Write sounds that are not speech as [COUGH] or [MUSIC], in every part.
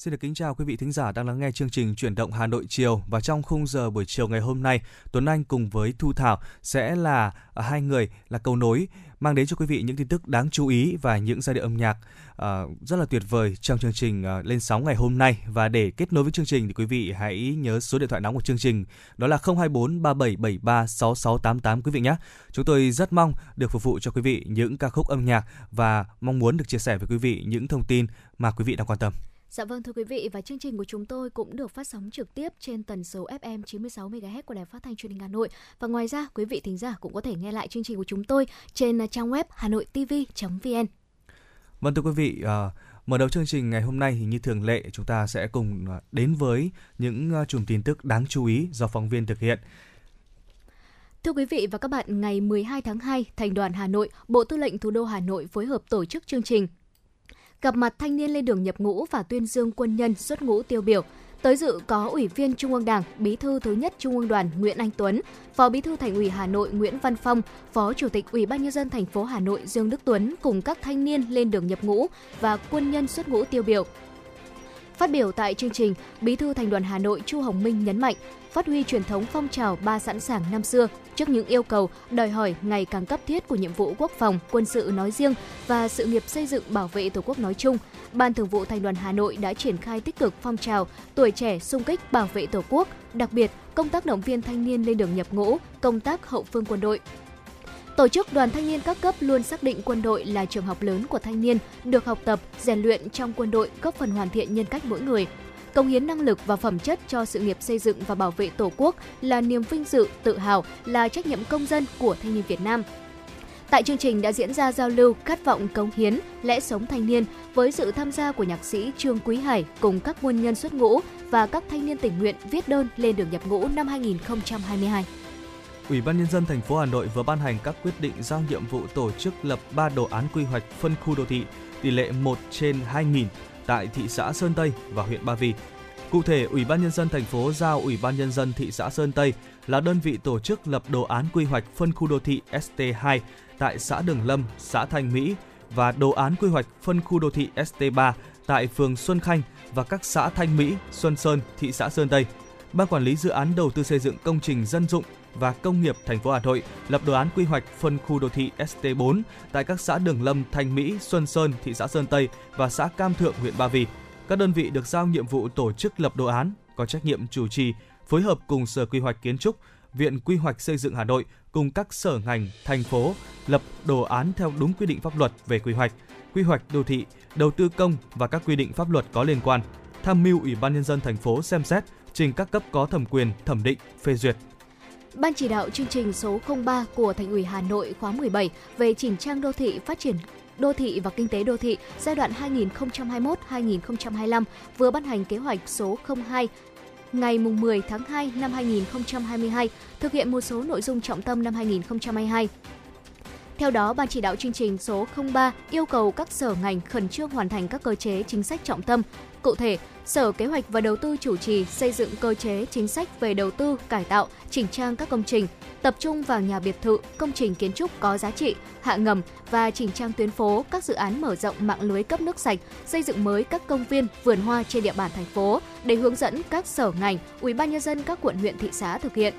Xin được kính chào quý vị thính giả đang lắng nghe chương trình Chuyển động Hà Nội chiều và trong khung giờ buổi chiều ngày hôm nay, Tuấn Anh cùng với Thu Thảo sẽ là hai người là cầu nối mang đến cho quý vị những tin tức đáng chú ý và những giai điệu âm nhạc uh, rất là tuyệt vời trong chương trình uh, lên sóng ngày hôm nay và để kết nối với chương trình thì quý vị hãy nhớ số điện thoại nóng của chương trình đó là 024 3773 6688 quý vị nhé. Chúng tôi rất mong được phục vụ cho quý vị những ca khúc âm nhạc và mong muốn được chia sẻ với quý vị những thông tin mà quý vị đang quan tâm. Dạ vâng thưa quý vị và chương trình của chúng tôi cũng được phát sóng trực tiếp trên tần số FM 96 MHz của Đài Phát thanh Truyền hình Hà Nội. Và ngoài ra quý vị thính giả cũng có thể nghe lại chương trình của chúng tôi trên trang web hanoitv.vn. Vâng thưa quý vị, uh, mở đầu chương trình ngày hôm nay thì như thường lệ chúng ta sẽ cùng à, đến với những chùm tin tức đáng chú ý do phóng viên thực hiện. Thưa quý vị và các bạn, ngày 12 tháng 2, Thành đoàn Hà Nội, Bộ Tư lệnh Thủ đô Hà Nội phối hợp tổ chức chương trình gặp mặt thanh niên lên đường nhập ngũ và tuyên dương quân nhân xuất ngũ tiêu biểu. Tới dự có Ủy viên Trung ương Đảng, Bí thư thứ nhất Trung ương Đoàn Nguyễn Anh Tuấn, Phó Bí thư Thành ủy Hà Nội Nguyễn Văn Phong, Phó Chủ tịch Ủy ban nhân dân thành phố Hà Nội Dương Đức Tuấn cùng các thanh niên lên đường nhập ngũ và quân nhân xuất ngũ tiêu biểu. Phát biểu tại chương trình, Bí thư Thành đoàn Hà Nội Chu Hồng Minh nhấn mạnh, phát huy truyền thống phong trào ba sẵn sàng năm xưa trước những yêu cầu đòi hỏi ngày càng cấp thiết của nhiệm vụ quốc phòng, quân sự nói riêng và sự nghiệp xây dựng bảo vệ Tổ quốc nói chung. Ban Thường vụ Thành đoàn Hà Nội đã triển khai tích cực phong trào tuổi trẻ sung kích bảo vệ Tổ quốc, đặc biệt công tác động viên thanh niên lên đường nhập ngũ, công tác hậu phương quân đội, Tổ chức đoàn thanh niên các cấp luôn xác định quân đội là trường học lớn của thanh niên, được học tập, rèn luyện trong quân đội góp phần hoàn thiện nhân cách mỗi người. Công hiến năng lực và phẩm chất cho sự nghiệp xây dựng và bảo vệ Tổ quốc là niềm vinh dự, tự hào, là trách nhiệm công dân của thanh niên Việt Nam. Tại chương trình đã diễn ra giao lưu khát vọng cống hiến, lẽ sống thanh niên với sự tham gia của nhạc sĩ Trương Quý Hải cùng các quân nhân xuất ngũ và các thanh niên tình nguyện viết đơn lên đường nhập ngũ năm 2022. Ủy ban nhân dân thành phố Hà Nội vừa ban hành các quyết định giao nhiệm vụ tổ chức lập 3 đồ án quy hoạch phân khu đô thị tỷ lệ 1 trên 2.000 tại thị xã Sơn Tây và huyện Ba Vì. Cụ thể, Ủy ban nhân dân thành phố giao Ủy ban nhân dân thị xã Sơn Tây là đơn vị tổ chức lập đồ án quy hoạch phân khu đô thị ST2 tại xã Đường Lâm, xã Thanh Mỹ và đồ án quy hoạch phân khu đô thị ST3 tại phường Xuân Khanh và các xã Thanh Mỹ, Xuân Sơn, thị xã Sơn Tây. Ban quản lý dự án đầu tư xây dựng công trình dân dụng và Công nghiệp thành phố Hà Nội lập đồ án quy hoạch phân khu đô thị ST4 tại các xã Đường Lâm, Thanh Mỹ, Xuân Sơn, thị xã Sơn Tây và xã Cam Thượng, huyện Ba Vì. Các đơn vị được giao nhiệm vụ tổ chức lập đồ án, có trách nhiệm chủ trì, phối hợp cùng Sở Quy hoạch Kiến trúc, Viện Quy hoạch Xây dựng Hà Nội cùng các sở ngành, thành phố lập đồ án theo đúng quy định pháp luật về quy hoạch, quy hoạch đô thị, đầu tư công và các quy định pháp luật có liên quan, tham mưu Ủy ban nhân dân thành phố xem xét trình các cấp có thẩm quyền thẩm định, phê duyệt Ban chỉ đạo chương trình số 03 của Thành ủy Hà Nội khóa 17 về chỉnh trang đô thị, phát triển đô thị và kinh tế đô thị giai đoạn 2021-2025 vừa ban hành kế hoạch số 02 ngày 10 tháng 2 năm 2022 thực hiện một số nội dung trọng tâm năm 2022. Theo đó, Ban chỉ đạo chương trình số 03 yêu cầu các sở ngành khẩn trương hoàn thành các cơ chế chính sách trọng tâm. Cụ thể, Sở Kế hoạch và Đầu tư chủ trì xây dựng cơ chế chính sách về đầu tư, cải tạo, chỉnh trang các công trình, tập trung vào nhà biệt thự, công trình kiến trúc có giá trị, hạ ngầm và chỉnh trang tuyến phố, các dự án mở rộng mạng lưới cấp nước sạch, xây dựng mới các công viên, vườn hoa trên địa bàn thành phố để hướng dẫn các sở ngành, ủy ban nhân dân các quận huyện thị xã thực hiện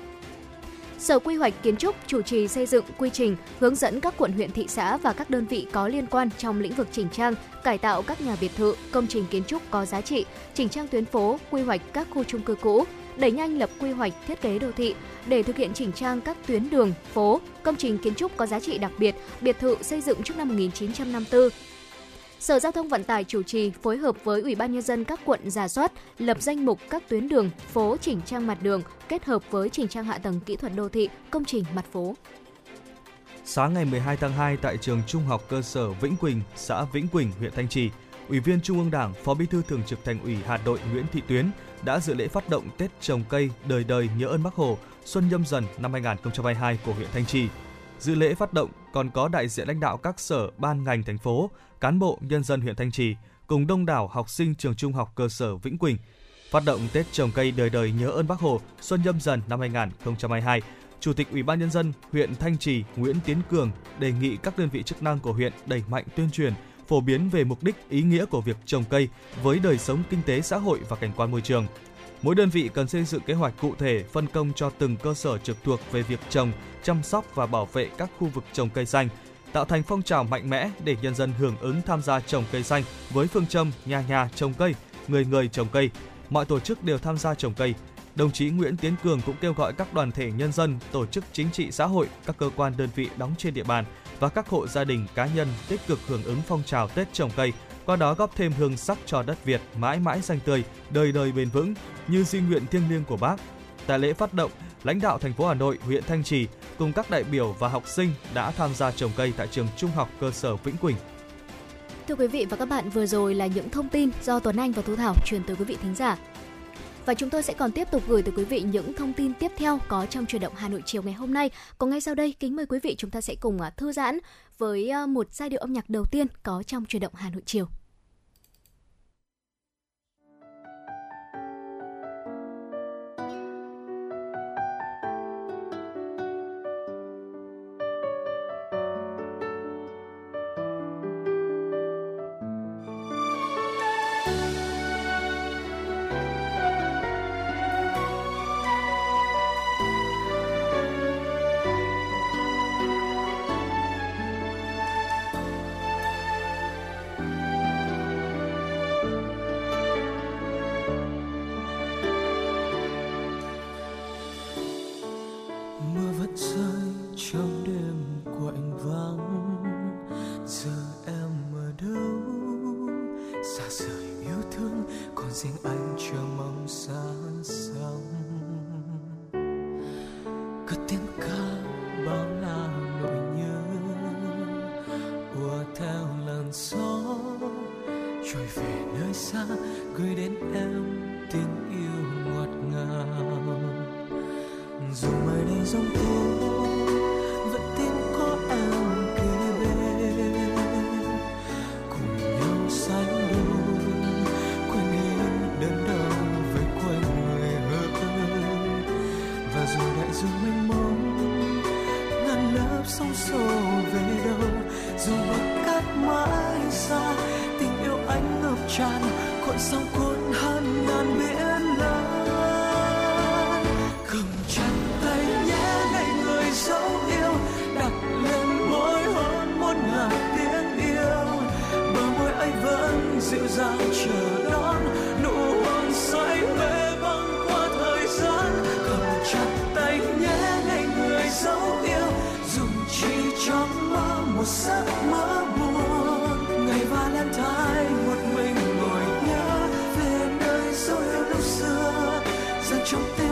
Sở Quy hoạch Kiến trúc chủ trì xây dựng quy trình, hướng dẫn các quận huyện thị xã và các đơn vị có liên quan trong lĩnh vực chỉnh trang, cải tạo các nhà biệt thự, công trình kiến trúc có giá trị, chỉnh trang tuyến phố, quy hoạch các khu chung cư cũ, đẩy nhanh lập quy hoạch thiết kế đô thị. Để thực hiện chỉnh trang các tuyến đường, phố, công trình kiến trúc có giá trị đặc biệt, biệt thự xây dựng trước năm 1954 Sở Giao thông Vận tải chủ trì phối hợp với Ủy ban nhân dân các quận giả soát, lập danh mục các tuyến đường, phố chỉnh trang mặt đường kết hợp với chỉnh trang hạ tầng kỹ thuật đô thị, công trình mặt phố. Sáng ngày 12 tháng 2 tại trường Trung học cơ sở Vĩnh Quỳnh, xã Vĩnh Quỳnh, huyện Thanh Trì, Ủy viên Trung ương Đảng, Phó Bí thư Thường trực Thành ủy Hà Nội Nguyễn Thị Tuyến đã dự lễ phát động Tết trồng cây đời đời nhớ ơn Bác Hồ Xuân Nhâm Dần năm 2022 của huyện Thanh Trì. Dự lễ phát động còn có đại diện lãnh đạo các sở, ban ngành thành phố, cán bộ, nhân dân huyện Thanh Trì cùng đông đảo học sinh trường trung học cơ sở Vĩnh Quỳnh. Phát động Tết trồng cây đời đời nhớ ơn Bác Hồ Xuân Nhâm Dần năm 2022, Chủ tịch Ủy ban nhân dân huyện Thanh Trì Nguyễn Tiến Cường đề nghị các đơn vị chức năng của huyện đẩy mạnh tuyên truyền, phổ biến về mục đích ý nghĩa của việc trồng cây với đời sống kinh tế xã hội và cảnh quan môi trường. Mỗi đơn vị cần xây dựng kế hoạch cụ thể phân công cho từng cơ sở trực thuộc về việc trồng, chăm sóc và bảo vệ các khu vực trồng cây xanh, tạo thành phong trào mạnh mẽ để nhân dân hưởng ứng tham gia trồng cây xanh với phương châm nhà nhà trồng cây, người người trồng cây. Mọi tổ chức đều tham gia trồng cây. Đồng chí Nguyễn Tiến Cường cũng kêu gọi các đoàn thể nhân dân, tổ chức chính trị xã hội, các cơ quan đơn vị đóng trên địa bàn và các hộ gia đình cá nhân tích cực hưởng ứng phong trào Tết trồng cây, qua đó góp thêm hương sắc cho đất Việt mãi mãi xanh tươi, đời đời bền vững như di nguyện thiêng liêng của Bác. Tại lễ phát động, lãnh đạo thành phố Hà Nội, huyện Thanh Trì cùng các đại biểu và học sinh đã tham gia trồng cây tại trường Trung học cơ sở Vĩnh Quỳnh. Thưa quý vị và các bạn, vừa rồi là những thông tin do Tuấn Anh và Thu Thảo truyền tới quý vị thính giả. Và chúng tôi sẽ còn tiếp tục gửi tới quý vị những thông tin tiếp theo có trong truyền động Hà Nội chiều ngày hôm nay. Còn ngay sau đây, kính mời quý vị chúng ta sẽ cùng à, thư giãn với à, một giai điệu âm nhạc đầu tiên có trong truyền động Hà Nội chiều. Dù mênh mông. Ngàn lớp sóng xô về đâu, dù bậc cát mãi xa, tình yêu anh ngập tràn, cuộn sóng cuốn hơn ngàn biển. Trong tim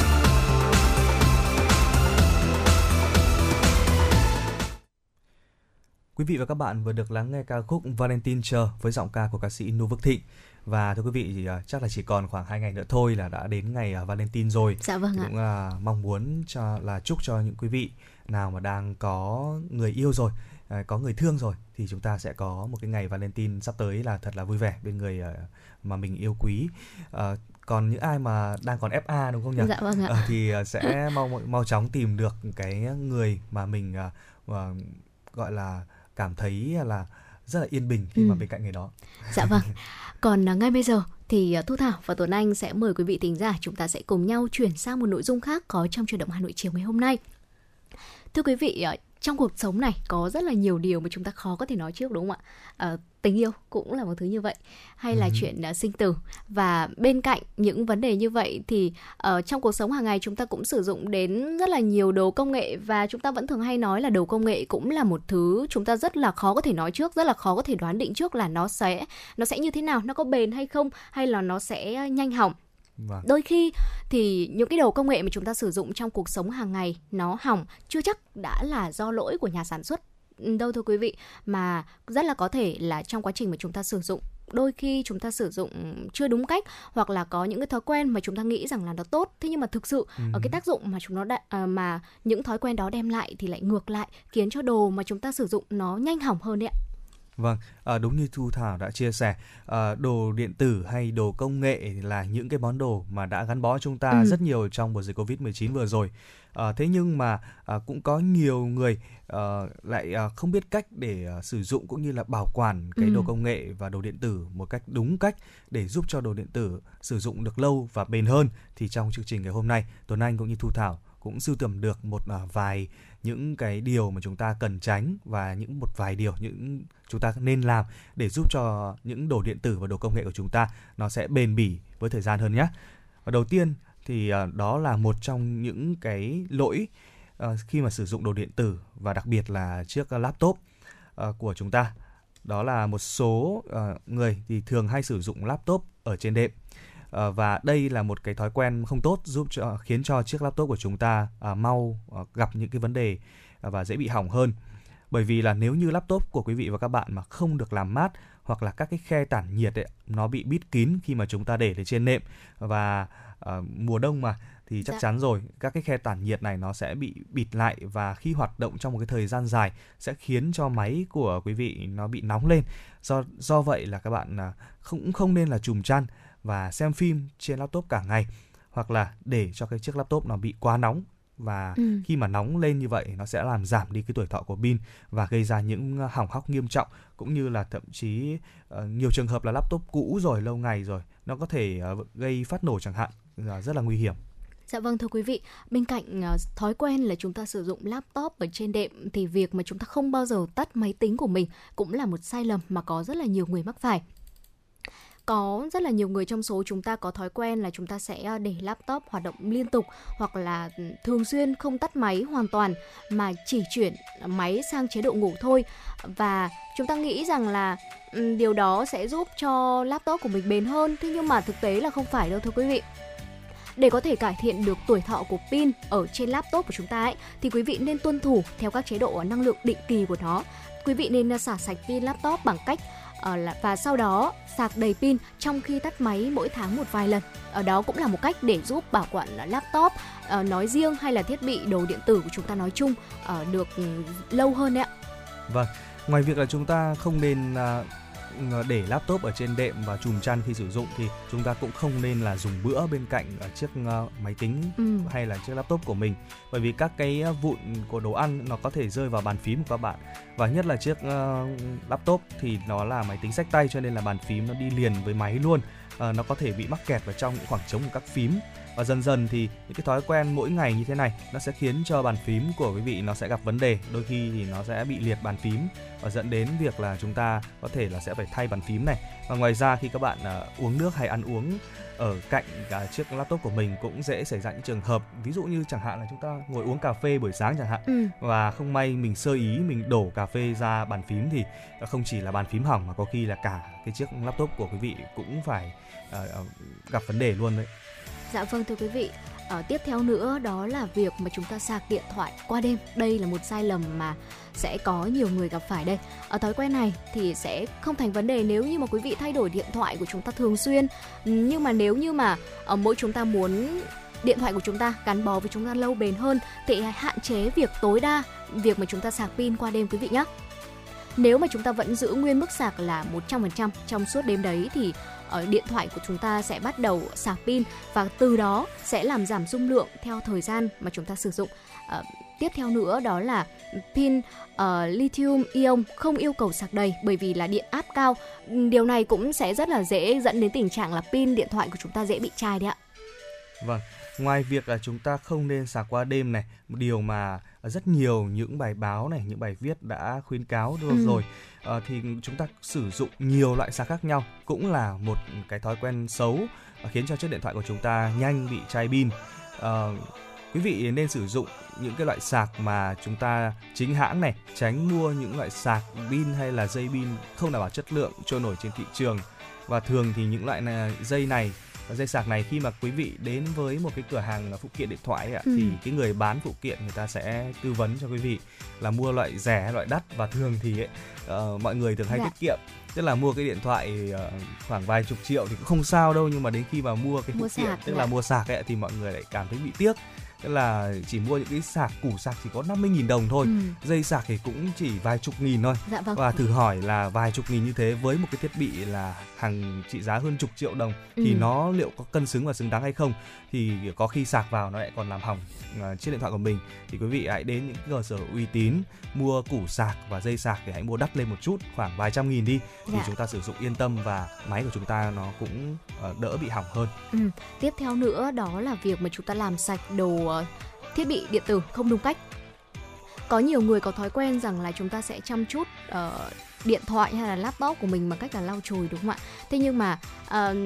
Quý vị và các bạn vừa được lắng nghe ca khúc Valentine chờ với giọng ca của ca sĩ Nu Phước Thịnh. Và thưa quý vị thì à, chắc là chỉ còn khoảng 2 ngày nữa thôi là đã đến ngày à, Valentine rồi. Dạ vâng ạ. Cũng là mong muốn cho là chúc cho những quý vị nào mà đang có người yêu rồi, à, có người thương rồi thì chúng ta sẽ có một cái ngày Valentine sắp tới là thật là vui vẻ bên người mà mình yêu quý. À, còn những ai mà đang còn FA đúng không nhỉ? Dạ vâng ạ. Ờ, thì à, sẽ mau mau chóng tìm được cái người mà mình à, à, gọi là cảm thấy là rất là yên bình khi Ừ. mà bên cạnh người đó. Dạ vâng. [LAUGHS] Còn à, ngay bây giờ thì à, Thu Thảo và Tuấn Anh sẽ mời quý vị thính giả chúng ta sẽ cùng nhau chuyển sang một nội dung khác có trong truyền động Hà Nội chiều ngày hôm nay. Thưa quý vị, à, trong cuộc sống này có rất là nhiều điều mà chúng ta khó có thể nói trước đúng không ạ? Ờ, tình yêu cũng là một thứ như vậy hay là Ừ. chuyện à, sinh tử và bên cạnh những vấn đề như vậy thì ờ, trong cuộc sống hàng ngày chúng ta cũng sử dụng đến rất là nhiều đồ công nghệ và chúng ta vẫn thường hay nói là đồ công nghệ cũng là một thứ chúng ta rất là khó có thể nói trước rất là khó có thể đoán định trước là nó sẽ nó sẽ như thế nào nó có bền hay không hay là nó sẽ nhanh hỏng Vâng. đôi khi thì những cái đồ công nghệ mà chúng ta sử dụng trong cuộc sống hàng ngày nó hỏng chưa chắc đã là do lỗi của nhà sản xuất đâu thưa quý vị mà rất là có thể là trong quá trình mà chúng ta sử dụng đôi khi chúng ta sử dụng chưa đúng cách hoặc là có những cái thói quen mà chúng ta nghĩ rằng là nó tốt thế nhưng mà thực sự Ừ. ở cái tác dụng mà chúng nó đã, à, mà những thói quen đó đem lại thì lại ngược lại khiến cho đồ mà chúng ta sử dụng nó nhanh hỏng hơn đấy ạ Vâng, à, đúng như Thu Thảo đã chia sẻ, à, đồ điện tử hay đồ công nghệ là những cái món đồ mà đã gắn bó chúng ta Ừ. rất nhiều trong mùa dịch Covid-19 vừa rồi. À, thế nhưng mà à, cũng có nhiều người à, lại à, không biết cách để à, sử dụng cũng như là bảo quản cái Ừ. đồ công nghệ và đồ điện tử một cách đúng cách để giúp cho đồ điện tử sử dụng được lâu và bền hơn. Thì trong chương trình ngày hôm nay, Tuấn Anh cũng như Thu Thảo cũng sưu tầm được một à, vài những cái điều mà chúng ta cần tránh và những một vài điều những chúng ta nên làm để giúp cho những đồ điện tử và đồ công nghệ của chúng ta nó sẽ bền bỉ với thời gian hơn nhé. Và đầu tiên thì à, đó là một trong những cái lỗi à, khi mà sử dụng đồ điện tử và đặc biệt là chiếc laptop của chúng ta. Đó là một số người thì thường hay sử dụng laptop ở trên đệm. À, và đây là một cái thói quen không tốt giúp cho khiến cho chiếc laptop của chúng ta à, mau à, gặp những cái vấn đề à, và dễ bị hỏng hơn bởi vì là nếu như laptop của quý vị và các bạn mà không được làm mát hoặc là các cái khe tản nhiệt ấy, nó bị bít kín khi mà chúng ta để lên trên nệm và à, mùa đông mà thì chắc Dạ. chắn rồi các cái khe tản nhiệt này nó sẽ bị bịt lại và khi hoạt động trong một cái thời gian dài sẽ khiến cho máy của quý vị nó bị nóng lên do do vậy là các bạn à, không không nên là chùm chăn và xem phim trên laptop cả ngày hoặc là để cho cái chiếc laptop nó bị quá nóng và Ừ. khi mà nóng lên như vậy nó sẽ làm giảm đi cái tuổi thọ của pin và gây ra những ờ, hỏng hóc nghiêm trọng cũng như là thậm chí ờ, nhiều trường hợp là laptop cũ rồi lâu ngày rồi nó có thể ờ, gây phát nổ chẳng hạn là rất là nguy hiểm Dạ vâng thưa quý vị, bên cạnh ờ, thói quen là chúng ta sử dụng laptop ở trên đệm thì việc mà chúng ta không bao giờ tắt máy tính của mình cũng là một sai lầm mà có rất là nhiều người mắc phải. Có rất là nhiều người trong số chúng ta có thói quen là chúng ta sẽ ờ, để laptop hoạt động liên tục hoặc là ừ, thường xuyên không tắt máy hoàn toàn, mà chỉ chuyển máy sang chế độ ngủ thôi. Và chúng ta nghĩ rằng là ừ, điều đó sẽ giúp cho laptop của mình bền hơn. Thế nhưng mà thực tế là không phải đâu, thưa quý vị. Để có thể cải thiện được tuổi thọ của pin ở trên laptop của chúng ta ấy, thì quý vị nên tuân thủ theo các chế độ ờ, năng lượng định kỳ của nó. Quý vị nên ờ, xả sạch pin laptop bằng cách Ờ, và sau đó sạc đầy pin trong khi tắt máy mỗi tháng một vài lần. Ở đó cũng là một cách để giúp bảo quản laptop ờ, nói riêng hay là thiết bị đồ điện tử của chúng ta nói chung được ừ, lâu hơn đấy ạ. Vâng, ngoài việc là chúng ta không nên à, để laptop ở trên đệm và chùm chăn khi sử dụng thì chúng ta cũng không nên là dùng bữa bên cạnh à, chiếc à, máy tính Ừ. hay là chiếc laptop của mình. Bởi vì các cái vụn của đồ ăn nó có thể rơi vào bàn phím của các bạn. Và nhất là chiếc laptop thì nó là máy tính xách tay cho nên là bàn phím nó đi liền với máy luôn. Nó có thể bị mắc kẹt vào trong những khoảng trống của các phím và dần dần thì những cái thói quen mỗi ngày như thế này nó sẽ khiến cho bàn phím của quý vị nó sẽ gặp vấn đề. Đôi khi thì nó sẽ bị liệt bàn phím và dẫn đến việc là chúng ta có thể là sẽ phải thay bàn phím này. Và ngoài ra khi các bạn à, uống nước hay ăn uống ở cạnh cả chiếc laptop của mình cũng dễ xảy ra những trường hợp. Ví dụ như chẳng hạn là chúng ta ngồi uống cà phê buổi sáng chẳng hạn Ừ. và không may mình sơ ý mình đổ cà phê ra bàn phím thì không chỉ là bàn phím hỏng mà có khi là cả cái chiếc laptop của quý vị cũng phải ờ, gặp vấn đề luôn đấy Dạ vâng thưa quý vị. Ở tiếp theo nữa đó là việc mà chúng ta sạc điện thoại qua đêm. Đây là một sai lầm mà sẽ có nhiều người gặp phải đây. Ở thói quen này thì sẽ không thành vấn đề nếu như mà quý vị thay đổi điện thoại của chúng ta thường xuyên. Ừ, nhưng mà nếu như mà ở mỗi chúng ta muốn điện thoại của chúng ta gắn bó với chúng ta lâu bền hơn thì hãy hạn chế việc tối đa việc mà chúng ta sạc pin qua đêm, quý vị nhé. Nếu mà chúng ta vẫn giữ nguyên mức sạc là 100% trong suốt đêm đấy thì ở điện thoại của chúng ta sẽ bắt đầu sạc pin và từ đó sẽ làm giảm dung lượng theo thời gian mà chúng ta sử dụng. Ờ, tiếp theo nữa đó là pin uh, lithium ion không yêu cầu sạc đầy bởi vì là điện áp cao. Ừ, điều này cũng sẽ rất là dễ dẫn đến tình trạng là pin điện thoại của chúng ta dễ bị chai đấy ạ. Vâng, ngoài việc là chúng ta không nên sạc qua đêm này, một điều mà rất nhiều những bài báo này, những bài viết đã khuyến cáo được Ừ. rồi ờ, thì chúng ta sử dụng nhiều loại sạc khác nhau cũng là một cái thói quen xấu ờ, khiến cho chiếc điện thoại của chúng ta nhanh bị chai pin. Ờ, quý vị nên sử dụng những cái loại sạc mà chúng ta chính hãng này, tránh mua những loại sạc pin hay là dây pin không đảm bảo chất lượng trôi nổi trên thị trường. Và thường thì những loại này, dây này dây sạc này khi mà quý vị đến với một cái cửa hàng phụ kiện điện thoại ấy ạ, Ừ. thì cái người bán phụ kiện người ta sẽ tư vấn cho quý vị là mua loại rẻ loại đắt và thường thì ấy, ờ, mọi người thường hay Dạ. tiết kiệm tức là mua cái điện thoại ờ, khoảng vài chục triệu thì cũng không sao đâu nhưng mà đến khi mà mua cái phụ Mua kiện sạc, tức dạ. là mua sạc ấy thì mọi người lại cảm thấy bị tiếc tức là chỉ mua những cái sạc củ sạc chỉ có 50.000 đồng thôi Ừ. dây sạc thì cũng chỉ vài chục nghìn thôi Dạ vâng. và thử hỏi là vài chục nghìn như thế với một cái thiết bị là hàng trị giá hơn chục triệu đồng thì Ừ. nó liệu có cân xứng và xứng đáng hay không thì có khi sạc vào nó lại còn làm hỏng à, chiếc điện thoại của mình thì quý vị hãy đến những cơ sở uy tín mua củ sạc và dây sạc thì hãy mua đắt lên một chút khoảng vài trăm nghìn đi thì Dạ. chúng ta sử dụng yên tâm và máy của chúng ta nó cũng ờ, đỡ bị hỏng hơn Ừ. Tiếp theo nữa đó là việc mà chúng ta làm sạch đồ Ờ, thiết bị điện tử không đúng cách. Có nhiều người có thói quen rằng là chúng ta sẽ chăm chút uh, điện thoại hay là laptop của mình bằng cách là lau chùi đúng không ạ? Thế nhưng mà uh,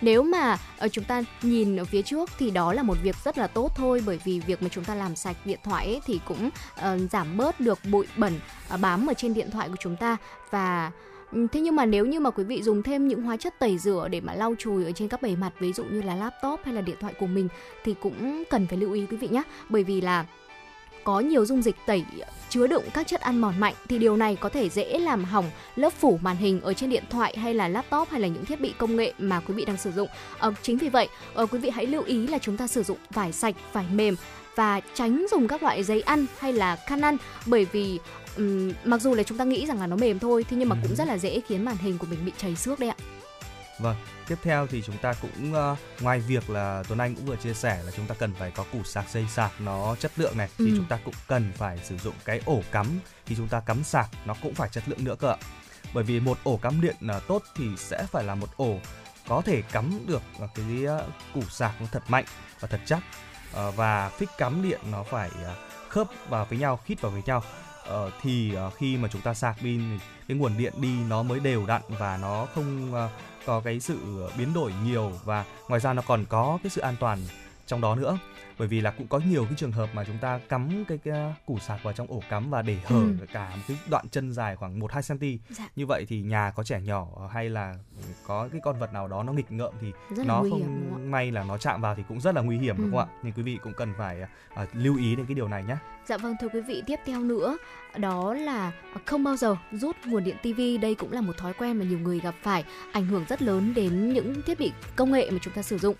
nếu mà uh, chúng ta nhìn ở phía trước thì đó là một việc rất là tốt thôi bởi vì việc mà chúng ta làm sạch điện thoại ấy thì cũng uh, giảm bớt được bụi bẩn uh, bám ở trên điện thoại của chúng ta và Ừ, thế nhưng mà nếu như mà quý vị dùng thêm những hóa chất tẩy rửa để mà lau chùi ở trên các bề mặt ví dụ như là laptop hay là điện thoại của mình thì cũng cần phải lưu ý quý vị nhé bởi vì là có nhiều dung dịch tẩy chứa đựng các chất ăn mòn mạnh thì điều này có thể dễ làm hỏng lớp phủ màn hình ở trên điện thoại hay là laptop hay là những thiết bị công nghệ mà quý vị đang sử dụng. À, chính vì vậy, à, quý vị hãy lưu ý là chúng ta sử dụng vải sạch, vải mềm và tránh dùng các loại giấy ăn hay là khăn ăn bởi vì um, mặc dù là chúng ta nghĩ rằng là nó mềm thôi thế nhưng mà ừ. cũng rất là dễ khiến màn hình của mình bị chảy xước đấy ạ. Vâng, tiếp theo thì chúng ta cũng uh, ngoài việc là Tuấn Anh cũng vừa chia sẻ là chúng ta cần phải có củ sạc dây sạc nó chất lượng này ừ. thì chúng ta cũng cần phải sử dụng cái ổ cắm khi chúng ta cắm sạc nó cũng phải chất lượng nữa cơ ạ. Bởi vì một ổ cắm điện uh, tốt thì sẽ phải là một ổ có thể cắm được cái uh, củ sạc nó thật mạnh và thật chắc uh, và phích cắm điện nó phải uh, khớp vào với nhau, khít vào với nhau. Uh, thì uh, khi mà chúng ta sạc pin thì cái nguồn điện đi nó mới đều đặn và nó không uh, có cái sự biến đổi nhiều và ngoài ra nó còn có cái sự an toàn trong đó nữa bởi vì là cũng có nhiều cái trường hợp mà chúng ta cắm cái, cái củ sạc vào trong ổ cắm và để hở ừ. cả một cái đoạn chân dài khoảng 1 2 cm. Dạ. Như vậy thì nhà có trẻ nhỏ hay là có cái con vật nào đó nó nghịch ngợm thì rất nó không may là nó chạm vào thì cũng rất là nguy hiểm ừ. đúng không ạ? Nên quý vị cũng cần phải uh, lưu ý đến cái điều này nhé. Dạ vâng thưa quý vị, tiếp theo nữa đó là không bao giờ rút nguồn điện tivi đây cũng là một thói quen mà nhiều người gặp phải ảnh hưởng rất lớn đến những thiết bị công nghệ mà chúng ta sử dụng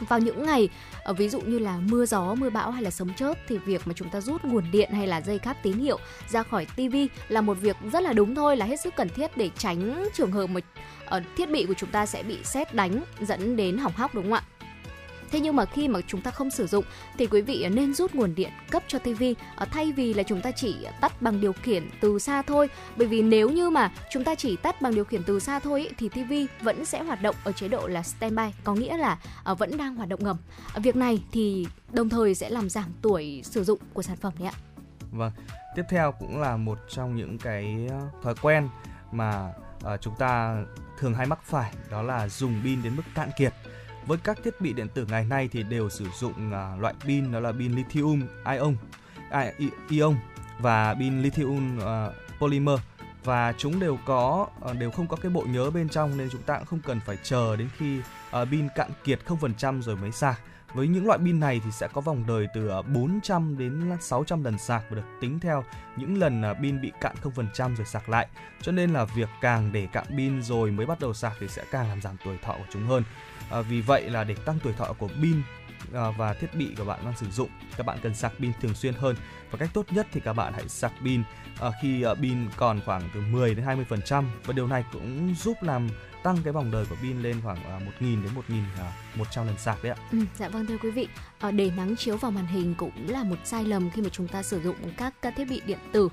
vào những ngày ờ, ví dụ như là mưa gió, mưa bão hay là sấm chớp thì việc mà chúng ta rút nguồn điện hay là dây cáp tín hiệu ra khỏi tivi là một việc rất là đúng thôi, là hết sức cần thiết để tránh trường hợp mà ờ, thiết bị của chúng ta sẽ bị sét đánh dẫn đến hỏng hóc, đúng không ạ? Thế nhưng mà khi mà chúng ta không sử dụng thì quý vị nên rút nguồn điện cấp cho tivi à, thay vì là chúng ta chỉ tắt bằng điều khiển từ xa thôi. Bởi vì nếu như mà chúng ta chỉ tắt bằng điều khiển từ xa thôi thì tivi vẫn sẽ hoạt động ở chế độ là standby, có nghĩa là à, vẫn đang hoạt động ngầm. À, việc này thì đồng thời sẽ làm giảm tuổi sử dụng của sản phẩm đấy ạ. Vâng, tiếp theo cũng là một trong những cái ờ, thói quen mà uh, chúng ta thường hay mắc phải đó là dùng pin đến mức cạn kiệt với các thiết bị điện tử ngày nay thì đều sử dụng à, loại pin đó là pin lithium ion à, ion và pin lithium à, polymer và chúng đều có à, đều không có cái bộ nhớ bên trong nên chúng ta cũng không cần phải chờ đến khi pin cạn kiệt 0% rồi mới sạc. Với những loại pin này thì sẽ có vòng đời từ 400 đến 600 lần sạc và được tính theo những lần pin bị cạn 0% rồi sạc lại. Cho nên là việc càng để cạn pin rồi mới bắt đầu sạc thì sẽ càng làm giảm tuổi thọ của chúng hơn. À, vì vậy là để tăng tuổi thọ của pin à, và thiết bị của bạn đang sử dụng, các bạn cần sạc pin thường xuyên hơn. Và cách tốt nhất thì các bạn hãy sạc pin à, khi à, pin còn khoảng từ 10 đến 20% và điều này cũng giúp làm tăng cái vòng đời của pin lên khoảng 1.000 đến 1.100 lần sạc đấy ạ. Ừ, dạ vâng thưa quý vị, để nắng chiếu vào màn hình cũng là một sai lầm khi mà chúng ta sử dụng các, các thiết bị điện tử.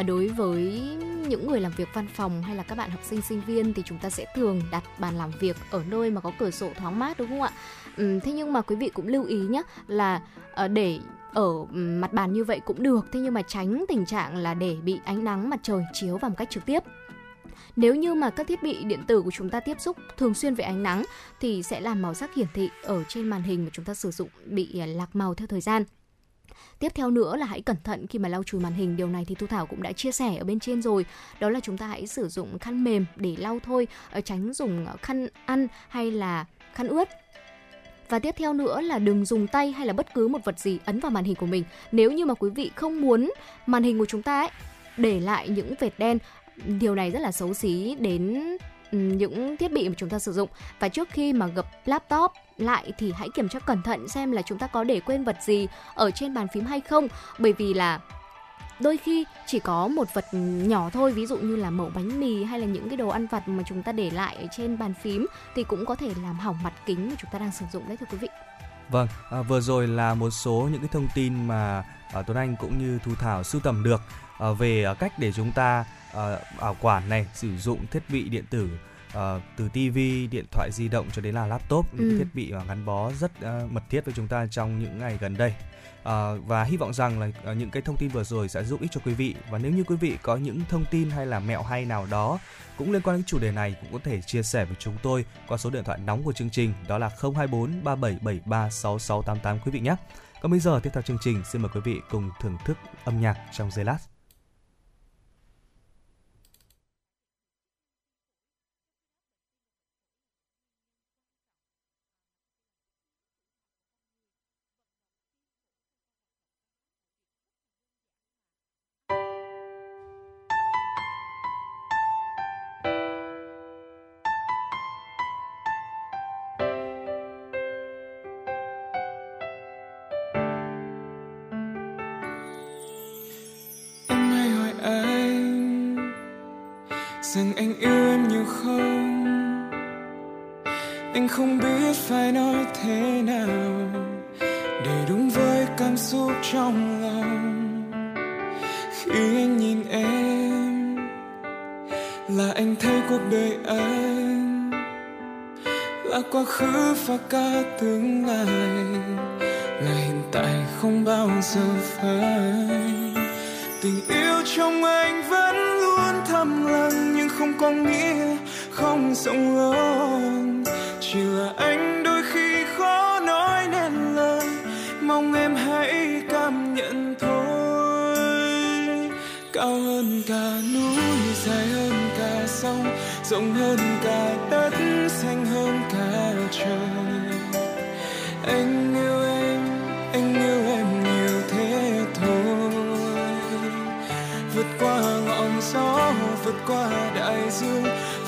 À, đối với những người làm việc văn phòng hay là các bạn học sinh sinh viên thì chúng ta sẽ thường đặt bàn làm việc ở nơi mà có cửa sổ thoáng mát đúng không ạ? Ừ, thế nhưng mà quý vị cũng lưu ý nhé là à, để ở mặt bàn như vậy cũng được thế nhưng mà tránh tình trạng là để bị ánh nắng mặt trời chiếu vào một cách trực tiếp nếu như mà các thiết bị điện tử của chúng ta tiếp xúc thường xuyên với ánh nắng thì sẽ làm màu sắc hiển thị ở trên màn hình mà chúng ta sử dụng bị à, lạc màu theo thời gian Tiếp theo nữa là hãy cẩn thận khi mà lau chùi màn hình. Điều này thì Thu Thảo cũng đã chia sẻ ở bên trên rồi. Đó là chúng ta hãy sử dụng khăn mềm để lau thôi, ờ, tránh dùng khăn ăn hay là khăn ướt và tiếp theo nữa là đừng dùng tay hay là bất cứ một vật gì ấn vào màn hình của mình. Nếu như mà quý vị không muốn màn hình của chúng ta ấy để lại những vệt đen, điều này rất là xấu xí đến Ừ, những thiết bị mà chúng ta sử dụng. Và trước khi mà gập laptop lại thì hãy kiểm tra cẩn thận xem là chúng ta có để quên vật gì ở trên bàn phím hay không. Bởi vì là đôi khi chỉ có một vật nhỏ thôi ví dụ như là mẩu bánh mì hay là những cái đồ ăn vặt mà chúng ta để lại ở trên bàn phím thì cũng có thể làm hỏng mặt kính mà chúng ta đang sử dụng đấy thưa quý vị. Vâng, à, vừa rồi là một số những cái thông tin mà à, Tuấn Anh cũng như Thu Thảo sưu tầm được à, về à, cách để chúng ta à, bảo quản này, sử dụng thiết bị điện tử uh, từ TV, điện thoại di động cho đến là laptop, những ừ. thiết bị uh, gắn bó rất uh, mật thiết với chúng ta trong những ngày gần đây. Uh, và hy vọng rằng là uh, những cái thông tin vừa rồi sẽ giúp ích cho quý vị và nếu như quý vị có những thông tin hay là mẹo hay nào đó cũng liên quan đến chủ đề này cũng có thể chia sẻ với chúng tôi qua số điện thoại nóng của chương trình đó là 024 3773 6688 quý vị nhé. Còn bây giờ tiếp theo chương trình xin mời quý vị cùng thưởng thức âm nhạc trong giây lát. Quá khứ và cả tương lai, là hiện tại không bao giờ phai. Tình yêu trong anh vẫn luôn thầm lặng, nhưng không có nghĩa không rộng lớn. Chỉ là anh đôi khi khó nói nên lời, mong em hãy cảm nhận thôi. Cao hơn cả núi, dài hơn cả sông, rộng hơn cả đất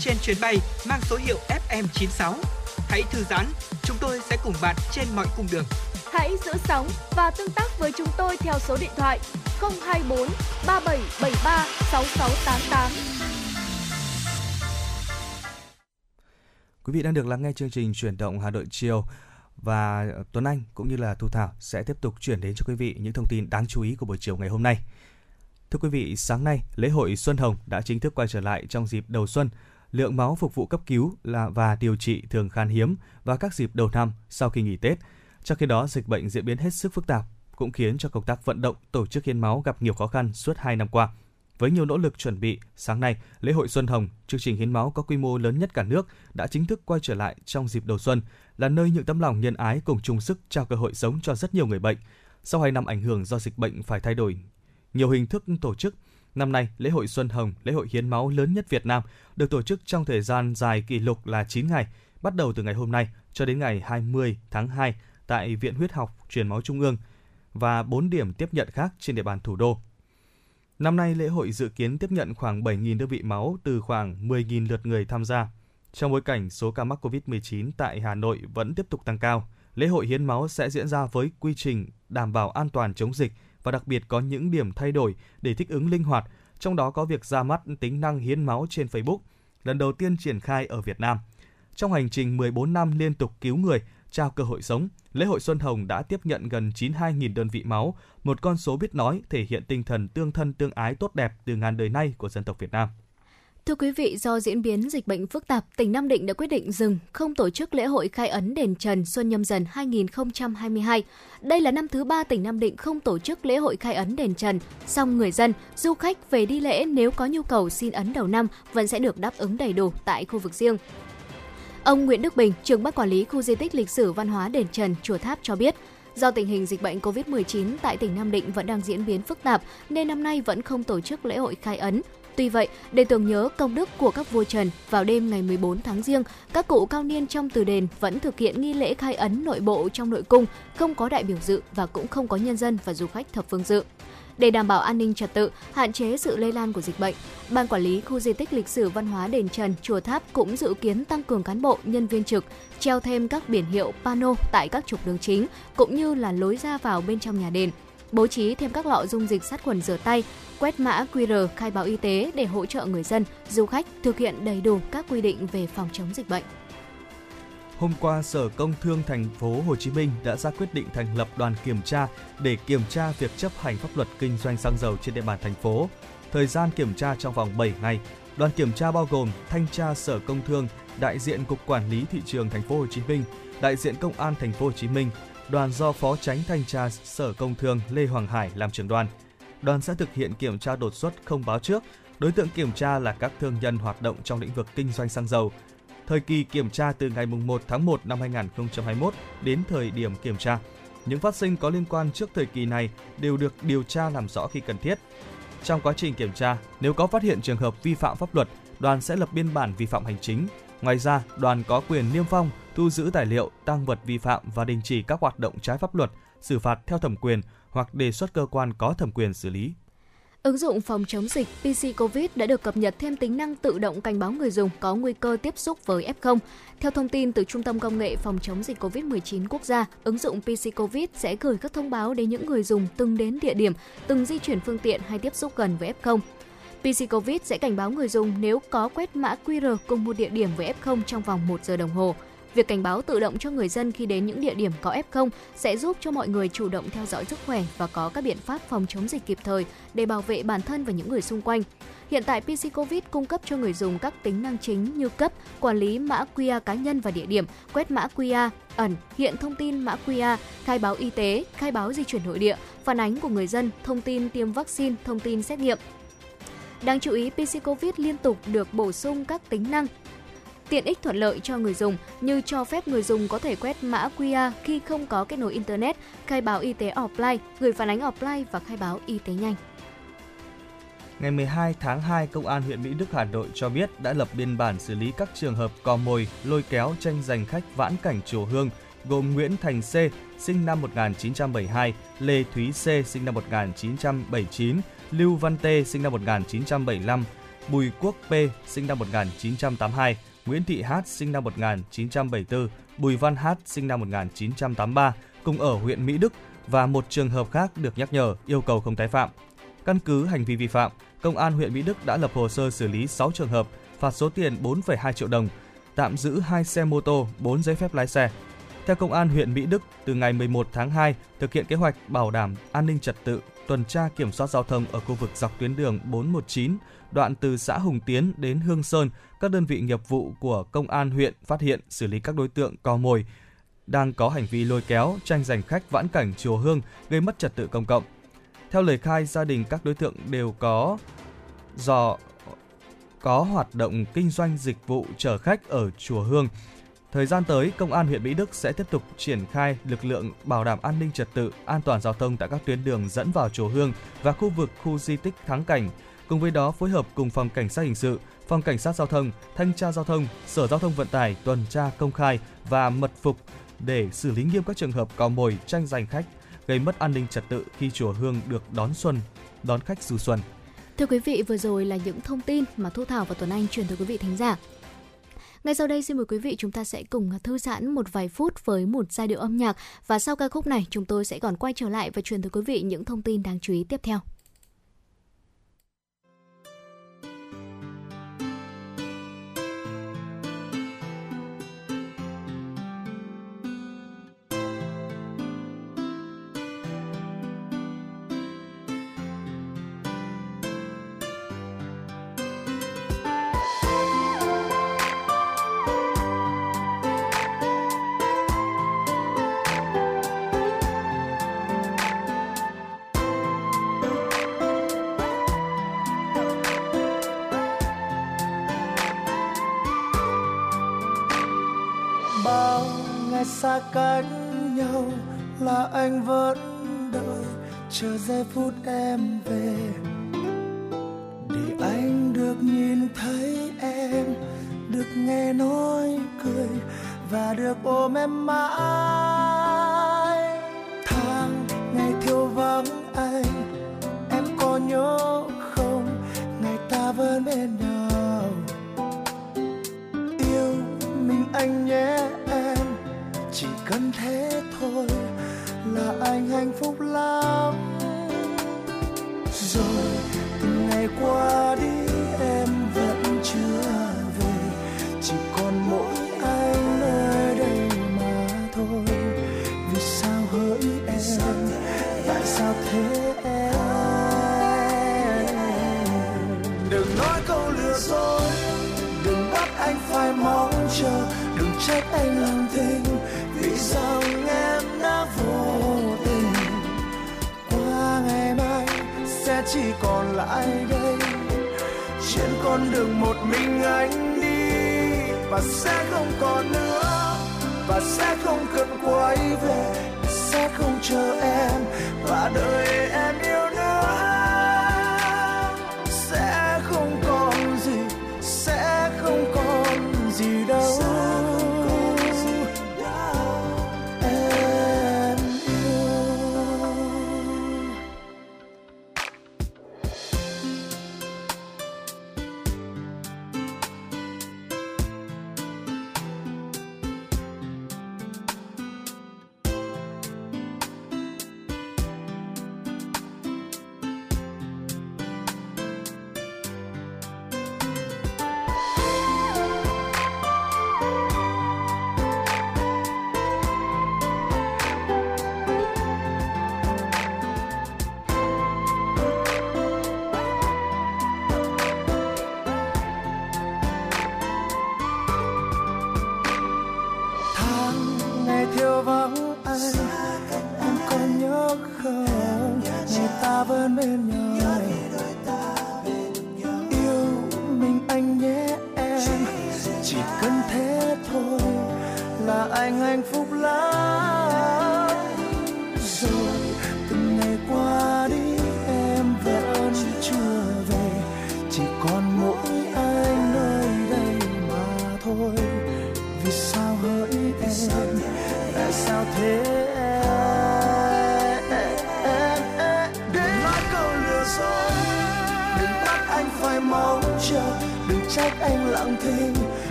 trên chuyến bay mang số hiệu FM96. Hãy thư giãn, chúng tôi sẽ cùng bạn trên mọi cung đường. Hãy giữ sóng và tương tác với chúng tôi theo số điện thoại 024 3773 6688. Quý vị đang được lắng nghe chương trình chuyển động Hà Nội chiều và Tuấn Anh cũng như là Thu Thảo sẽ tiếp tục chuyển đến cho quý vị những thông tin đáng chú ý của buổi chiều ngày hôm nay. Thưa quý vị, sáng nay, lễ hội Xuân Hồng đã chính thức quay trở lại trong dịp đầu xuân. Lượng máu phục vụ cấp cứu là và điều trị thường khan hiếm vào các dịp đầu năm sau khi nghỉ Tết. Trong khi đó, dịch bệnh diễn biến hết sức phức tạp, cũng khiến cho công tác vận động tổ chức hiến máu gặp nhiều khó khăn suốt 2 năm qua. Với nhiều nỗ lực chuẩn bị, sáng nay, lễ hội Xuân Hồng, chương trình hiến máu có quy mô lớn nhất cả nước, đã chính thức quay trở lại trong dịp đầu xuân, là nơi những tấm lòng nhân ái cùng chung sức trao cơ hội sống cho rất nhiều người bệnh. Sau 2 năm ảnh hưởng do dịch bệnh phải thay đổi nhiều hình thức tổ chức, Năm nay, lễ hội Xuân Hồng, lễ hội hiến máu lớn nhất Việt Nam, được tổ chức trong thời gian dài kỷ lục là 9 ngày, bắt đầu từ ngày hôm nay cho đến ngày 20 tháng 2 tại Viện Huyết học Truyền máu Trung ương và 4 điểm tiếp nhận khác trên địa bàn thủ đô. Năm nay, lễ hội dự kiến tiếp nhận khoảng 7.000 đơn vị máu từ khoảng 10.000 lượt người tham gia. Trong bối cảnh số ca mắc COVID-19 tại Hà Nội vẫn tiếp tục tăng cao, lễ hội hiến máu sẽ diễn ra với quy trình đảm bảo an toàn chống dịch và đặc biệt có những điểm thay đổi để thích ứng linh hoạt, trong đó có việc ra mắt tính năng hiến máu trên Facebook, lần đầu tiên triển khai ở Việt Nam. Trong hành trình 14 năm liên tục cứu người, trao cơ hội sống, lễ hội Xuân Hồng đã tiếp nhận gần 92.000 đơn vị máu, một con số biết nói thể hiện tinh thần tương thân tương ái tốt đẹp từ ngàn đời nay của dân tộc Việt Nam. Thưa quý vị, do diễn biến dịch bệnh phức tạp, tỉnh Nam Định đã quyết định dừng, không tổ chức lễ hội khai ấn đền Trần Xuân Nhâm Dần 2022. Đây là năm thứ ba tỉnh Nam Định không tổ chức lễ hội khai ấn đền Trần, song người dân, du khách về đi lễ nếu có nhu cầu xin ấn đầu năm vẫn sẽ được đáp ứng đầy đủ tại khu vực riêng. Ông Nguyễn Đức Bình, trưởng ban quản lý khu di tích lịch sử văn hóa đền Trần, Chùa Tháp cho biết, Do tình hình dịch bệnh COVID-19 tại tỉnh Nam Định vẫn đang diễn biến phức tạp nên năm nay vẫn không tổ chức lễ hội khai ấn. Tuy vậy, để tưởng nhớ công đức của các vua Trần, vào đêm ngày 14 tháng Giêng, các cụ cao niên trong từ đền vẫn thực hiện nghi lễ khai ấn nội bộ trong nội cung, không có đại biểu dự và cũng không có nhân dân và du khách thập phương dự. Để đảm bảo an ninh trật tự, hạn chế sự lây lan của dịch bệnh, Ban quản lý khu di tích lịch sử văn hóa đền Trần, Chùa Tháp cũng dự kiến tăng cường cán bộ, nhân viên trực, treo thêm các biển hiệu pano tại các trục đường chính cũng như là lối ra vào bên trong nhà đền bố trí thêm các lọ dung dịch sát khuẩn rửa tay, quét mã QR khai báo y tế để hỗ trợ người dân, du khách thực hiện đầy đủ các quy định về phòng chống dịch bệnh. Hôm qua, Sở Công Thương thành phố Hồ Chí Minh đã ra quyết định thành lập đoàn kiểm tra để kiểm tra việc chấp hành pháp luật kinh doanh xăng dầu trên địa bàn thành phố. Thời gian kiểm tra trong vòng 7 ngày. Đoàn kiểm tra bao gồm thanh tra Sở Công Thương, đại diện Cục Quản lý thị trường thành phố Hồ Chí Minh, đại diện Công an thành phố Hồ Chí Minh, đoàn do Phó Tránh Thanh tra Sở Công Thương Lê Hoàng Hải làm trưởng đoàn. Đoàn sẽ thực hiện kiểm tra đột xuất không báo trước. Đối tượng kiểm tra là các thương nhân hoạt động trong lĩnh vực kinh doanh xăng dầu. Thời kỳ kiểm tra từ ngày 1 tháng 1 năm 2021 đến thời điểm kiểm tra. Những phát sinh có liên quan trước thời kỳ này đều được điều tra làm rõ khi cần thiết. Trong quá trình kiểm tra, nếu có phát hiện trường hợp vi phạm pháp luật, đoàn sẽ lập biên bản vi phạm hành chính. Ngoài ra, đoàn có quyền niêm phong, thu giữ tài liệu, tăng vật vi phạm và đình chỉ các hoạt động trái pháp luật, xử phạt theo thẩm quyền hoặc đề xuất cơ quan có thẩm quyền xử lý. Ứng dụng phòng chống dịch PC COVID đã được cập nhật thêm tính năng tự động cảnh báo người dùng có nguy cơ tiếp xúc với F0. Theo thông tin từ Trung tâm Công nghệ Phòng chống dịch COVID-19 quốc gia, ứng dụng PC COVID sẽ gửi các thông báo đến những người dùng từng đến địa điểm, từng di chuyển phương tiện hay tiếp xúc gần với F0. PC COVID sẽ cảnh báo người dùng nếu có quét mã QR cùng một địa điểm với F0 trong vòng 1 giờ đồng hồ. Việc cảnh báo tự động cho người dân khi đến những địa điểm có F0 sẽ giúp cho mọi người chủ động theo dõi sức khỏe và có các biện pháp phòng chống dịch kịp thời để bảo vệ bản thân và những người xung quanh. Hiện tại PC COVID cung cấp cho người dùng các tính năng chính như cấp, quản lý mã QR cá nhân và địa điểm, quét mã QR, ẩn, hiện thông tin mã QR, khai báo y tế, khai báo di chuyển nội địa, phản ánh của người dân, thông tin tiêm vaccine, thông tin xét nghiệm. Đáng chú ý, PC COVID liên tục được bổ sung các tính năng tiện ích thuận lợi cho người dùng như cho phép người dùng có thể quét mã QR khi không có kết nối Internet, khai báo y tế offline, gửi phản ánh offline và khai báo y tế nhanh. Ngày 12 tháng 2, Công an huyện Mỹ Đức Hà Nội cho biết đã lập biên bản xử lý các trường hợp cò mồi, lôi kéo tranh giành khách vãn cảnh chùa Hương gồm Nguyễn Thành C, sinh năm 1972, Lê Thúy C, sinh năm 1979, Lưu Văn tê sinh năm 1975, Bùi Quốc P, sinh năm 1982, Nguyễn Thị Hát sinh năm 1974, Bùi Văn Hát sinh năm 1983 cùng ở huyện Mỹ Đức và một trường hợp khác được nhắc nhở yêu cầu không tái phạm. Căn cứ hành vi vi phạm, Công an huyện Mỹ Đức đã lập hồ sơ xử lý 6 trường hợp, phạt số tiền 4,2 triệu đồng, tạm giữ 2 xe mô tô, 4 giấy phép lái xe. Theo Công an huyện Mỹ Đức, từ ngày 11 tháng 2 thực hiện kế hoạch bảo đảm an ninh trật tự, tuần tra kiểm soát giao thông ở khu vực dọc tuyến đường 419 đoạn từ xã Hùng Tiến đến Hương Sơn, các đơn vị nghiệp vụ của công an huyện phát hiện xử lý các đối tượng cò mồi đang có hành vi lôi kéo, tranh giành khách vãn cảnh chùa Hương gây mất trật tự công cộng. Theo lời khai, gia đình các đối tượng đều có do có hoạt động kinh doanh dịch vụ chở khách ở chùa Hương. Thời gian tới, Công an huyện Mỹ Đức sẽ tiếp tục triển khai lực lượng bảo đảm an ninh trật tự, an toàn giao thông tại các tuyến đường dẫn vào chùa Hương và khu vực khu di tích Thắng Cảnh, Cùng với đó phối hợp cùng phòng cảnh sát hình sự, phòng cảnh sát giao thông, thanh tra giao thông, sở giao thông vận tải tuần tra công khai và mật phục để xử lý nghiêm các trường hợp cò mồi tranh giành khách gây mất an ninh trật tự khi chùa Hương được đón xuân, đón khách du xuân. Thưa quý vị, vừa rồi là những thông tin mà Thu Thảo và Tuấn Anh truyền tới quý vị thính giả. Ngay sau đây xin mời quý vị chúng ta sẽ cùng thư giãn một vài phút với một giai điệu âm nhạc và sau ca khúc này chúng tôi sẽ còn quay trở lại và truyền tới quý vị những thông tin đáng chú ý tiếp theo. Anh vẫn đợi, chờ giây phút em về. Để anh được nhìn thấy em, được nghe nói cười và được ôm em mãi.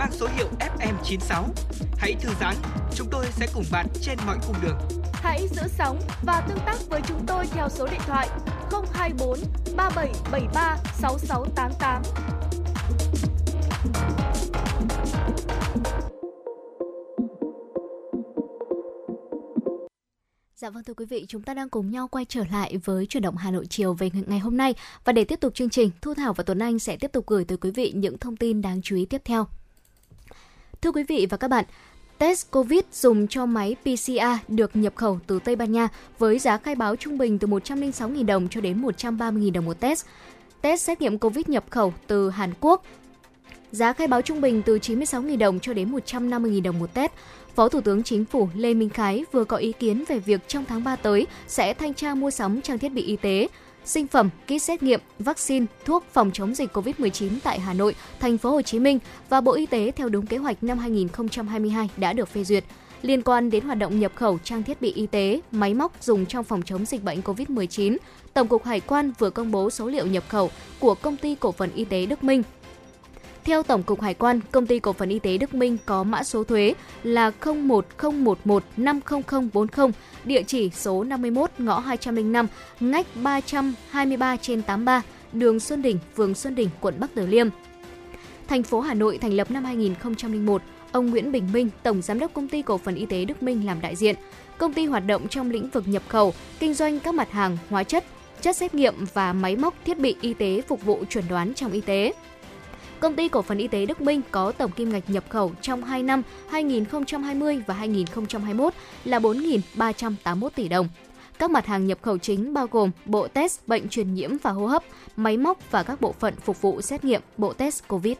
Mang số hiệu FM96. Hãy thư giãn, chúng tôi sẽ cùng bạn trên mọi cung đường. Hãy giữ sóng và tương tác với chúng tôi theo số điện thoại 024 3773 6688. Dạ vâng thưa quý vị, chúng ta đang cùng nhau quay trở lại với chuyển động Hà Nội chiều về ngày hôm nay và để tiếp tục chương trình, Thu Thảo và Tuấn Anh sẽ tiếp tục gửi tới quý vị những thông tin đáng chú ý tiếp theo. Thưa quý vị và các bạn, test COVID dùng cho máy PCR được nhập khẩu từ Tây Ban Nha với giá khai báo trung bình từ 106.000 đồng cho đến 130.000 đồng một test. Test xét nghiệm COVID nhập khẩu từ Hàn Quốc Giá khai báo trung bình từ 96.000 đồng cho đến 150.000 đồng một test. Phó Thủ tướng Chính phủ Lê Minh Khái vừa có ý kiến về việc trong tháng 3 tới sẽ thanh tra mua sắm trang thiết bị y tế, sinh phẩm, kit xét nghiệm, vaccine, thuốc phòng chống dịch COVID-19 tại Hà Nội, thành phố Hồ Chí Minh và Bộ Y tế theo đúng kế hoạch năm 2022 đã được phê duyệt. Liên quan đến hoạt động nhập khẩu trang thiết bị y tế, máy móc dùng trong phòng chống dịch bệnh COVID-19, Tổng cục Hải quan vừa công bố số liệu nhập khẩu của công ty cổ phần y tế Đức Minh theo Tổng cục Hải quan, công ty cổ phần y tế Đức Minh có mã số thuế là 01011500040, địa chỉ số 51 ngõ 205, ngách 323 trên 83, đường Xuân Đỉnh, phường Xuân Đỉnh, quận Bắc Từ Liêm. Thành phố Hà Nội thành lập năm 2001, ông Nguyễn Bình Minh, Tổng Giám đốc Công ty Cổ phần Y tế Đức Minh làm đại diện. Công ty hoạt động trong lĩnh vực nhập khẩu, kinh doanh các mặt hàng, hóa chất, chất xét nghiệm và máy móc thiết bị y tế phục vụ chuẩn đoán trong y tế. Công ty cổ phần y tế Đức Minh có tổng kim ngạch nhập khẩu trong 2 năm 2020 và 2021 là 4.381 tỷ đồng. Các mặt hàng nhập khẩu chính bao gồm bộ test bệnh truyền nhiễm và hô hấp, máy móc và các bộ phận phục vụ xét nghiệm bộ test COVID.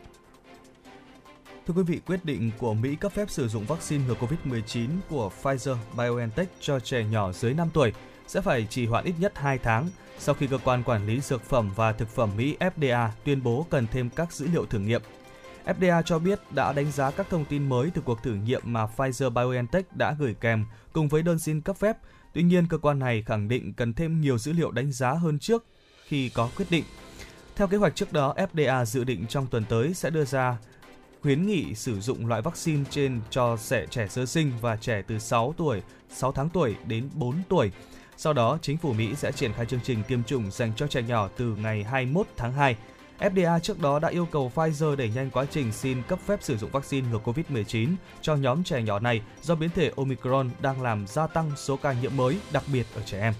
Thưa quý vị, quyết định của Mỹ cấp phép sử dụng vaccine ngừa COVID-19 của Pfizer BioNTech cho trẻ nhỏ dưới 5 tuổi sẽ phải trì hoãn ít nhất 2 tháng sau khi cơ quan quản lý dược phẩm và thực phẩm Mỹ FDA tuyên bố cần thêm các dữ liệu thử nghiệm. FDA cho biết đã đánh giá các thông tin mới từ cuộc thử nghiệm mà Pfizer BioNTech đã gửi kèm cùng với đơn xin cấp phép. Tuy nhiên, cơ quan này khẳng định cần thêm nhiều dữ liệu đánh giá hơn trước khi có quyết định. Theo kế hoạch trước đó, FDA dự định trong tuần tới sẽ đưa ra khuyến nghị sử dụng loại vaccine trên cho trẻ trẻ sơ sinh và trẻ từ 6 tuổi, 6 tháng tuổi đến 4 tuổi. Sau đó, chính phủ Mỹ sẽ triển khai chương trình tiêm chủng dành cho trẻ nhỏ từ ngày 21 tháng 2. FDA trước đó đã yêu cầu Pfizer đẩy nhanh quá trình xin cấp phép sử dụng vaccine ngừa COVID-19 cho nhóm trẻ nhỏ này do biến thể Omicron đang làm gia tăng số ca nhiễm mới, đặc biệt ở trẻ em.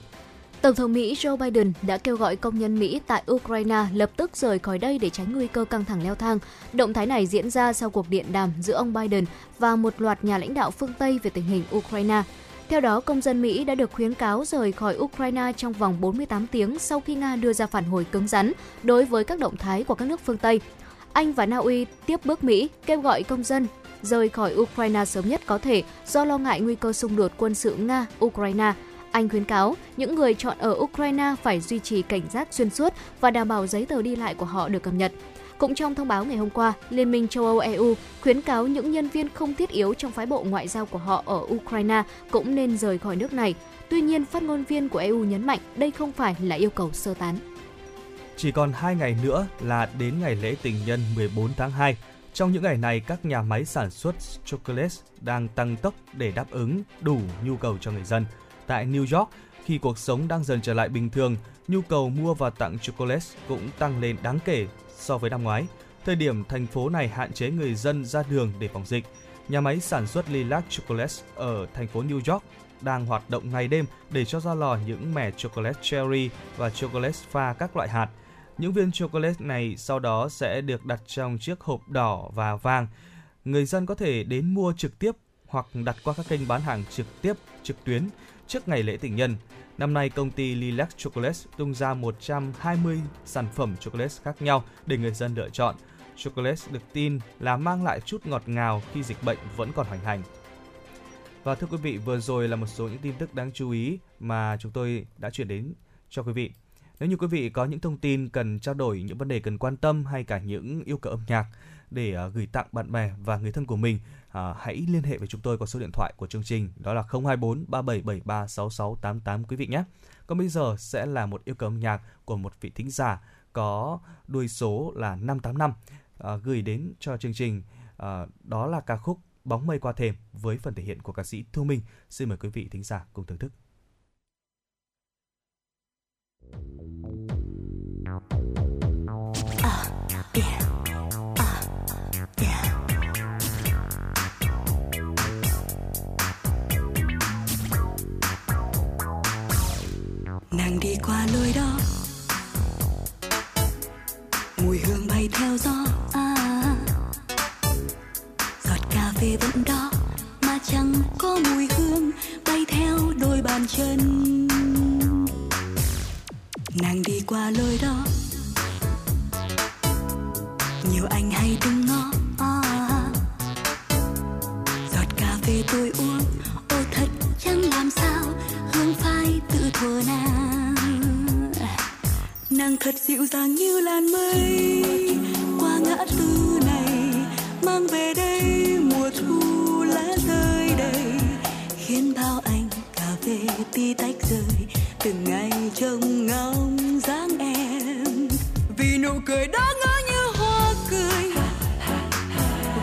Tổng thống Mỹ Joe Biden đã kêu gọi công nhân Mỹ tại Ukraine lập tức rời khỏi đây để tránh nguy cơ căng thẳng leo thang. Động thái này diễn ra sau cuộc điện đàm giữa ông Biden và một loạt nhà lãnh đạo phương Tây về tình hình Ukraine. Theo đó, công dân Mỹ đã được khuyến cáo rời khỏi Ukraine trong vòng 48 tiếng sau khi Nga đưa ra phản hồi cứng rắn đối với các động thái của các nước phương Tây. Anh và Na Uy tiếp bước Mỹ kêu gọi công dân rời khỏi Ukraine sớm nhất có thể do lo ngại nguy cơ xung đột quân sự Nga-Ukraine. Anh khuyến cáo những người chọn ở Ukraine phải duy trì cảnh giác xuyên suốt và đảm bảo giấy tờ đi lại của họ được cập nhật. Cũng trong thông báo ngày hôm qua, Liên minh châu Âu EU khuyến cáo những nhân viên không thiết yếu trong phái bộ ngoại giao của họ ở Ukraine cũng nên rời khỏi nước này. Tuy nhiên, phát ngôn viên của EU nhấn mạnh đây không phải là yêu cầu sơ tán. Chỉ còn 2 ngày nữa là đến ngày lễ tình nhân 14 tháng 2. Trong những ngày này, các nhà máy sản xuất chocolate đang tăng tốc để đáp ứng đủ nhu cầu cho người dân. Tại New York, khi cuộc sống đang dần trở lại bình thường, nhu cầu mua và tặng chocolate cũng tăng lên đáng kể so với năm ngoái. Thời điểm thành phố này hạn chế người dân ra đường để phòng dịch, nhà máy sản xuất Lilac Chocolate ở thành phố New York đang hoạt động ngày đêm để cho ra lò những mẻ chocolate cherry và chocolate pha các loại hạt. Những viên chocolate này sau đó sẽ được đặt trong chiếc hộp đỏ và vàng. Người dân có thể đến mua trực tiếp hoặc đặt qua các kênh bán hàng trực tiếp trực tuyến trước ngày lễ tình nhân. Năm nay, công ty Lilac Chocolates tung ra 120 sản phẩm chocolate khác nhau để người dân lựa chọn. Chocolate được tin là mang lại chút ngọt ngào khi dịch bệnh vẫn còn hoành hành. Và thưa quý vị, vừa rồi là một số những tin tức đáng chú ý mà chúng tôi đã chuyển đến cho quý vị. Nếu như quý vị có những thông tin cần trao đổi, những vấn đề cần quan tâm hay cả những yêu cầu âm nhạc để ờ, gửi tặng bạn bè và người thân của mình, à, hãy liên hệ với chúng tôi qua số điện thoại của chương trình đó là 024 3773 6688 quý vị nhé. Còn bây giờ sẽ là một yêu cầu âm nhạc của một vị thính giả có đuôi số là 585 à, gửi đến cho chương trình. à, đó là ca khúc Bóng mây qua thềm với phần thể hiện của ca sĩ Thu Minh. Xin mời quý vị thính giả cùng thưởng thức. nàng theo gió. À, giọt cà phê vẫn đó mà chẳng có mùi hương bay theo đôi bàn chân. Nàng đi qua lối đó. Nhiều anh hay đứng ngó. À, giọt cà phê tôi uống. Ô thật chẳng làm sao hương phai tự thuở nàng. Nàng thật dịu dàng như làn mây tư này mang về đây mùa thu lá rơi đầy, khiến bao anh cà phê tí tách rơi từng ngày trông ngóng dáng em. Vì nụ cười đó ngỡ như hoa cười,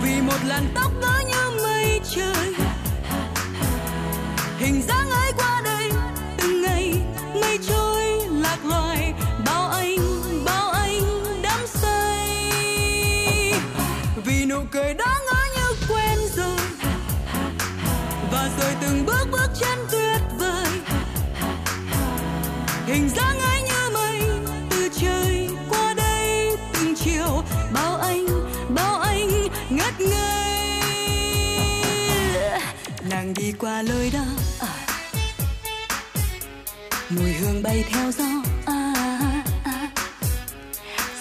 vì một làn tóc ngỡ như mây trời. Hình dáng nàng đi qua lối đó à. mùi hương bay theo gió à, à.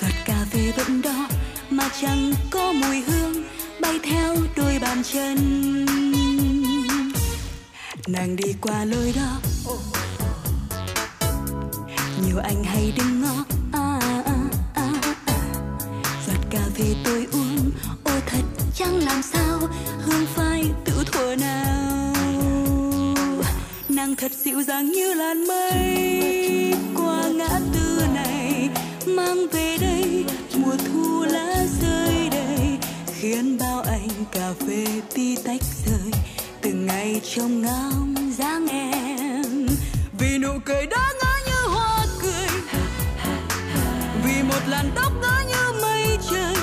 giọt cà phê vẫn đó mà chẳng có mùi hương bay theo đôi bàn chân nàng đi qua lối đó nhiều anh hay đứng ngó à, à, à, à. giọt cà phê tôi uống ô thật chẳng làm sao hương phai tự thuở nào dịu dàng như làn mây. Qua ngã tư này, mang về đây, mùa thu lá rơi đầy, khiến bao anh cà phê tí tách rơi từng ngày trông ngóng dáng em, vì nụ cười đó ngỡ như hoa cười. Vì một làn tóc ngỡ như mây trời.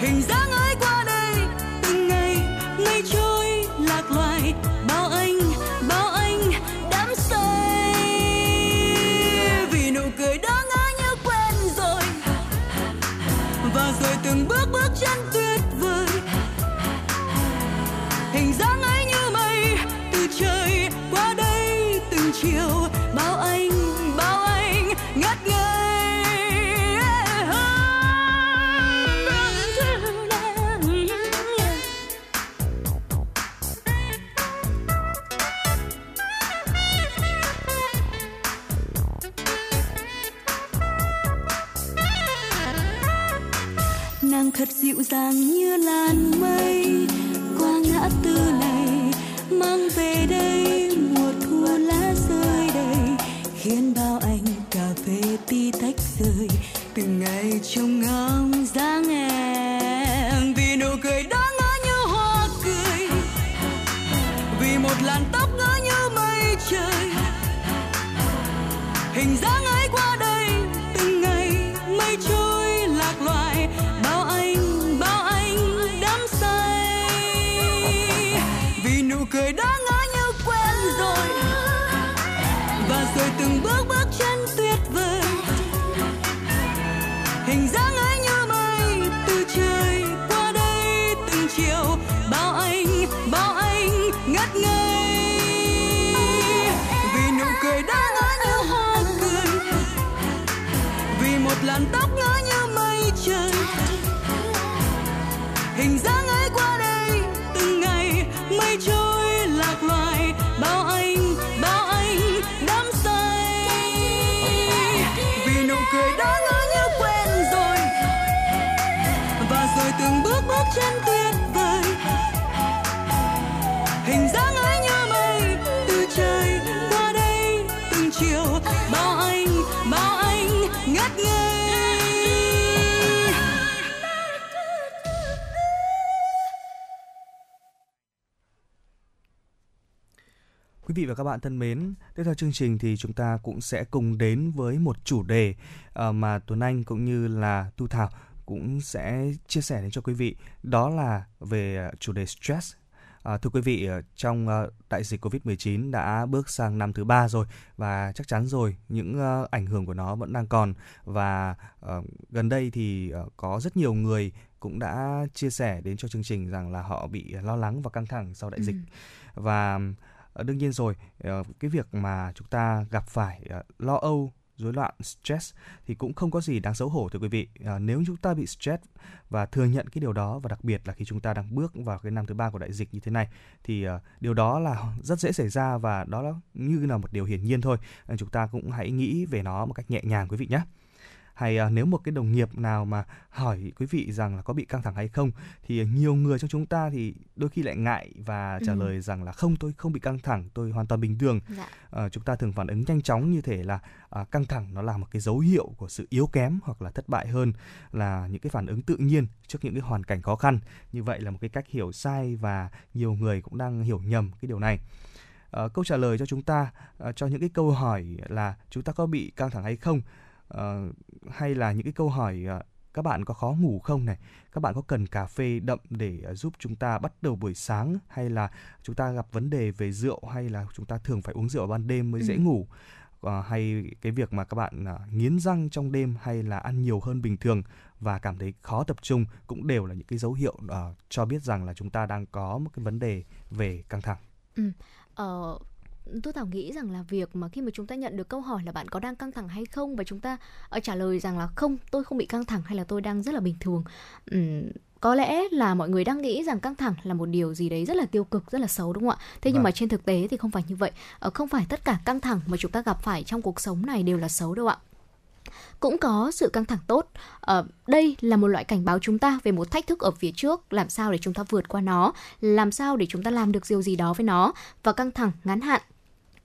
Hình dáng ấy đây tiếp theo chương trình thì chúng ta cũng sẽ cùng đến với một chủ đề uh, mà Tuấn Anh cũng như là Tu Thảo cũng sẽ chia sẻ đến cho quý vị. Đó là về uh, chủ đề stress. À, thưa quý vị, trong uh, đại dịch Covid-19 đã bước sang năm thứ ba rồi và chắc chắn rồi những uh, ảnh hưởng của nó vẫn đang còn và uh, gần đây thì uh, có rất nhiều người cũng đã chia sẻ đến cho chương trình rằng là họ bị lo lắng và căng thẳng sau đại dịch Ừ. và Ờ, Ờ, đương nhiên rồi ờ, cái việc mà chúng ta gặp phải ờ, lo âu, rối loạn stress thì cũng không có gì đáng xấu hổ thưa quý vị. Nếu chúng ta bị stress và thừa nhận cái điều đó và đặc biệt là khi chúng ta đang bước vào cái năm thứ ba của đại dịch như thế này, thì điều đó là rất dễ xảy ra và đó là như là một điều hiển nhiên thôi. Chúng ta cũng hãy nghĩ về nó một cách nhẹ nhàng quý vị nhé hay à, nếu một cái đồng nghiệp nào mà hỏi quý vị rằng là có bị căng thẳng hay không thì nhiều người trong chúng ta thì đôi khi lại ngại và trả Ừ. lời rằng là không tôi không bị căng thẳng tôi hoàn toàn bình thường Dạ. Ờ, chúng ta thường phản ứng nhanh chóng như thể là à, căng thẳng nó là một cái dấu hiệu của sự yếu kém hoặc là thất bại hơn là những cái phản ứng tự nhiên trước những cái hoàn cảnh khó khăn như vậy là một cái cách hiểu sai và nhiều người cũng đang hiểu nhầm cái điều này Ờ, câu trả lời cho chúng ta ờ, cho những cái câu hỏi là chúng ta có bị căng thẳng hay không Ờ, hay là những cái câu hỏi ờ, các bạn có khó ngủ không này? Các bạn có cần cà phê đậm để ờ, giúp chúng ta bắt đầu buổi sáng? Hay là chúng ta gặp vấn đề về rượu? Hay là chúng ta thường phải uống rượu ban đêm mới dễ Ừ. ngủ? Ờ, hay cái việc mà các bạn à, nghiến răng trong đêm hay là ăn nhiều hơn bình thường và cảm thấy khó tập trung cũng đều là những cái dấu hiệu ờ, cho biết rằng là chúng ta đang có một cái vấn đề về căng thẳng. Ờ, tôi thảo nghĩ rằng là việc mà khi mà chúng ta nhận được câu hỏi là bạn có đang căng thẳng hay không và chúng ta ờ, trả lời rằng là không tôi không bị căng thẳng hay là tôi đang rất là bình thường Ừm, có lẽ là mọi người đang nghĩ rằng căng thẳng là một điều gì đấy rất là tiêu cực rất là xấu đúng không ạ thế nhưng Vâng. mà trên thực tế thì không phải như vậy Ờ, không phải tất cả căng thẳng mà chúng ta gặp phải trong cuộc sống này đều là xấu đâu ạ cũng có sự căng thẳng tốt. Ờ, đây là một loại cảnh báo chúng ta về một thách thức ở phía trước, làm sao để chúng ta vượt qua nó, làm sao để chúng ta làm được điều gì đó với nó và căng thẳng ngắn hạn.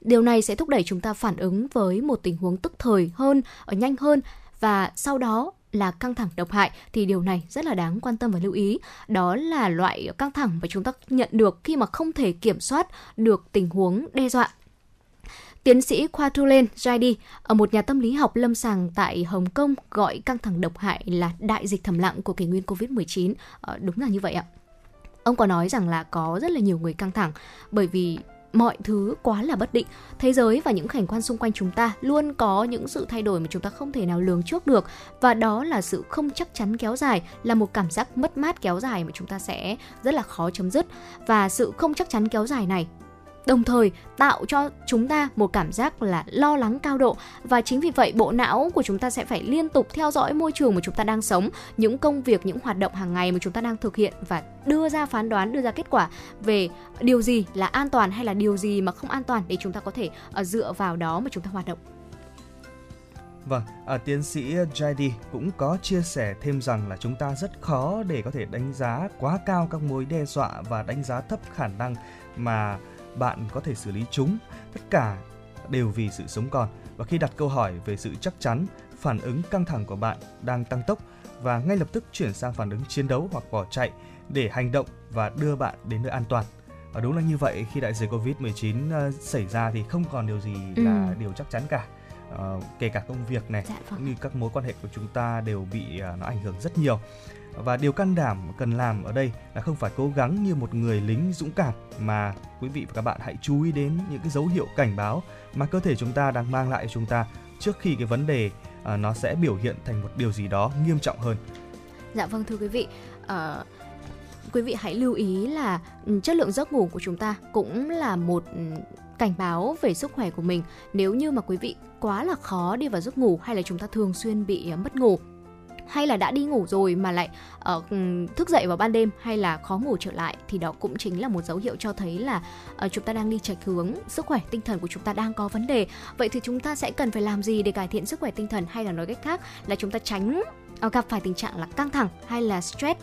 Điều này sẽ thúc đẩy chúng ta phản ứng với một tình huống tức thời hơn, ở nhanh hơn và sau đó là căng thẳng độc hại thì điều này rất là đáng quan tâm và lưu ý. Đó là loại căng thẳng mà chúng ta nhận được khi mà không thể kiểm soát được tình huống đe dọa. Tiến sĩ Quatulen Jaidi, ở một nhà tâm lý học lâm sàng tại Hồng Kông gọi căng thẳng độc hại là đại dịch thầm lặng của kỷ nguyên Covid-19. Ờ, đúng là như vậy ạ. Ông có nói rằng là có rất là nhiều người căng thẳng bởi vì mọi thứ quá là bất định. Thế giới và những cảnh quan xung quanh chúng ta luôn có những sự thay đổi mà chúng ta không thể nào lường trước được và đó là sự không chắc chắn kéo dài, là một cảm giác mất mát kéo dài mà chúng ta sẽ rất là khó chấm dứt và sự không chắc chắn kéo dài này đồng thời tạo cho chúng ta một cảm giác là lo lắng cao độ. Và chính vì vậy bộ não của chúng ta sẽ phải liên tục theo dõi môi trường mà chúng ta đang sống những công việc những hoạt động hàng ngày mà chúng ta đang thực hiện và đưa ra phán đoán đưa ra kết quả về điều gì là an toàn hay là điều gì mà không an toàn để chúng ta có thể ờ, dựa vào đó mà chúng ta hoạt động. Vâng, à, tiến sĩ JD cũng có chia sẻ thêm rằng là chúng ta rất khó để có thể đánh giá quá cao các mối đe dọa và đánh giá thấp khả năng mà bạn có thể xử lý chúng. Tất cả đều vì sự sống còn. Và khi đặt câu hỏi về sự chắc chắn, phản ứng căng thẳng của bạn đang tăng tốc và ngay lập tức chuyển sang phản ứng chiến đấu hoặc bỏ chạy để hành động và đưa bạn đến nơi an toàn. Và đúng là như vậy khi đại dịch Covid-19 uh, xảy ra thì không còn điều gì Ừ. là điều chắc chắn cả. Ờ, kể cả công việc này Dạ vâng. cũng như các mối quan hệ của chúng ta đều bị à, nó ảnh hưởng rất nhiều và điều can đảm cần làm ở đây là không phải cố gắng như một người lính dũng cảm mà quý vị và các bạn hãy chú ý đến những cái dấu hiệu cảnh báo mà cơ thể chúng ta đang mang lại cho chúng ta trước khi cái vấn đề uh, nó sẽ biểu hiện thành một điều gì đó nghiêm trọng hơn. Dạ vâng thưa quý vị, uh, quý vị hãy lưu ý là ừ, chất lượng giấc ngủ của chúng ta cũng là một ừ, cảnh báo về sức khỏe của mình. Nếu như mà quý vị quá là khó đi vào giấc ngủ hay là chúng ta thường xuyên bị ờ, mất ngủ hay là đã đi ngủ rồi mà lại uh, thức dậy vào ban đêm hay là khó ngủ trở lại thì đó cũng chính là một dấu hiệu cho thấy là uh, chúng ta đang đi chệch hướng sức khỏe tinh thần của chúng ta đang có vấn đề. Vậy thì chúng ta sẽ cần phải làm gì để cải thiện sức khỏe tinh thần hay là nói cách khác là chúng ta tránh ờ, gặp phải tình trạng là căng thẳng hay là stress?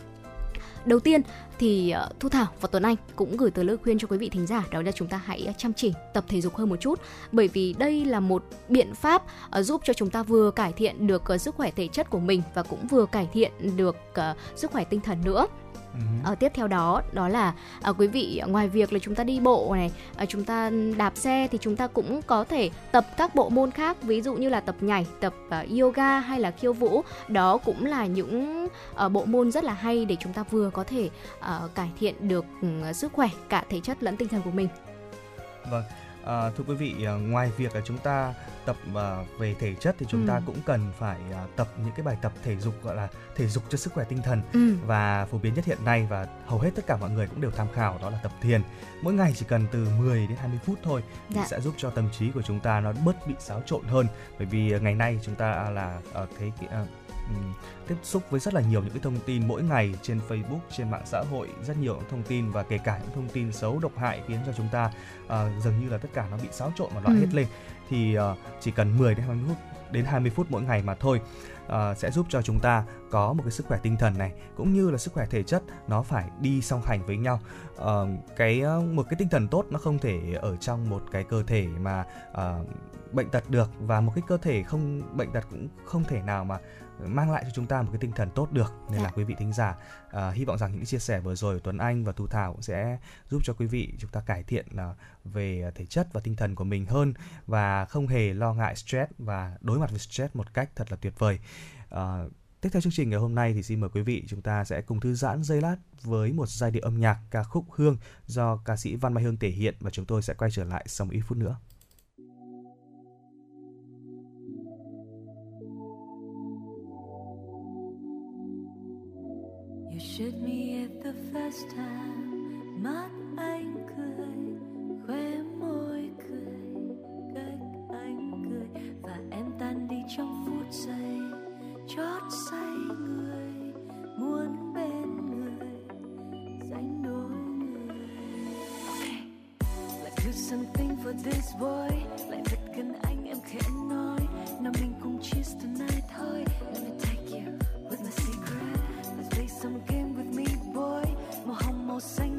Đầu tiên thì ờ, Thu Thảo và Tuấn Anh cũng gửi tới lời khuyên cho quý vị thính giả, đó là chúng ta hãy ờ, chăm chỉ tập thể dục hơn một chút. Bởi vì đây là một biện pháp ờ, giúp cho chúng ta vừa cải thiện được sức khỏe thể chất của mình và cũng vừa cải thiện được sức khỏe tinh thần nữa ở tiếp theo đó đó là à, quý vị ngoài việc là chúng ta đi bộ này à, chúng ta đạp xe thì chúng ta cũng có thể tập các bộ môn khác ví dụ như là tập nhảy tập uh, yoga hay là khiêu vũ. Đó cũng là những uh, bộ môn rất là hay để chúng ta vừa có thể uh, cải thiện được uh, sức khỏe cả thể chất lẫn tinh thần của mình. Vâng À, thưa quý vị, à, ngoài việc là chúng ta tập à, về thể chất thì chúng ừ. ta cũng cần phải tập những cái bài tập thể dục gọi là thể dục cho sức khỏe tinh thần ừ. và phổ biến nhất hiện nay và hầu hết tất cả mọi người cũng đều tham khảo đó là tập thiền. Mỗi ngày chỉ cần từ 10 đến 20 phút thôi thì dạ. sẽ giúp cho tâm trí của chúng ta nó bớt bị xáo trộn hơn bởi vì ngày nay chúng ta là ở cái tiếp xúc với rất là nhiều những cái thông tin mỗi ngày trên Facebook, trên mạng xã hội rất nhiều những thông tin và kể cả những thông tin xấu độc hại khiến cho chúng ta uh, dường như là tất cả nó bị xáo trộn và loạn ừ. hết lên thì uh, chỉ cần 10 đến 20 phút đến 20 phút mỗi ngày mà thôi. Uh, sẽ giúp cho chúng ta có một cái sức khỏe tinh thần này cũng như là sức khỏe thể chất nó phải đi song hành với nhau. Uh, cái uh, một cái tinh thần tốt nó không thể ở trong một cái cơ thể mà uh, bệnh tật được và một cái cơ thể không bệnh tật cũng không thể nào mà mang lại cho chúng ta một cái tinh thần tốt được nên dạ. là quý vị thính giả uh, hy vọng rằng những chia sẻ vừa rồi Tuấn Anh và Thu Thảo sẽ giúp cho quý vị chúng ta cải thiện uh, về thể chất và tinh thần của mình hơn và không hề lo ngại stress và đối mặt với stress một cách thật là tuyệt vời. Uh, Tiếp theo chương trình ngày hôm nay thì xin mời quý vị chúng ta sẽ cùng thư giãn giây lát với một giai điệu âm nhạc ca khúc Hương do ca sĩ Văn Mai Hương thể hiện và chúng tôi sẽ quay trở lại sau một ít phút nữa. Shoot me at the first time, mắt anh cười, khóe môi cười, cách anh cười. Và em tan đi trong phút giây, chót say người, muốn bên người dành đôi người. Okay. Like do something for this boy. Lại thật gần anh, em khẽ nói, nào mình cùng cheers tonight thôi. Let me màu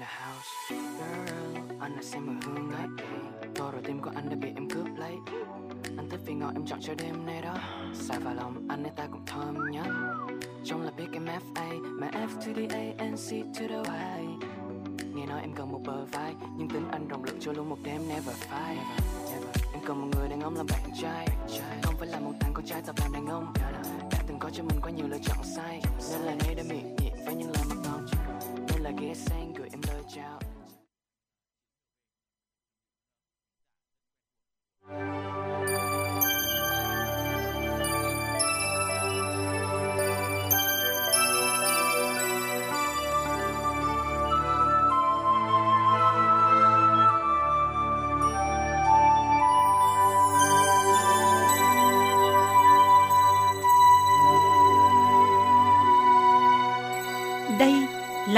the house. Girl, anh là xem mùi hương ấy Tô rồi tim của anh đã bị em cướp lấy. Anh thích vì ngọt em chọn cho đêm nay đó. Xa vào lòng anh ấy ta cũng thơm nhá Trong là biết em FA Mà F to the A and C to the Y. Nghe nói em cần một bờ vai Nhưng tính anh rộng lượng cho luôn một đêm never fight. Em cần một người đàn ông làm bạn trai. Không phải là một thằng con trai tập làm đàn ông. Đã từng có cho mình quá nhiều lựa chọn sai. Nên là nay đã miệng nhịn với những lời mất ngon Nên là ghé sang gửi em lời chào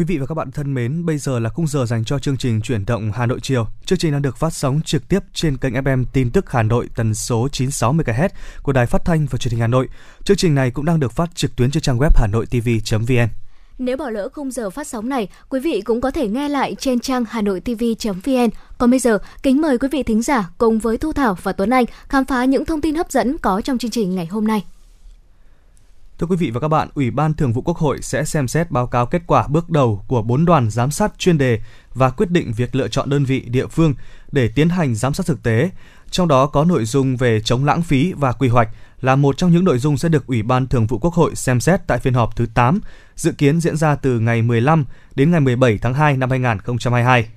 Quý vị và các bạn thân mến, bây giờ là khung giờ dành cho chương trình chuyển động Hà Nội chiều. Chương trình đang được phát sóng trực tiếp trên kênh FM tin tức Hà Nội tần số 96 MHz của Đài Phát thanh và Truyền hình Hà Nội. Chương trình này cũng đang được phát trực tuyến trên trang web hanoitv.vn. Nếu bỏ lỡ khung giờ phát sóng này, quý vị cũng có thể nghe lại trên trang hanoitv.vn. Còn bây giờ, kính mời quý vị thính giả cùng với Thu Thảo và Tuấn Anh khám phá những thông tin hấp dẫn có trong chương trình ngày hôm nay. Thưa quý vị và các bạn, Ủy ban Thường vụ Quốc hội sẽ xem xét báo cáo kết quả bước đầu của 4 đoàn giám sát chuyên đề và quyết định việc lựa chọn đơn vị địa phương để tiến hành giám sát thực tế. Trong đó có nội dung về chống lãng phí và quy hoạch là một trong những nội dung sẽ được Ủy ban Thường vụ Quốc hội xem xét tại phiên họp thứ 8, dự kiến diễn ra từ ngày 15 đến ngày 17 tháng 2 năm 2022.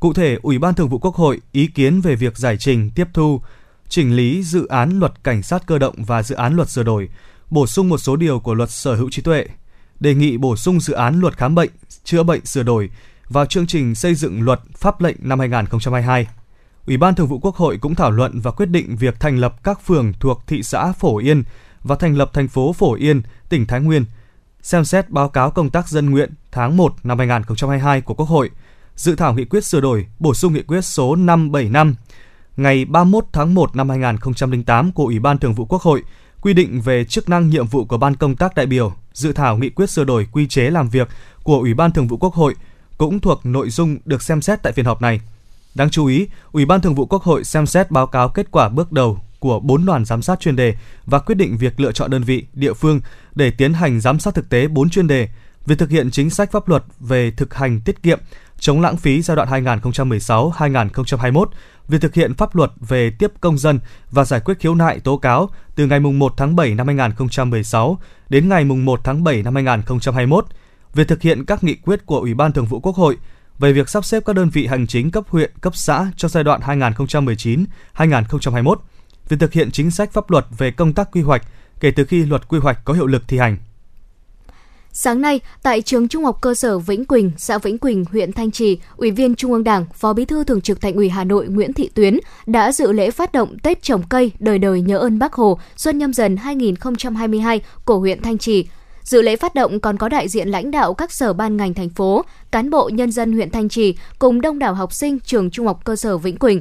Cụ thể, Ủy ban Thường vụ Quốc hội ý kiến về việc giải trình, tiếp thu, chỉnh lý dự án luật cảnh sát cơ động và dự án luật sửa đổi, bổ sung một số điều của luật sở hữu trí tuệ, đề nghị bổ sung dự án luật khám bệnh, chữa bệnh sửa đổi vào chương trình xây dựng luật pháp lệnh năm 2022. Ủy ban Thường vụ Quốc hội cũng thảo luận và quyết định việc thành lập các phường thuộc thị xã Phổ Yên và thành lập thành phố Phổ Yên, tỉnh Thái Nguyên, xem xét báo cáo công tác dân nguyện tháng 1 năm 2022 của Quốc hội, dự thảo nghị quyết sửa đổi, bổ sung nghị quyết số 575 ngày 31 tháng 1 năm 2008 của Ủy ban Thường vụ Quốc hội quy định về chức năng nhiệm vụ của ban công tác đại biểu, dự thảo nghị quyết sửa đổi quy chế làm việc của Ủy ban Thường vụ Quốc hội cũng thuộc nội dung được xem xét tại phiên họp này. Đáng chú ý, Ủy ban Thường vụ Quốc hội xem xét báo cáo kết quả bước đầu của 4 đoàn giám sát chuyên đề và quyết định việc lựa chọn đơn vị, địa phương để tiến hành giám sát thực tế 4 chuyên đề, việc thực hiện chính sách pháp luật về thực hành tiết kiệm, chống lãng phí giai đoạn 2016-2021, việc thực hiện pháp luật về tiếp công dân và giải quyết khiếu nại tố cáo từ ngày 1 tháng 7 năm 2016 đến ngày 1 tháng 7 năm 2021, việc thực hiện các nghị quyết của Ủy ban Thường vụ Quốc hội về việc sắp xếp các đơn vị hành chính cấp huyện, cấp xã cho giai đoạn 2019-2021, việc thực hiện chính sách pháp luật về công tác quy hoạch kể từ khi luật quy hoạch có hiệu lực thi hành. Sáng nay, tại trường Trung học cơ sở Vĩnh Quỳnh, xã Vĩnh Quỳnh, huyện Thanh Trì, Ủy viên Trung ương Đảng, Phó Bí thư Thường trực Thành ủy Hà Nội Nguyễn Thị Tuyến đã dự lễ phát động Tết trồng cây đời đời nhớ ơn Bác Hồ Xuân nhâm dần 2022 của huyện Thanh Trì. Dự lễ phát động còn có đại diện lãnh đạo các sở ban ngành thành phố, cán bộ nhân dân huyện Thanh Trì cùng đông đảo học sinh trường Trung học cơ sở Vĩnh Quỳnh.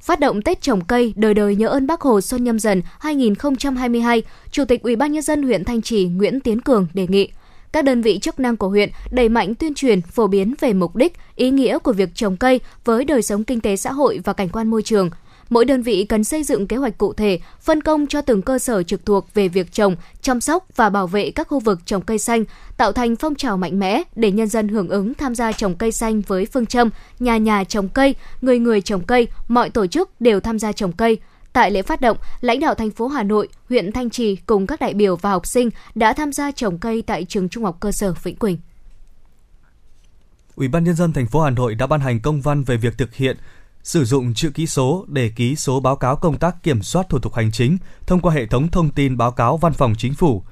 Phát động Tết trồng cây đời đời nhớ ơn Bác Hồ Xuân nhâm dần 2022, Chủ tịch Ủy ban nhân dân huyện Thanh Trì Nguyễn Tiến Cường đề nghị các đơn vị chức năng của huyện đẩy mạnh tuyên truyền phổ biến về mục đích, ý nghĩa của việc trồng cây với đời sống kinh tế xã hội và cảnh quan môi trường. Mỗi đơn vị cần xây dựng kế hoạch cụ thể, phân công cho từng cơ sở trực thuộc về việc trồng, chăm sóc và bảo vệ các khu vực trồng cây xanh, tạo thành phong trào mạnh mẽ để nhân dân hưởng ứng tham gia trồng cây xanh với phương châm nhà nhà trồng cây, người người trồng cây, mọi tổ chức đều tham gia trồng cây. Tại lễ phát động, lãnh đạo thành phố Hà Nội, huyện Thanh Trì cùng các đại biểu và học sinh đã tham gia trồng cây tại trường Trung học cơ sở Vĩnh Quỳnh. Ủy ban nhân dân thành phố Hà Nội đã ban hành công văn về việc thực hiện sử dụng chữ ký số để ký số báo cáo công tác kiểm soát thủ tục hành chính thông qua hệ thống thông tin báo cáo văn phòng chính phủ.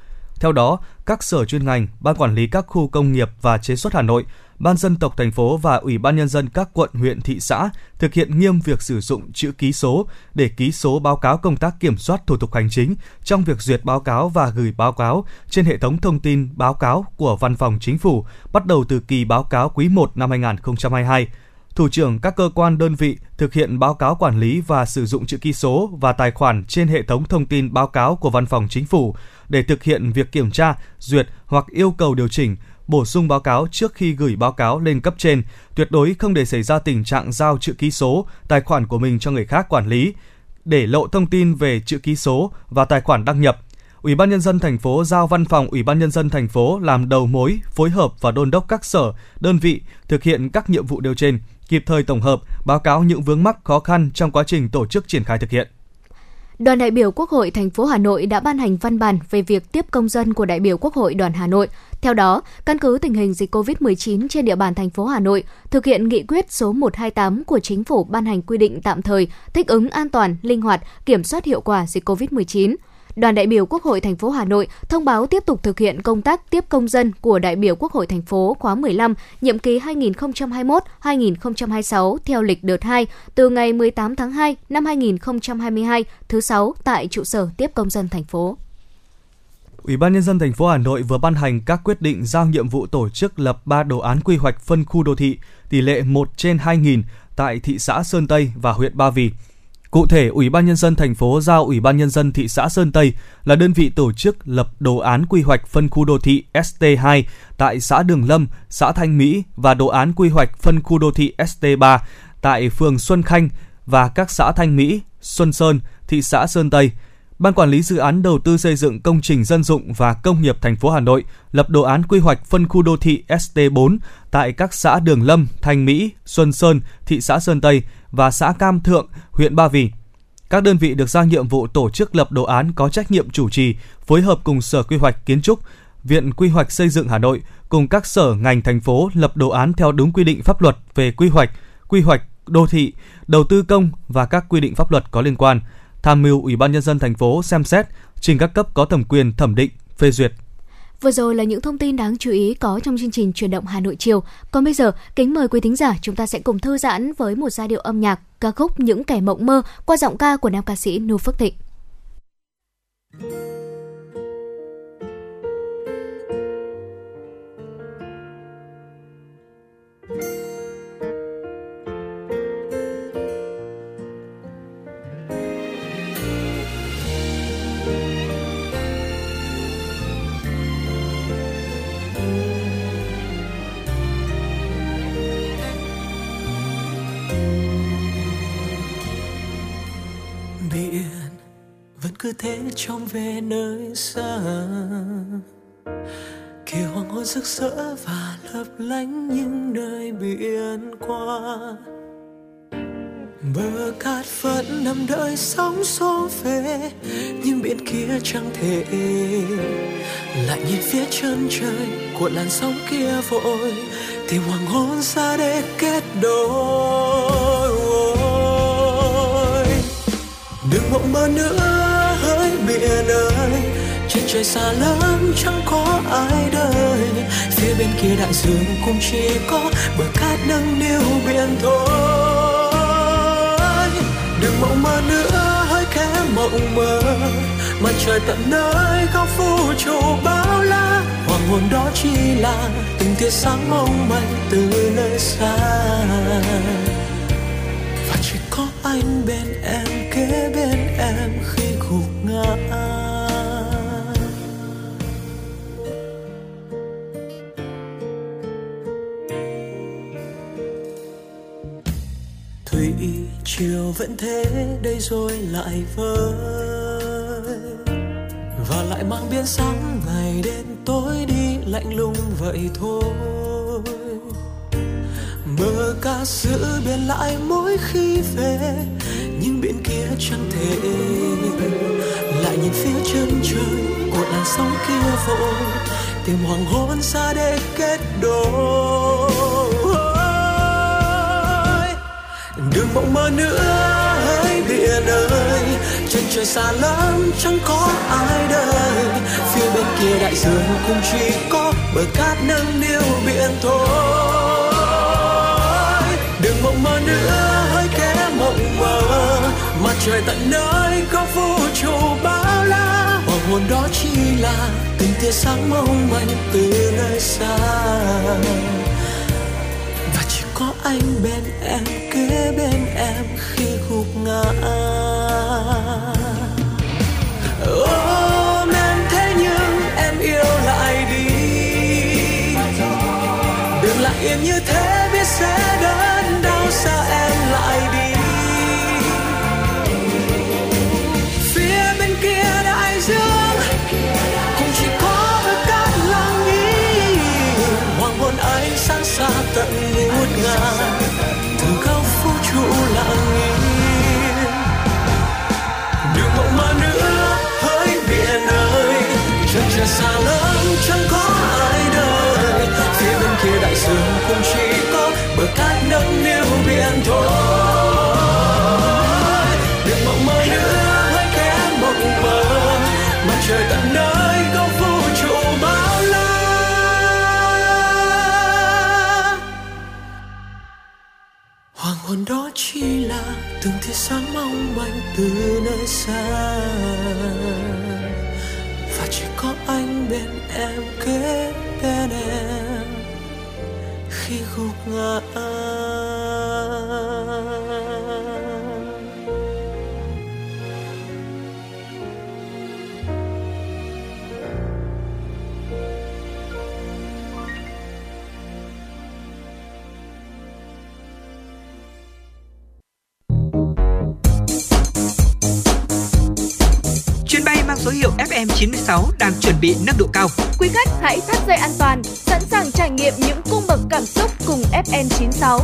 Theo đó, các sở chuyên ngành, ban quản lý các khu công nghiệp và chế xuất Hà Nội Ban dân tộc thành phố và Ủy ban nhân dân các quận, huyện, thị xã thực hiện nghiêm việc sử dụng chữ ký số để ký số báo cáo công tác kiểm soát thủ tục hành chính trong việc duyệt báo cáo và gửi báo cáo trên hệ thống thông tin báo cáo của Văn phòng Chính phủ bắt đầu từ kỳ báo cáo quý 1 năm 2022 thủ trưởng các cơ quan đơn vị thực hiện báo cáo quản lý và sử dụng chữ ký số và tài khoản trên hệ thống thông tin báo cáo của Văn phòng Chính phủ để thực hiện việc kiểm tra, duyệt hoặc yêu cầu điều chỉnh, bổ sung báo cáo trước khi gửi báo cáo lên cấp trên, tuyệt đối không để xảy ra tình trạng giao chữ ký số, tài khoản của mình cho người khác quản lý, để lộ thông tin về chữ ký số và tài khoản đăng nhập. Ủy ban nhân dân thành phố giao văn phòng Ủy ban nhân dân thành phố làm đầu mối, phối hợp và đôn đốc các sở, đơn vị thực hiện các nhiệm vụ nêu trên, kịp thời tổng hợp, báo cáo những vướng mắc khó khăn trong quá trình tổ chức triển khai thực hiện. Đoàn đại biểu Quốc hội thành phố Hà Nội đã ban hành văn bản về việc tiếp công dân của đại biểu Quốc hội đoàn Hà Nội. Theo đó, căn cứ tình hình dịch COVID-19 trên địa bàn thành phố Hà Nội, thực hiện nghị quyết số 128 của chính phủ ban hành quy định tạm thời thích ứng an toàn, linh hoạt, kiểm soát hiệu quả dịch COVID-19 đoàn đại biểu Quốc hội thành phố Hà Nội thông báo tiếp tục thực hiện công tác tiếp công dân của đại biểu Quốc hội thành phố khóa 15, nhiệm kỳ 2021-2026 theo lịch đợt 2 từ ngày 18 tháng 2 năm 2022 thứ 6 tại trụ sở tiếp công dân thành phố. Ủy ban nhân dân thành phố Hà Nội vừa ban hành các quyết định giao nhiệm vụ tổ chức lập 3 đồ án quy hoạch phân khu đô thị tỷ lệ 1 trên 2.000 tại thị xã Sơn Tây và huyện Ba Vì. Cụ thể, Ủy ban nhân dân thành phố giao Ủy ban nhân dân thị xã Sơn Tây là đơn vị tổ chức lập đồ án quy hoạch phân khu đô thị ST2 tại xã Đường Lâm, xã Thanh Mỹ và đồ án quy hoạch phân khu đô thị ST3 tại phường Xuân Khanh và các xã Thanh Mỹ, Xuân Sơn, thị xã Sơn Tây. Ban quản lý dự án đầu tư xây dựng công trình dân dụng và công nghiệp thành phố Hà Nội lập đồ án quy hoạch phân khu đô thị ST4 tại các xã Đường Lâm, Thanh Mỹ, Xuân Sơn, thị xã Sơn Tây và xã Cam Thượng, huyện Ba Vì. Các đơn vị được giao nhiệm vụ tổ chức lập đồ án có trách nhiệm chủ trì, phối hợp cùng Sở Quy hoạch Kiến trúc, Viện Quy hoạch Xây dựng Hà Nội cùng các sở ngành thành phố lập đồ án theo đúng quy định pháp luật về quy hoạch, quy hoạch đô thị, đầu tư công và các quy định pháp luật có liên quan, tham mưu Ủy ban nhân dân thành phố xem xét trình các cấp có thẩm quyền thẩm định, phê duyệt Vừa rồi là những thông tin đáng chú ý có trong chương trình truyền động Hà Nội chiều. Còn bây giờ, kính mời quý thính giả chúng ta sẽ cùng thư giãn với một giai điệu âm nhạc ca khúc Những kẻ mộng mơ qua giọng ca của nam ca sĩ Nu Phước Thịnh. Biển vẫn cứ thế trông về nơi xa. Kỳ hoàng hôn rực rỡ và lấp lánh những nơi biển qua, bờ cát vẫn nằm đợi sóng xô về. Nhưng biển kia chẳng thể lại nhìn phía chân trời của làn sóng kia vội. Tìm hoàng hôn ra để kết đôi. Đừng mộng mơ nữa, hỡi biển ơi. Trên trời xa lắm, chẳng có ai đời. Phía bên kia đại dương cũng chỉ có bờ cát nâng niu biển thôi. Đừng mộng mơ nữa, hỡi kẻ mộng mơ. Mặt trời tận nơi, góc vũ trụ bao la. Hoàng hôn đó chỉ là từng tia sáng mong manh từ nơi xa anh bên em, kế bên em khi gục ngã. Thủy chiều vẫn thế, đây rồi lại vơi. Và lại mang biến sáng ngày đêm tối đi lạnh lùng vậy thôi mơ ca giữa biển lại mỗi khi về nhưng biển kia chẳng thể lại nhìn phía chân trời của làn sóng kia vội. Tìm hoàng hôn xa để kết đôi. Đừng mộng mơ nữa hỡi biển ơi. Chân trời xa lắm, chẳng có ai đời phía bên kia đại dương cũng chỉ có bờ cát nâng niu biển thôi mộng mơ nữa, hơi kẽ mộng mơ. Mặt trời tận nơi có vũ trụ bao la. Hoàng hồn đó chỉ là từng tia sáng mong manh từ nơi xa. Và chỉ có anh bên em, kế bên em khi gục ngã. Ôm em thế nhưng em yêu lại đi. Đừng lại yên như thế, biết sẽ đợi đau xa em lại đi? Phía bên kia đại dương, cũng chỉ có bờ cát lặng im hoàng hôn ánh sáng xa tận ngút từ nơi xa. Và chỉ có anh bên em kế bên em khi gục ngã. Đang chuẩn bị nâng độ cao. Quý khách hãy thắt dây an toàn, sẵn sàng trải nghiệm những cung bậc cảm xúc cùng FN96.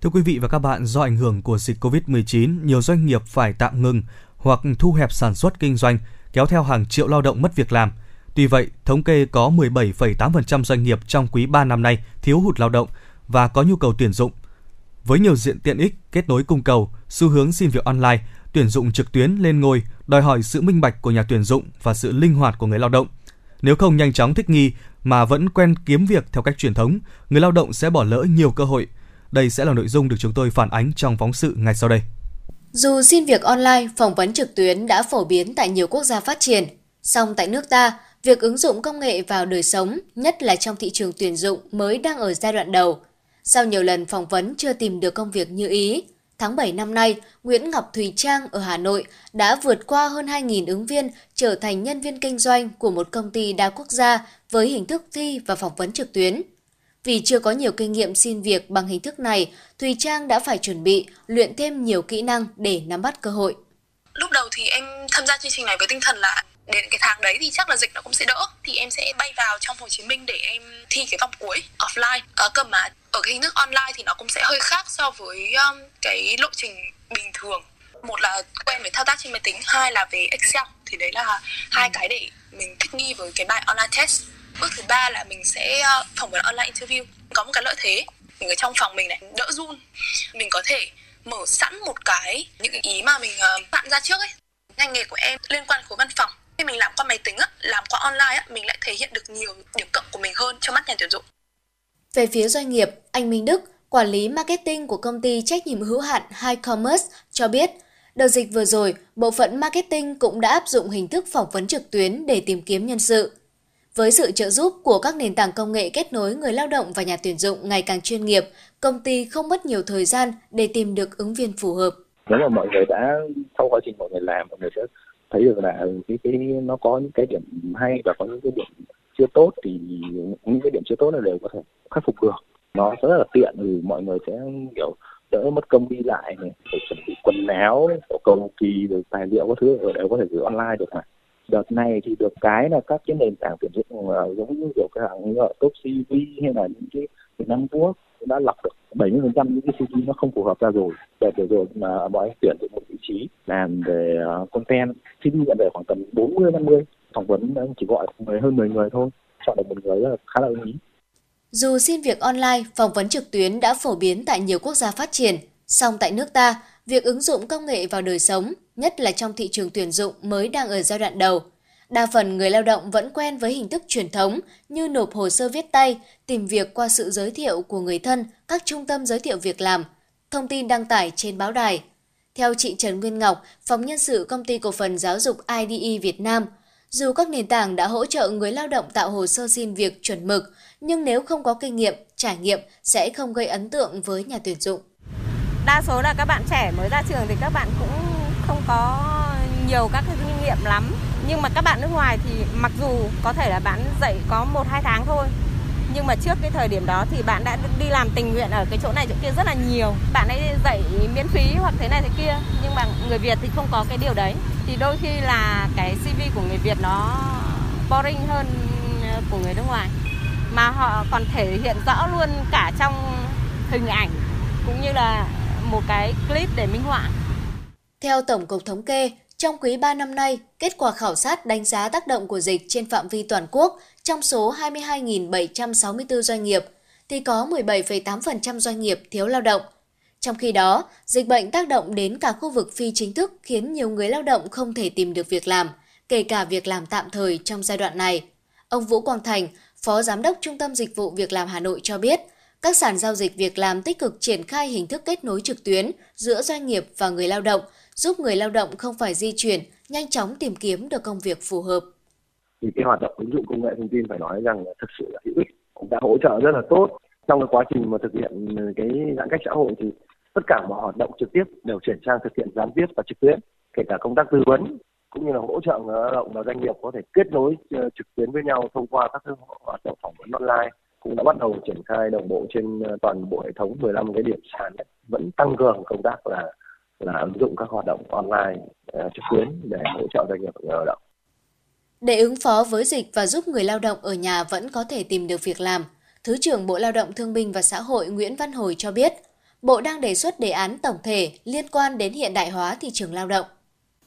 Thưa quý vị và các bạn, do ảnh hưởng của dịch COVID-19, nhiều doanh nghiệp phải tạm ngừng hoặc thu hẹp sản xuất kinh doanh, kéo theo hàng triệu lao động mất việc làm. Tuy vậy, thống kê có 17,8% doanh nghiệp trong quý 3 năm nay thiếu hụt lao động và có nhu cầu tuyển dụng. Với nhiều diện tiện ích, kết nối cung cầu, xu hướng xin việc online, tuyển dụng trực tuyến lên ngôi, đòi hỏi sự minh bạch của nhà tuyển dụng và sự linh hoạt của người lao động. Nếu không nhanh chóng thích nghi mà vẫn quen kiếm việc theo cách truyền thống, người lao động sẽ bỏ lỡ nhiều cơ hội. Đây sẽ là nội dung được chúng tôi phản ánh trong phóng sự ngay sau đây. Dù xin việc online, phỏng vấn trực tuyến đã phổ biến tại nhiều quốc gia phát triển, song tại nước ta, việc ứng dụng công nghệ vào đời sống, nhất là trong thị trường tuyển dụng mới đang ở giai đoạn đầu. Sau nhiều lần phỏng vấn chưa tìm được công việc như ý, tháng 7 năm nay, Nguyễn Ngọc Thùy Trang ở Hà Nội đã vượt qua hơn 2.000 ứng viên trở thành nhân viên kinh doanh của một công ty đa quốc gia với hình thức thi và phỏng vấn trực tuyến. Vì chưa có nhiều kinh nghiệm xin việc bằng hình thức này, Thùy Trang đã phải chuẩn bị, luyện thêm nhiều kỹ năng để nắm bắt cơ hội. lúc đầu thì em tham gia chương trình này với tinh thần là đến cái tháng đấy thì chắc là dịch nó cũng sẽ đỡ. Thì em sẽ bay vào trong Hồ Chí Minh để em thi cái vòng cuối offline. À, cơ mà ở cái hình thức online thì nó cũng sẽ hơi khác so với um, cái lộ trình bình thường. Một là quen với thao tác trên máy tính hai là về Excel. Thì đấy là hai cái để mình thích nghi với cái bài online test. Bước thứ ba là mình sẽ uh, phỏng vấn online interview. Có một cái lợi thế mình ở trong phòng mình này đỡ run. Mình có thể mở sẵn một cái những cái ý mà mình uh, soạn ra trước ấy. Ngành nghề của em liên quan khối văn phòng khi mình làm qua máy tính á, làm qua online á, mình lại thể hiện được nhiều điểm cộng của mình hơn cho mắt nhà tuyển dụng Về phía doanh nghiệp, anh Minh Đức, quản lý marketing của công ty trách nhiệm hữu hạn High Commerce cho biết, đợt dịch vừa rồi, bộ phận marketing cũng đã áp dụng hình thức phỏng vấn trực tuyến để tìm kiếm nhân sự. Với sự trợ giúp của các nền tảng công nghệ kết nối người lao động và nhà tuyển dụng ngày càng chuyên nghiệp, công ty không mất nhiều thời gian để tìm được ứng viên phù hợp. nếu mà mọi người đã sau quá trình mọi người làm mọi người sẽ thấy được là cái cái, nó có những cái điểm hay và có những cái điểm chưa tốt thì những cái điểm chưa tốt là đều có thể khắc phục được. Nó rất là tiện thì mọi người sẽ, kiểu, đỡ mất công đi lại này, phải chuẩn bị quần áo, kiểu, cầu kỳ rồi tài liệu các thứ rồi đều có thể gửi online được mà. Đợt này thì được cái là các cái nền tảng tuyển dụng ờ, giống như kiểu cái hãng như là top cv hay là những cái việt nam quốc đã lọc được 70% phần trăm những cái CV nó không phù hợp ra rồi đợt vừa rồi mà bọn anh tuyển được một vị trí làm về ờ, content CV nhận về khoảng tầm 40 50 phỏng vấn anh chỉ gọi mười hơn 10 người thôi chọn được một người là khá là ưng ý Dù xin việc online, phỏng vấn trực tuyến đã phổ biến tại nhiều quốc gia phát triển, song tại nước ta, việc ứng dụng công nghệ vào đời sống, nhất là trong thị trường tuyển dụng mới đang ở giai đoạn đầu. Đa phần người lao động vẫn quen với hình thức truyền thống như nộp hồ sơ viết tay, tìm việc qua sự giới thiệu của người thân, các trung tâm giới thiệu việc làm, thông tin đăng tải trên báo đài. Theo chị Trần Nguyên Ngọc, phòng nhân sự công ty cổ phần giáo dục IDE Việt Nam, dù các nền tảng đã hỗ trợ người lao động tạo hồ sơ xin việc chuẩn mực, nhưng nếu không có kinh nghiệm, trải nghiệm sẽ không gây ấn tượng với nhà tuyển dụng. đa số là các bạn trẻ mới ra trường thì các bạn cũng không có nhiều các kinh nghiệm lắm nhưng mà các bạn nước ngoài thì mặc dù có thể là bạn dạy có một hai tháng thôi nhưng mà trước cái thời điểm đó thì bạn đã đi làm tình nguyện ở cái chỗ này chỗ kia rất là nhiều. Bạn ấy dạy miễn phí hoặc thế này thế kia nhưng mà người Việt thì không có cái điều đấy. Thì đôi khi là cái CV của người Việt nó boring hơn ờ, của người nước ngoài. Mà họ còn thể hiện rõ luôn cả trong hình ảnh cũng như là một cái clip để minh họa. Theo Tổng cục Thống kê, trong quý 3 năm nay, kết quả khảo sát đánh giá tác động của dịch trên phạm vi toàn quốc trong số 22.764 doanh nghiệp, thì có 17,8% doanh nghiệp thiếu lao động. Trong khi đó, dịch bệnh tác động đến cả khu vực phi chính thức khiến nhiều người lao động không thể tìm được việc làm, kể cả việc làm tạm thời trong giai đoạn này. Ông Vũ Quang Thành, Phó Giám đốc Trung tâm Dịch vụ Việc làm Hà Nội cho biết, các sàn giao dịch việc làm tích cực triển khai hình thức kết nối trực tuyến giữa doanh nghiệp và người lao động, giúp người lao động không phải di chuyển, nhanh chóng tìm kiếm được công việc phù hợp. Thì cái hoạt động ứng dụng công nghệ thông tin phải nói rằng là thực sự là hữu ích, cũng đã hỗ trợ rất là tốt trong cái quá trình mà thực hiện cái giãn cách xã hội thì tất cả mọi hoạt động trực tiếp đều chuyển sang thực hiện gián tiếp và trực tuyến, kể cả công tác tư vấn cũng như là hỗ trợ người lao động và doanh nghiệp có thể kết nối ờ, trực tuyến với nhau thông qua các hoạt động phỏng vấn online cũng đã bắt đầu triển khai đồng bộ trên ờ, toàn bộ hệ thống 15 cái điểm sàn vẫn tăng cường công tác là là ứng dụng các hoạt động online uh, trực tuyến để hỗ trợ doanh nghiệp người lao động. Để ứng phó với dịch và giúp người lao động ở nhà vẫn có thể tìm được việc làm, Thứ trưởng Bộ Lao động Thương binh và Xã hội Nguyễn Văn Hồi cho biết, Bộ đang đề xuất đề án tổng thể liên quan đến hiện đại hóa thị trường lao động.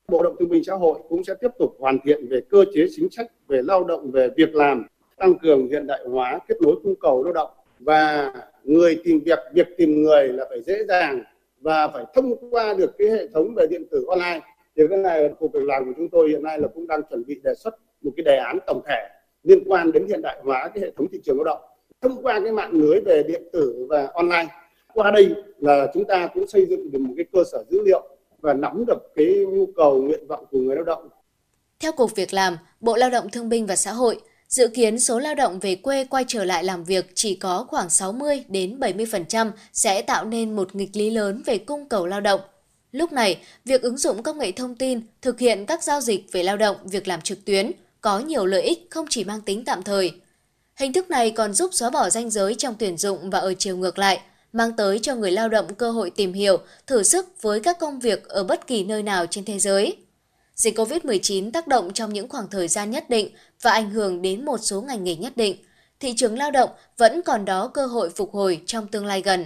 Bộ Lao động Thương binh Xã hội cũng sẽ tiếp tục hoàn thiện về cơ chế chính sách về lao động về việc làm, tăng cường hiện đại hóa kết nối cung cầu lao động và người tìm việc, việc tìm người là phải dễ dàng và phải thông qua được cái hệ thống về điện tử online. Thì cái này cục việc làm của chúng tôi hiện nay là cũng đang chuẩn bị đề xuất một cái đề án tổng thể liên quan đến hiện đại hóa cái hệ thống thị trường lao động thông qua cái mạng lưới về điện tử và online qua đây là chúng ta cũng xây dựng được một cái cơ sở dữ liệu và nắm được cái nhu cầu nguyện vọng của người lao động. Theo Cục Việc làm, Bộ Lao động Thương binh và Xã hội, dự kiến số lao động về quê quay trở lại làm việc chỉ có khoảng 60 đến 70% sẽ tạo nên một nghịch lý lớn về cung cầu lao động. Lúc này, việc ứng dụng công nghệ thông tin thực hiện các giao dịch về lao động, việc làm trực tuyến có nhiều lợi ích không chỉ mang tính tạm thời. Hình thức này còn giúp xóa bỏ ranh giới trong tuyển dụng và ở chiều ngược lại, mang tới cho người lao động cơ hội tìm hiểu, thử sức với các công việc ở bất kỳ nơi nào trên thế giới. Dịch COVID-19 tác động trong những khoảng thời gian nhất định và ảnh hưởng đến một số ngành nghề nhất định. Thị trường lao động vẫn còn đó cơ hội phục hồi trong tương lai gần.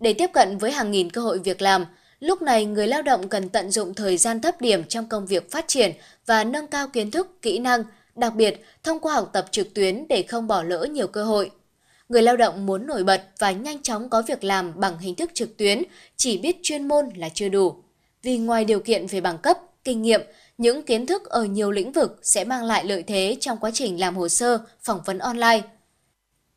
Để tiếp cận với hàng nghìn cơ hội việc làm, lúc này người lao động cần tận dụng thời gian thấp điểm trong công việc phát triển và nâng cao kiến thức, kỹ năng, đặc biệt thông qua học tập trực tuyến để không bỏ lỡ nhiều cơ hội. Người lao động muốn nổi bật và nhanh chóng có việc làm bằng hình thức trực tuyến, chỉ biết chuyên môn là chưa đủ. Vì ngoài điều kiện về bằng cấp, kinh nghiệm, những kiến thức ở nhiều lĩnh vực sẽ mang lại lợi thế trong quá trình làm hồ sơ, phỏng vấn online.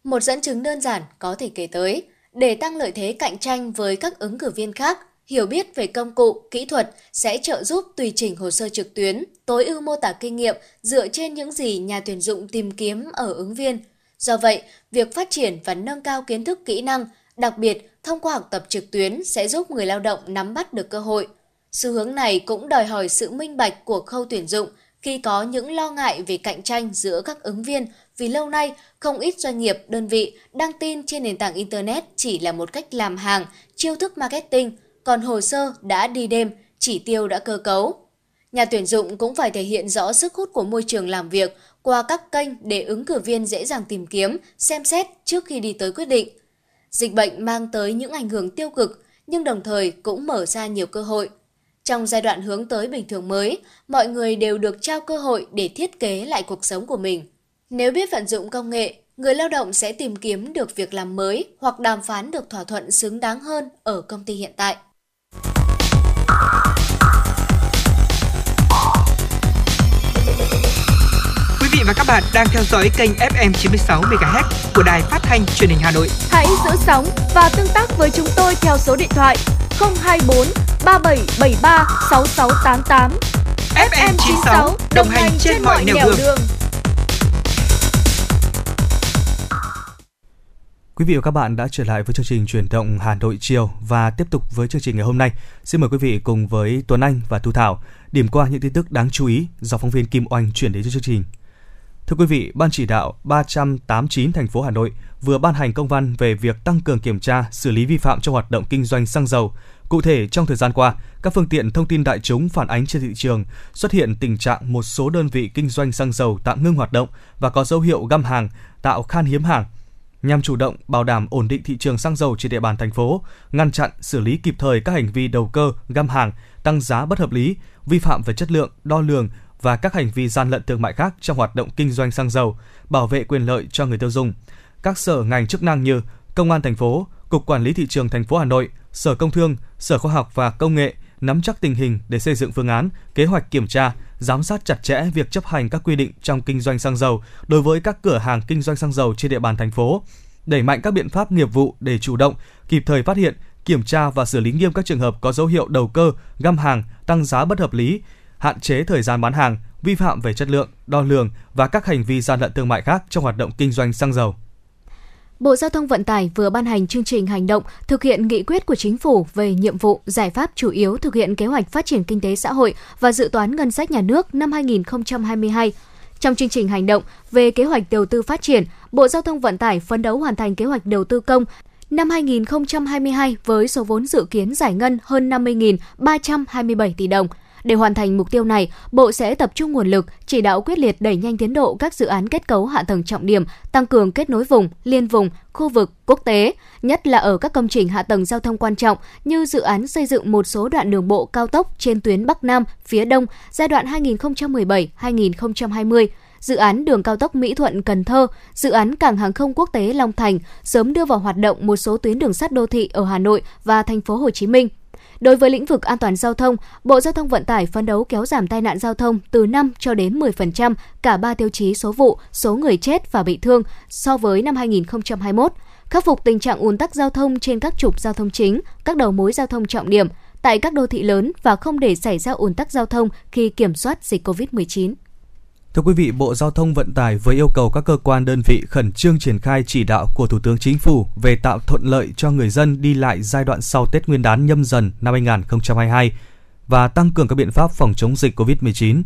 Một dẫn chứng đơn giản có thể kể tới, để tăng lợi thế cạnh tranh với các ứng cử viên khác, hiểu biết về công cụ, kỹ thuật sẽ trợ giúp tùy chỉnh hồ sơ trực tuyến, tối ưu mô tả kinh nghiệm dựa trên những gì nhà tuyển dụng tìm kiếm ở ứng viên. Do vậy, việc phát triển và nâng cao kiến thức kỹ năng, đặc biệt thông qua học tập trực tuyến sẽ giúp người lao động nắm bắt được cơ hội. Xu hướng này cũng đòi hỏi sự minh bạch của khâu tuyển dụng khi có những lo ngại về cạnh tranh giữa các ứng viên vì lâu nay không ít doanh nghiệp, đơn vị đăng tin trên nền tảng Internet chỉ là một cách làm hàng, chiêu thức marketing – còn hồ sơ đã đi đêm, chỉ tiêu đã cơ cấu. Nhà tuyển dụng cũng phải thể hiện rõ sức hút của môi trường làm việc qua các kênh để ứng cử viên dễ dàng tìm kiếm, xem xét trước khi đi tới quyết định. Dịch bệnh mang tới những ảnh hưởng tiêu cực, nhưng đồng thời cũng mở ra nhiều cơ hội. Trong giai đoạn hướng tới bình thường mới, mọi người đều được trao cơ hội để thiết kế lại cuộc sống của mình. Nếu biết vận dụng công nghệ, người lao động sẽ tìm kiếm được việc làm mới hoặc đàm phán được thỏa thuận xứng đáng hơn ở công ty hiện tại. Quý vị và các bạn đang theo dõi kênh FM 96 MHz của đài phát thanh truyền hình Hà Nội. Hãy giữ sóng và tương tác với chúng tôi theo số điện thoại 024 3773 6688. FM 96 đồng hành trên mọi nẻo đường. đường. Quý vị và các bạn đã trở lại với chương trình chuyển động Hà Nội chiều và tiếp tục với chương trình ngày hôm nay. Xin mời quý vị cùng với Tuấn Anh và Thu Thảo điểm qua những tin tức đáng chú ý do phóng viên Kim Oanh chuyển đến cho chương trình. Thưa quý vị, Ban chỉ đạo 389 thành phố Hà Nội vừa ban hành công văn về việc tăng cường kiểm tra, xử lý vi phạm trong hoạt động kinh doanh xăng dầu. Cụ thể, trong thời gian qua, các phương tiện thông tin đại chúng phản ánh trên thị trường xuất hiện tình trạng một số đơn vị kinh doanh xăng dầu tạm ngưng hoạt động và có dấu hiệu găm hàng, tạo khan hiếm hàng – nhằm chủ động bảo đảm ổn định thị trường xăng dầu trên địa bàn thành phố, ngăn chặn xử lý kịp thời các hành vi đầu cơ, găm hàng, tăng giá bất hợp lý, vi phạm về chất lượng, đo lường và các hành vi gian lận thương mại khác trong hoạt động kinh doanh xăng dầu, bảo vệ quyền lợi cho người tiêu dùng. Các sở ngành chức năng như Công an thành phố, Cục Quản lý thị trường thành phố Hà Nội, Sở Công Thương, Sở Khoa học và Công nghệ nắm chắc tình hình để xây dựng phương án, kế hoạch kiểm tra, giám sát chặt chẽ việc chấp hành các quy định trong kinh doanh xăng dầu đối với các cửa hàng kinh doanh xăng dầu trên địa bàn thành phố, đẩy mạnh các biện pháp nghiệp vụ để chủ động, kịp thời phát hiện, kiểm tra và xử lý nghiêm các trường hợp có dấu hiệu đầu cơ, găm hàng, tăng giá bất hợp lý, hạn chế thời gian bán hàng, vi phạm về chất lượng, đo lường và các hành vi gian lận thương mại khác trong hoạt động kinh doanh xăng dầu. Bộ Giao thông Vận tải vừa ban hành chương trình hành động thực hiện nghị quyết của chính phủ về nhiệm vụ, giải pháp chủ yếu thực hiện kế hoạch phát triển kinh tế xã hội và dự toán ngân sách nhà nước năm 2022. Trong chương trình hành động về kế hoạch đầu tư phát triển, Bộ Giao thông Vận tải phấn đấu hoàn thành kế hoạch đầu tư công năm 2022 với số vốn dự kiến giải ngân hơn 50.327 tỷ đồng – để hoàn thành mục tiêu này, Bộ sẽ tập trung nguồn lực, chỉ đạo quyết liệt đẩy nhanh tiến độ các dự án kết cấu hạ tầng trọng điểm, tăng cường kết nối vùng, liên vùng, khu vực, quốc tế, nhất là ở các công trình hạ tầng giao thông quan trọng như dự án xây dựng một số đoạn đường bộ cao tốc trên tuyến Bắc Nam, phía Đông giai đoạn 2017-2020 dự án đường cao tốc Mỹ Thuận Cần Thơ, dự án cảng hàng không quốc tế Long Thành sớm đưa vào hoạt động một số tuyến đường sắt đô thị ở Hà Nội và thành phố Hồ Chí Minh. Đối với lĩnh vực an toàn giao thông, Bộ Giao thông Vận tải phấn đấu kéo giảm tai nạn giao thông từ 5 cho đến 10% cả ba tiêu chí số vụ, số người chết và bị thương so với năm 2021, khắc phục tình trạng ùn tắc giao thông trên các trục giao thông chính, các đầu mối giao thông trọng điểm tại các đô thị lớn và không để xảy ra ùn tắc giao thông khi kiểm soát dịch COVID-19. Thưa quý vị, Bộ Giao thông Vận tải vừa yêu cầu các cơ quan đơn vị khẩn trương triển khai chỉ đạo của Thủ tướng Chính phủ về tạo thuận lợi cho người dân đi lại giai đoạn sau Tết Nguyên đán nhâm dần năm 2022 và tăng cường các biện pháp phòng chống dịch COVID-19.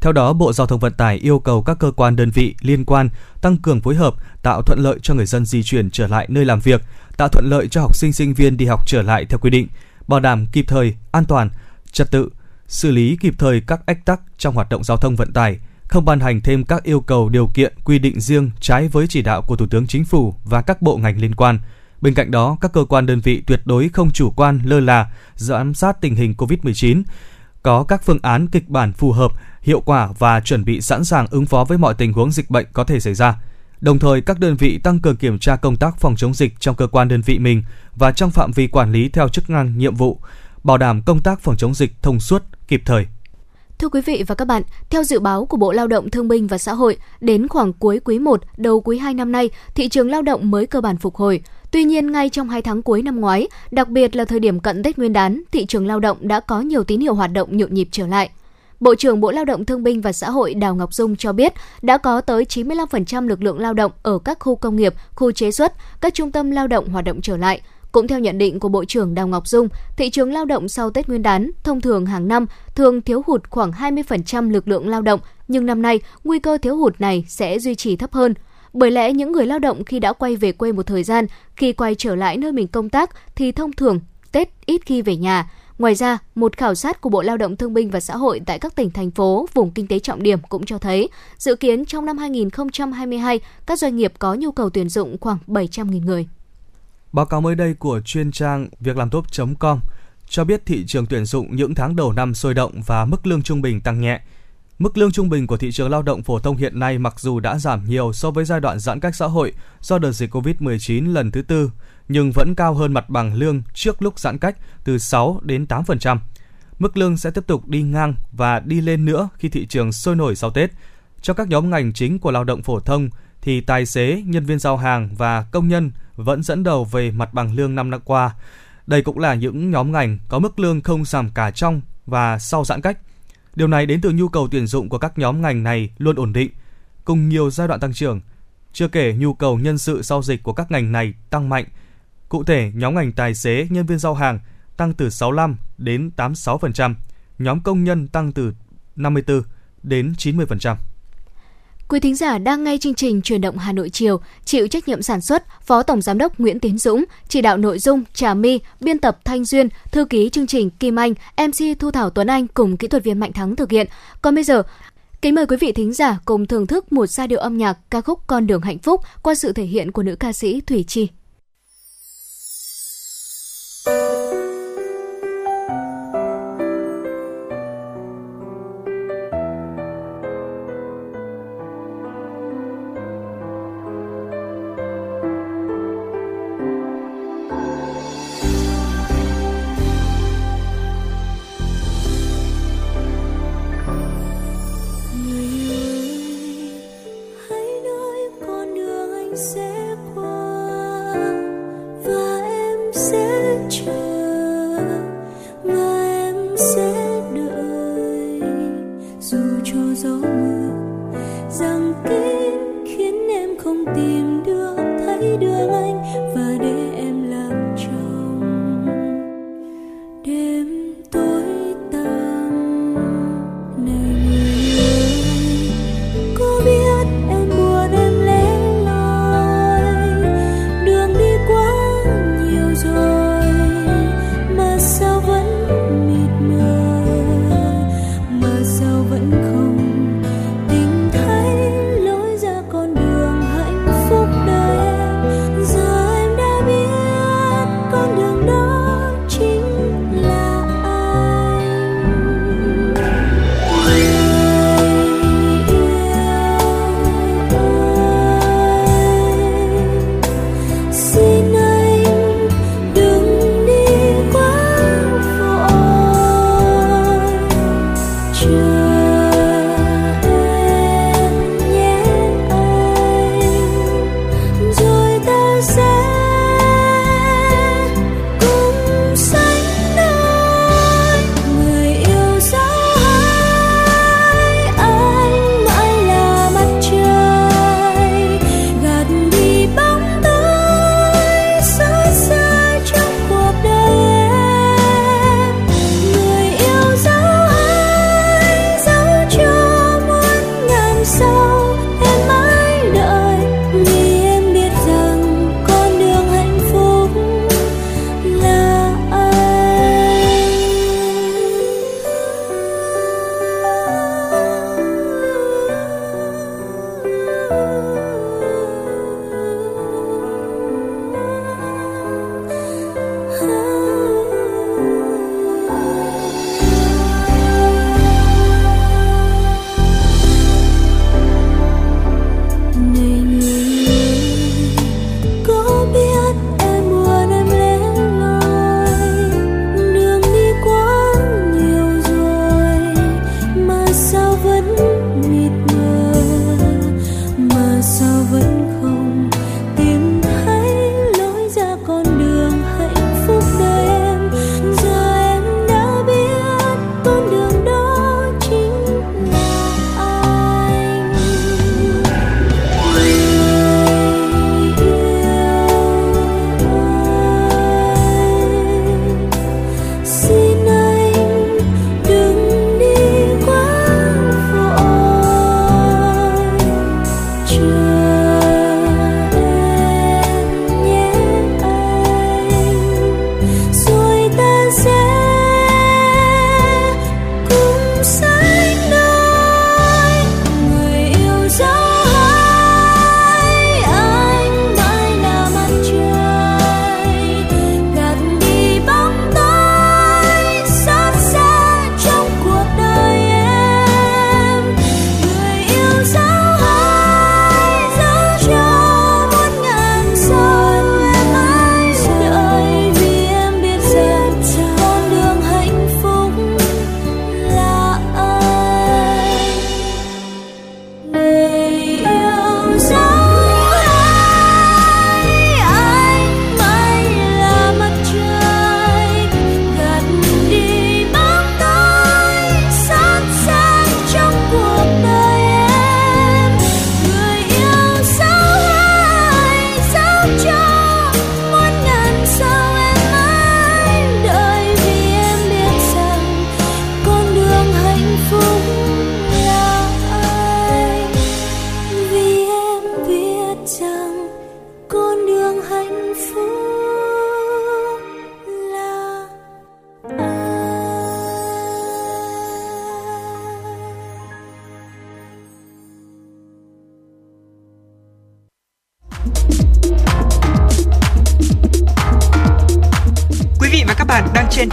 Theo đó, Bộ Giao thông Vận tải yêu cầu các cơ quan đơn vị liên quan tăng cường phối hợp, tạo thuận lợi cho người dân di chuyển trở lại nơi làm việc, tạo thuận lợi cho học sinh sinh viên đi học trở lại theo quy định, bảo đảm kịp thời, an toàn, trật tự, xử lý kịp thời các ách tắc trong hoạt động giao thông vận tải, không ban hành thêm các yêu cầu điều kiện quy định riêng trái với chỉ đạo của Thủ tướng Chính phủ và các bộ ngành liên quan. Bên cạnh đó, các cơ quan đơn vị tuyệt đối không chủ quan lơ là giám sát tình hình COVID-19, có các phương án kịch bản phù hợp, hiệu quả và chuẩn bị sẵn sàng ứng phó với mọi tình huống dịch bệnh có thể xảy ra. Đồng thời, các đơn vị tăng cường kiểm tra công tác phòng chống dịch trong cơ quan đơn vị mình và trong phạm vi quản lý theo chức năng nhiệm vụ, bảo đảm công tác phòng chống dịch thông suốt, kịp thời. Thưa quý vị và các bạn, theo dự báo của Bộ Lao động Thương binh và Xã hội, đến khoảng cuối quý 1, đầu quý 2 năm nay, thị trường lao động mới cơ bản phục hồi. Tuy nhiên, ngay trong 2 tháng cuối năm ngoái, đặc biệt là thời điểm cận Tết Nguyên đán, thị trường lao động đã có nhiều tín hiệu hoạt động nhộn nhịp trở lại. Bộ trưởng Bộ Lao động Thương binh và Xã hội Đào Ngọc Dung cho biết đã có tới 95% lực lượng lao động ở các khu công nghiệp, khu chế xuất, các trung tâm lao động hoạt động trở lại – cũng theo nhận định của Bộ trưởng Đào Ngọc Dung, thị trường lao động sau Tết Nguyên đán thông thường hàng năm thường thiếu hụt khoảng 20% lực lượng lao động, nhưng năm nay nguy cơ thiếu hụt này sẽ duy trì thấp hơn. Bởi lẽ những người lao động khi đã quay về quê một thời gian, khi quay trở lại nơi mình công tác thì thông thường Tết ít khi về nhà. Ngoài ra, một khảo sát của Bộ Lao động Thương binh và Xã hội tại các tỉnh thành phố, vùng kinh tế trọng điểm cũng cho thấy, dự kiến trong năm 2022, các doanh nghiệp có nhu cầu tuyển dụng khoảng 700.000 người. Báo cáo mới đây của chuyên trang việc làm tốt.com cho biết thị trường tuyển dụng những tháng đầu năm sôi động và mức lương trung bình tăng nhẹ. Mức lương trung bình của thị trường lao động phổ thông hiện nay mặc dù đã giảm nhiều so với giai đoạn giãn cách xã hội do đợt dịch Covid-19 lần thứ tư, nhưng vẫn cao hơn mặt bằng lương trước lúc giãn cách từ 6 đến 8%. Mức lương sẽ tiếp tục đi ngang và đi lên nữa khi thị trường sôi nổi sau Tết. Cho các nhóm ngành chính của lao động phổ thông thì tài xế, nhân viên giao hàng và công nhân vẫn dẫn đầu về mặt bằng lương năm năm qua. Đây cũng là những nhóm ngành có mức lương không giảm cả trong và sau giãn cách. Điều này đến từ nhu cầu tuyển dụng của các nhóm ngành này luôn ổn định, cùng nhiều giai đoạn tăng trưởng. Chưa kể nhu cầu nhân sự sau dịch của các ngành này tăng mạnh. Cụ thể, nhóm ngành tài xế, nhân viên giao hàng tăng từ 65 đến 86%, nhóm công nhân tăng từ 54 đến 90%. Quý thính giả đang nghe chương trình Truyền động Hà Nội chiều, chịu trách nhiệm sản xuất Phó Tổng Giám đốc Nguyễn Tiến Dũng, chỉ đạo nội dung Trà My, biên tập Thanh Duyên, thư ký chương trình Kim Anh, MC Thu Thảo Tuấn Anh cùng kỹ thuật viên Mạnh Thắng thực hiện. Còn bây giờ, kính mời quý vị thính giả cùng thưởng thức một giai điệu âm nhạc ca khúc Con đường hạnh phúc qua sự thể hiện của nữ ca sĩ Thủy Chi.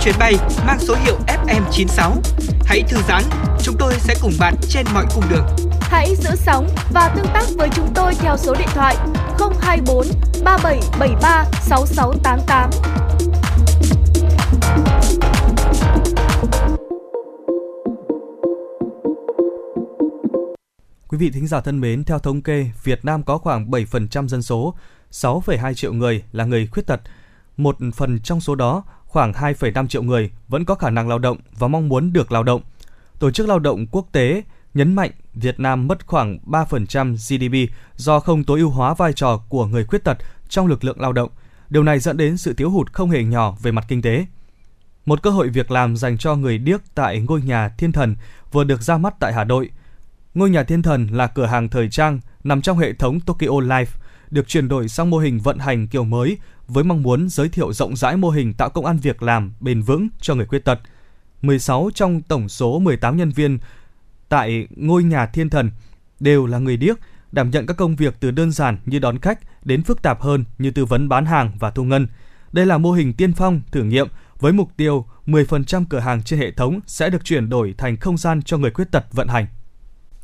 Chuyến bay mang số hiệu FM96. Hãy thư giãn, chúng tôi sẽ cùng bạn trên mọi cung đường. Hãy giữ sóng và tương tác với chúng tôi theo số điện thoại 024 3773 6688. Quý vị thính giả thân mến, theo thống kê, Việt Nam có khoảng 7% dân số, 6,2 triệu người là người khuyết tật. Một phần trong số đó khoảng 2,5 triệu người vẫn có khả năng lao động và mong muốn được lao động. Tổ chức Lao động Quốc tế nhấn mạnh Việt Nam mất khoảng 3% GDP do không tối ưu hóa vai trò của người khuyết tật trong lực lượng lao động. Điều này dẫn đến sự thiếu hụt không hề nhỏ về mặt kinh tế. Một cơ hội việc làm dành cho người điếc tại ngôi nhà Thiên Thần vừa được ra mắt tại Hà Nội. Ngôi nhà Thiên Thần là cửa hàng thời trang nằm trong hệ thống Tokyo Life, được chuyển đổi sang mô hình vận hành kiểu mới với mong muốn giới thiệu rộng rãi mô hình tạo công an việc làm bền vững cho người khuyết tật. 16 trong tổng số 18 nhân viên tại ngôi nhà thiên thần đều là người điếc, đảm nhận các công việc từ đơn giản như đón khách đến phức tạp hơn như tư vấn bán hàng và thu ngân. Đây là mô hình tiên phong thử nghiệm với mục tiêu 10% cửa hàng trên hệ thống sẽ được chuyển đổi thành không gian cho người khuyết tật vận hành.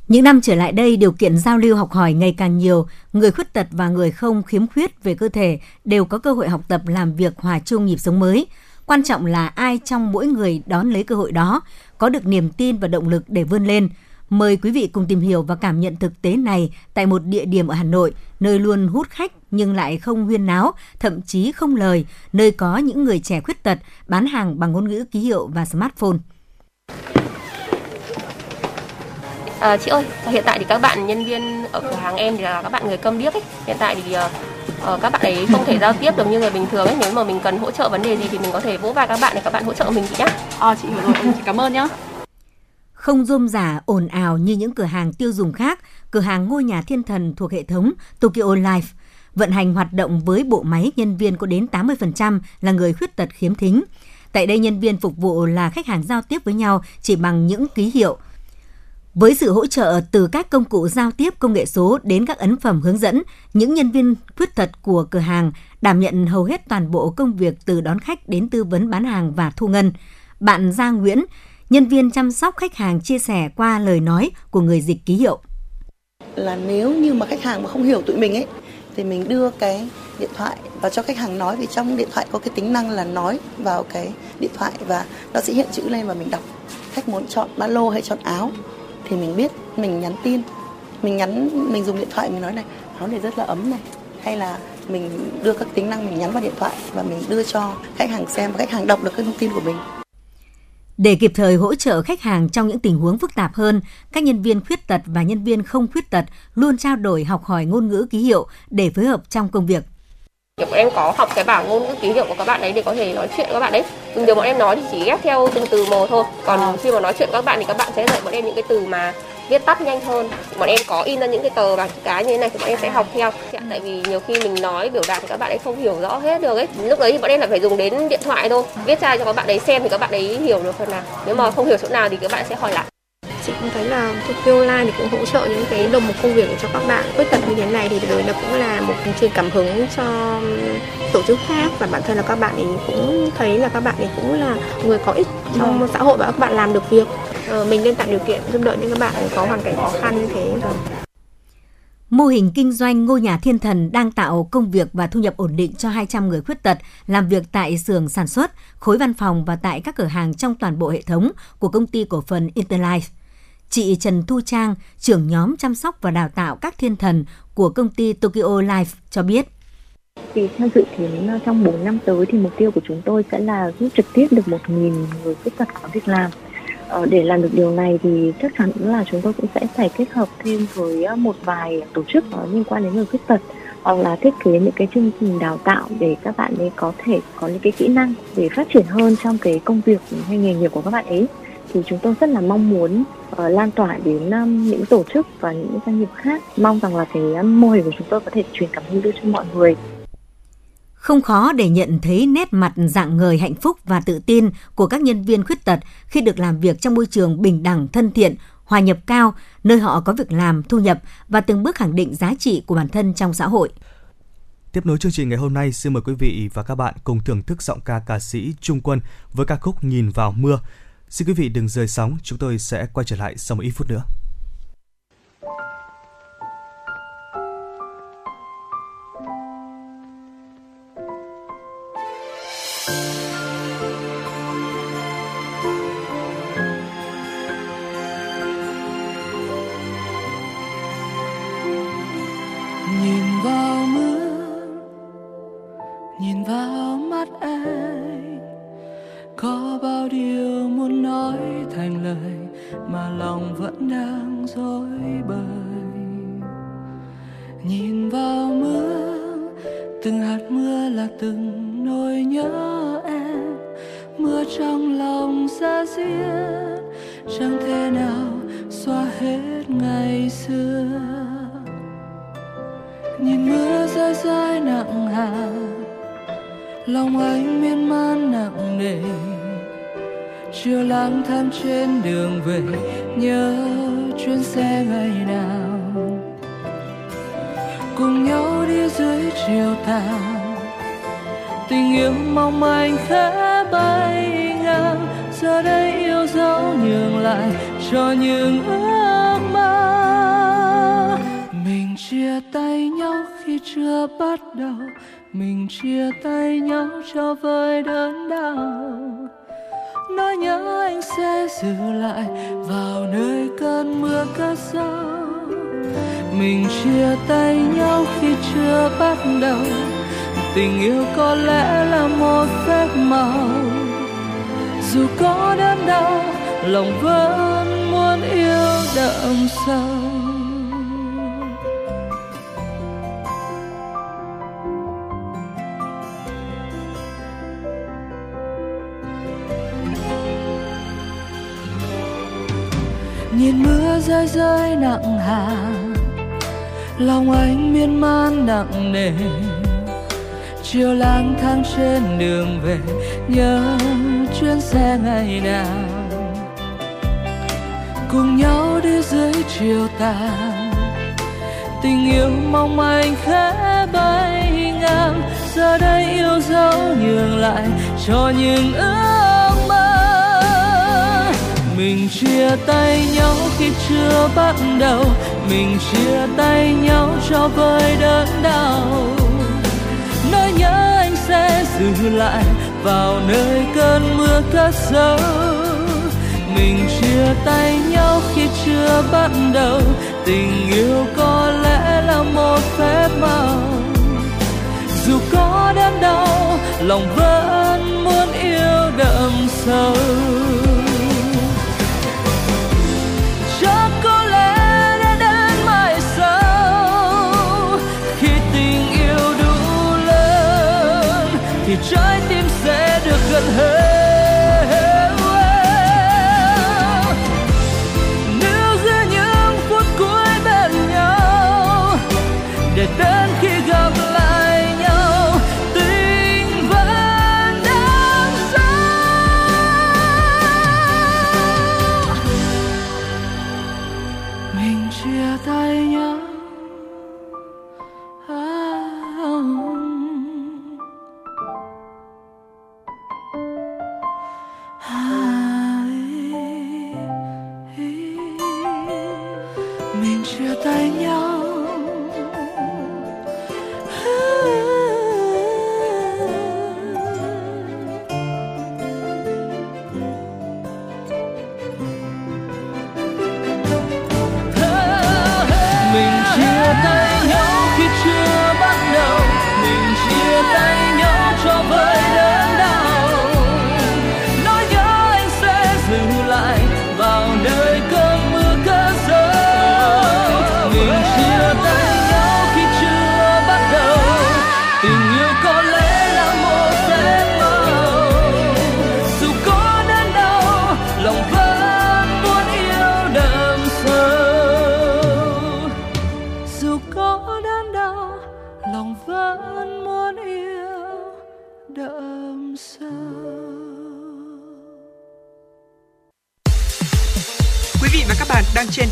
Những năm trở lại đây, điều kiện giao lưu học hỏi ngày càng nhiều, người khuyết tật và người không khiếm khuyết về cơ thể đều có cơ hội học tập làm việc hòa chung nhịp sống mới. Quan trọng là ai trong mỗi người đón lấy cơ hội đó, có được niềm tin và động lực để vươn lên. Mời quý vị cùng tìm hiểu và cảm nhận thực tế này tại một địa điểm ở Hà Nội, nơi luôn hút khách nhưng lại không huyên náo, thậm chí không lời, nơi có những người trẻ khuyết tật bán hàng bằng ngôn ngữ ký hiệu và smartphone. À, chị ơi, hiện tại thì các bạn nhân viên ở cửa hàng em thì là các bạn người câm điếc ấy. Hiện tại thì uh, các bạn ấy không thể giao tiếp được như người bình thường ấy. Nếu mà mình cần hỗ trợ vấn đề gì thì mình có thể vỗ vai các bạn để các bạn hỗ trợ mình chị nhé. À, chị hiểu rồi, chị cảm ơn nhá. Không rôm rả, ồn ào như những cửa hàng tiêu dùng khác, cửa hàng ngôi nhà thiên thần thuộc hệ thống Tokyo Life vận hành hoạt động với bộ máy nhân viên có đến 80% là người khuyết tật khiếm thính. Tại đây nhân viên phục vụ là khách hàng giao tiếp với nhau chỉ bằng những ký hiệu, với sự hỗ trợ từ các công cụ giao tiếp công nghệ số đến các ấn phẩm hướng dẫn, những nhân viên khuyết tật của cửa hàng đảm nhận hầu hết toàn bộ công việc từ đón khách đến tư vấn bán hàng và thu ngân. Bạn Giang Nguyễn, nhân viên chăm sóc khách hàng chia sẻ qua lời nói của người dịch ký hiệu. Là nếu như mà khách hàng mà không hiểu tụi mình ấy thì mình đưa cái điện thoại và cho khách hàng nói vì trong điện thoại có cái tính năng là nói vào cái điện thoại và nó sẽ hiện chữ lên và mình đọc khách muốn chọn ba lô hay chọn áo thì mình biết mình nhắn tin. Mình nhắn mình dùng điện thoại mình nói này nó này rất là ấm này. Hay là mình đưa các tính năng mình nhắn vào điện thoại và mình đưa cho khách hàng xem và khách hàng đọc được các thông tin của mình. Để kịp thời hỗ trợ khách hàng trong những tình huống phức tạp hơn, các nhân viên khuyết tật và nhân viên không khuyết tật luôn trao đổi học hỏi ngôn ngữ ký hiệu để phối hợp trong công việc. Bọn em có học cái bảng ngôn ngữ ký hiệu của các bạn đấy để có thể nói chuyện với các bạn đấy. Thường thường bọn em nói thì chỉ ghép theo từng từ một thôi. Còn khi mà nói chuyện các bạn thì các bạn sẽ dạy bọn em những cái từ mà viết tắt nhanh hơn. Bọn em có in ra những cái tờ bằng chữ cái như thế này thì bọn em sẽ học theo. Tại vì nhiều khi mình nói biểu đạt thì các bạn ấy không hiểu rõ hết được ấy. Lúc đấy thì bọn em lại phải dùng đến điện thoại thôi. Viết ra cho các bạn đấy xem thì các bạn ấy hiểu được phần nào. Nếu mà không hiểu chỗ nào thì các bạn sẽ hỏi lại chị cũng thấy là Tokyo Online thì cũng hỗ trợ những cái đồng một công việc cho các bạn khuyết tật như thế này thì đấy nó cũng là một truyền cảm hứng cho tổ chức khác và bản thân là các bạn ấy cũng thấy là các bạn ấy cũng là người có ích trong Vâng. xã hội và các bạn làm được việc ờ, mình nên tạo điều kiện giúp đỡ những các bạn có hoàn cảnh khó khăn như thế. Mô hình kinh doanh ngôi nhà thiên thần đang tạo công việc và thu nhập ổn định cho 200 người khuyết tật làm việc tại xưởng sản xuất, khối văn phòng và tại các cửa hàng trong toàn bộ hệ thống của công ty cổ phần Interlife. Chị Trần Thu Trang, trưởng nhóm chăm sóc và đào tạo các thiên thần của công ty Tokyo Life cho biết. Thì theo dự kiến ờ, trong 4 năm tới thì mục tiêu của chúng tôi sẽ là giúp trực tiếp được 1.000 người khuyết tật có việc làm. Ờ, để làm được điều này thì chắc chắn là chúng tôi cũng sẽ phải kết hợp thêm với ờ, một vài tổ chức liên quan đến người khuyết tật hoặc là thiết kế những cái chương trình đào tạo để các bạn ấy có thể có những cái kỹ năng để phát triển hơn trong cái công việc hay nghề nghiệp của các bạn ấy thì chúng tôi rất là mong muốn ờ, lan tỏa đến um, những tổ chức và những doanh nghiệp khác mong rằng là cái um, mô hình của chúng tôi có thể truyền cảm hứng cho mọi người Không khó để nhận thấy nét mặt dạng ngời hạnh phúc và tự tin của các nhân viên khuyết tật khi được làm việc trong môi trường bình đẳng, thân thiện, hòa nhập cao, nơi họ có việc làm, thu nhập và từng bước khẳng định giá trị của bản thân trong xã hội. Tiếp nối chương trình ngày hôm nay, xin mời quý vị và các bạn cùng thưởng thức giọng ca ca sĩ Trung Quân với ca khúc Nhìn vào mưa. Xin quý vị đừng rời sóng, chúng tôi sẽ quay trở lại sau một ít phút nữa.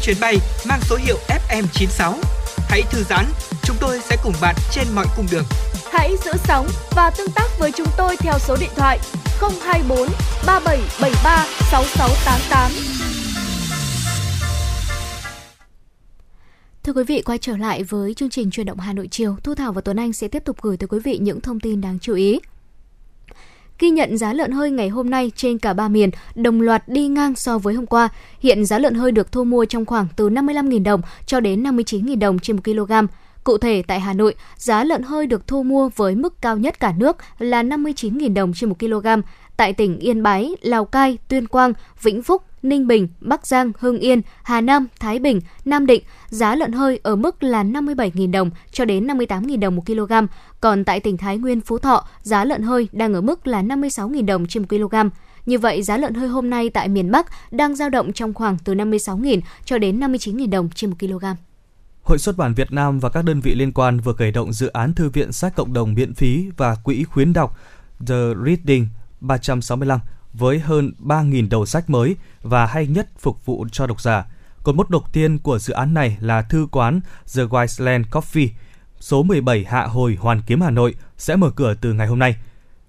Chuyến bay mang số hiệu FM96. Hãy thư giãn, chúng tôi sẽ cùng bạn trên mọi cung đường. Hãy giữ sóng và tương tác với chúng tôi theo số điện thoại 024 3773 6688. Thưa quý vị, quay trở lại với chương trình truyền động Hà Nội chiều, Thu Thảo và Tuấn Anh sẽ tiếp tục gửi tới quý vị những thông tin đáng chú ý. Ghi nhận giá lợn hơi ngày hôm nay trên cả ba miền đồng loạt đi ngang so với hôm qua. Hiện giá lợn hơi được thu mua trong khoảng từ 55.000 đồng cho đến 59.000 đồng trên 1 kg. Cụ thể tại Hà Nội, giá lợn hơi được thu mua với mức cao nhất cả nước là 59.000 đồng trên 1 kg. Tại tỉnh Yên Bái, Lào Cai, Tuyên Quang, Vĩnh Phúc, Ninh Bình, Bắc Giang, Hưng Yên, Hà Nam, Thái Bình, Nam Định, giá lợn hơi ở mức là 57.000 đồng cho đến 58.000 đồng một kg. Còn tại tỉnh Thái Nguyên, Phú Thọ, giá lợn hơi đang ở mức là 56.000 đồng trên một kg. Như vậy, giá lợn hơi hôm nay tại miền Bắc đang dao động trong khoảng từ 56.000 cho đến 59.000 đồng trên một kg. Hội xuất bản Việt Nam và các đơn vị liên quan vừa khởi động dự án thư viện sách cộng đồng miễn phí và quỹ khuyến đọc The Reading 365 với hơn 3.000 đầu sách mới và hay nhất phục vụ cho độc giả. Cột mốc đầu tiên của dự án này là thư quán The Wiseland Coffee, số 17 Hạ Hồi, Hoàn Kiếm, Hà Nội sẽ mở cửa từ ngày hôm nay.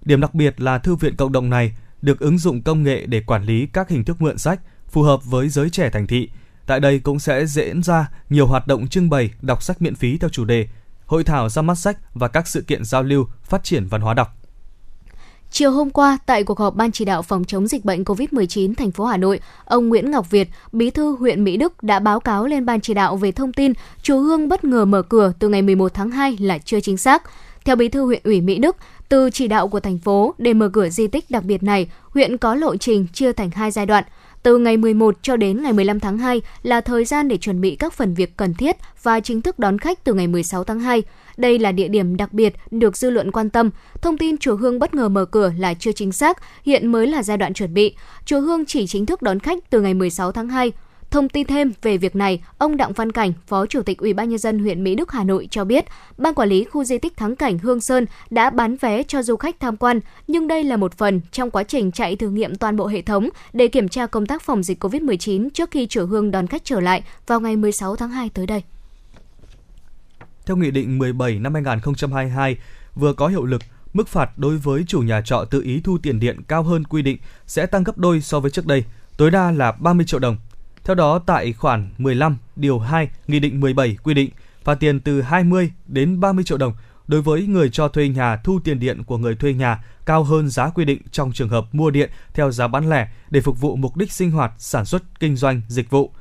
Điểm đặc biệt là thư viện cộng đồng này được ứng dụng công nghệ để quản lý các hình thức mượn sách phù hợp với giới trẻ thành thị. Tại đây cũng sẽ diễn ra nhiều hoạt động trưng bày đọc sách miễn phí theo chủ đề, hội thảo ra mắt sách và các sự kiện giao lưu phát triển văn hóa đọc. Chiều hôm qua, tại cuộc họp Ban chỉ đạo phòng chống dịch bệnh COVID-19 thành phố Hà Nội, ông Nguyễn Ngọc Việt, bí thư huyện Mỹ Đức đã báo cáo lên Ban chỉ đạo về thông tin chùa Hương bất ngờ mở cửa từ ngày 11 tháng 2 là chưa chính xác. Theo bí thư huyện ủy Mỹ Đức, từ chỉ đạo của thành phố để mở cửa di tích đặc biệt này, huyện có lộ trình chia thành hai giai đoạn. Từ ngày 11 cho đến ngày 15 tháng 2 là thời gian để chuẩn bị các phần việc cần thiết và chính thức đón khách từ ngày 16 tháng 2. Đây là địa điểm đặc biệt được dư luận quan tâm. Thông tin chùa Hương bất ngờ mở cửa là chưa chính xác, hiện mới là giai đoạn chuẩn bị. Chùa Hương chỉ chính thức đón khách từ ngày 16 tháng 2. Thông tin thêm về việc này, ông Đặng Văn Cảnh, Phó Chủ tịch Ủy ban nhân dân huyện Mỹ Đức Hà Nội cho biết, ban quản lý khu di tích thắng cảnh Hương Sơn đã bán vé cho du khách tham quan, nhưng đây là một phần trong quá trình chạy thử nghiệm toàn bộ hệ thống để kiểm tra công tác phòng dịch COVID-19 trước khi chùa Hương đón khách trở lại vào ngày 16 tháng 2 tới đây. Theo Nghị định 17 năm 2022 vừa có hiệu lực, mức phạt đối với chủ nhà trọ tự ý thu tiền điện cao hơn quy định sẽ tăng gấp đôi so với trước đây, tối đa là 30 triệu đồng. Theo đó, tại khoản 15 điều 2 Nghị định 17 quy định phạt tiền từ 20 đến 30 triệu đồng đối với người cho thuê nhà thu tiền điện của người thuê nhà cao hơn giá quy định trong trường hợp mua điện theo giá bán lẻ để phục vụ mục đích sinh hoạt, sản xuất, kinh doanh, dịch vụ.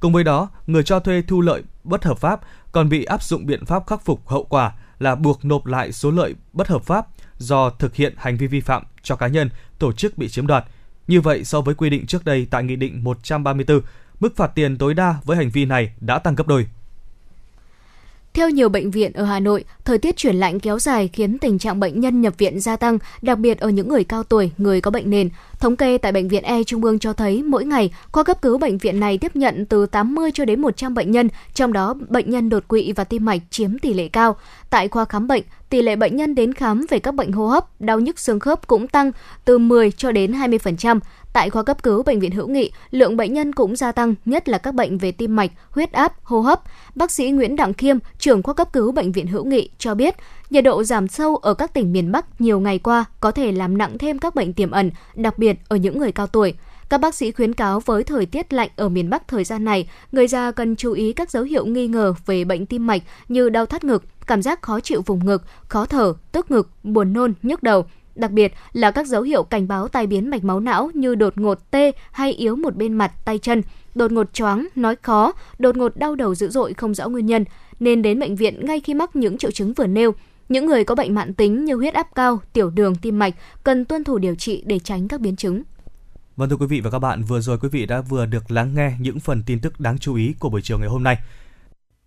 Cùng với đó, người cho thuê thu lợi bất hợp pháp còn bị áp dụng biện pháp khắc phục hậu quả là buộc nộp lại số lợi bất hợp pháp do thực hiện hành vi vi phạm cho cá nhân, tổ chức bị chiếm đoạt. Như vậy, so với quy định trước đây tại Nghị định 134, mức phạt tiền tối đa với hành vi này đã tăng gấp đôi. Theo nhiều bệnh viện ở Hà Nội, thời tiết chuyển lạnh kéo dài khiến tình trạng bệnh nhân nhập viện gia tăng, đặc biệt ở những người cao tuổi, người có bệnh nền. Thống kê tại Bệnh viện E Trung ương cho thấy mỗi ngày, khoa cấp cứu bệnh viện này tiếp nhận từ 80 cho đến 100 bệnh nhân, trong đó bệnh nhân đột quỵ và tim mạch chiếm tỷ lệ cao. Tại khoa khám bệnh, tỷ lệ bệnh nhân đến khám về các bệnh hô hấp, đau nhức xương khớp cũng tăng từ 10 cho đến 20%. Tại khoa cấp cứu bệnh viện Hữu Nghị, lượng bệnh nhân cũng gia tăng, nhất là các bệnh về tim mạch, huyết áp, hô hấp. Bác sĩ Nguyễn Đặng Khiêm, trưởng khoa cấp cứu bệnh viện Hữu Nghị cho biết, nhiệt độ giảm sâu ở các tỉnh miền Bắc nhiều ngày qua có thể làm nặng thêm các bệnh tiềm ẩn, đặc biệt ở những người cao tuổi. Các bác sĩ khuyến cáo với thời tiết lạnh ở miền Bắc thời gian này, người già cần chú ý các dấu hiệu nghi ngờ về bệnh tim mạch như đau thắt ngực, cảm giác khó chịu vùng ngực, khó thở, tức ngực, buồn nôn, nhức đầu. Đặc biệt là các dấu hiệu cảnh báo tai biến mạch máu não như đột ngột tê hay yếu một bên mặt, tay chân, đột ngột choáng, nói khó, đột ngột đau đầu dữ dội không rõ nguyên nhân, nên đến bệnh viện ngay khi mắc những triệu chứng vừa nêu. Những người có bệnh mãn tính như huyết áp cao, tiểu đường, tim mạch cần tuân thủ điều trị để tránh các biến chứng. Vâng thưa quý vị và các bạn, vừa rồi quý vị đã vừa được lắng nghe những phần tin tức đáng chú ý của buổi chiều ngày hôm nay.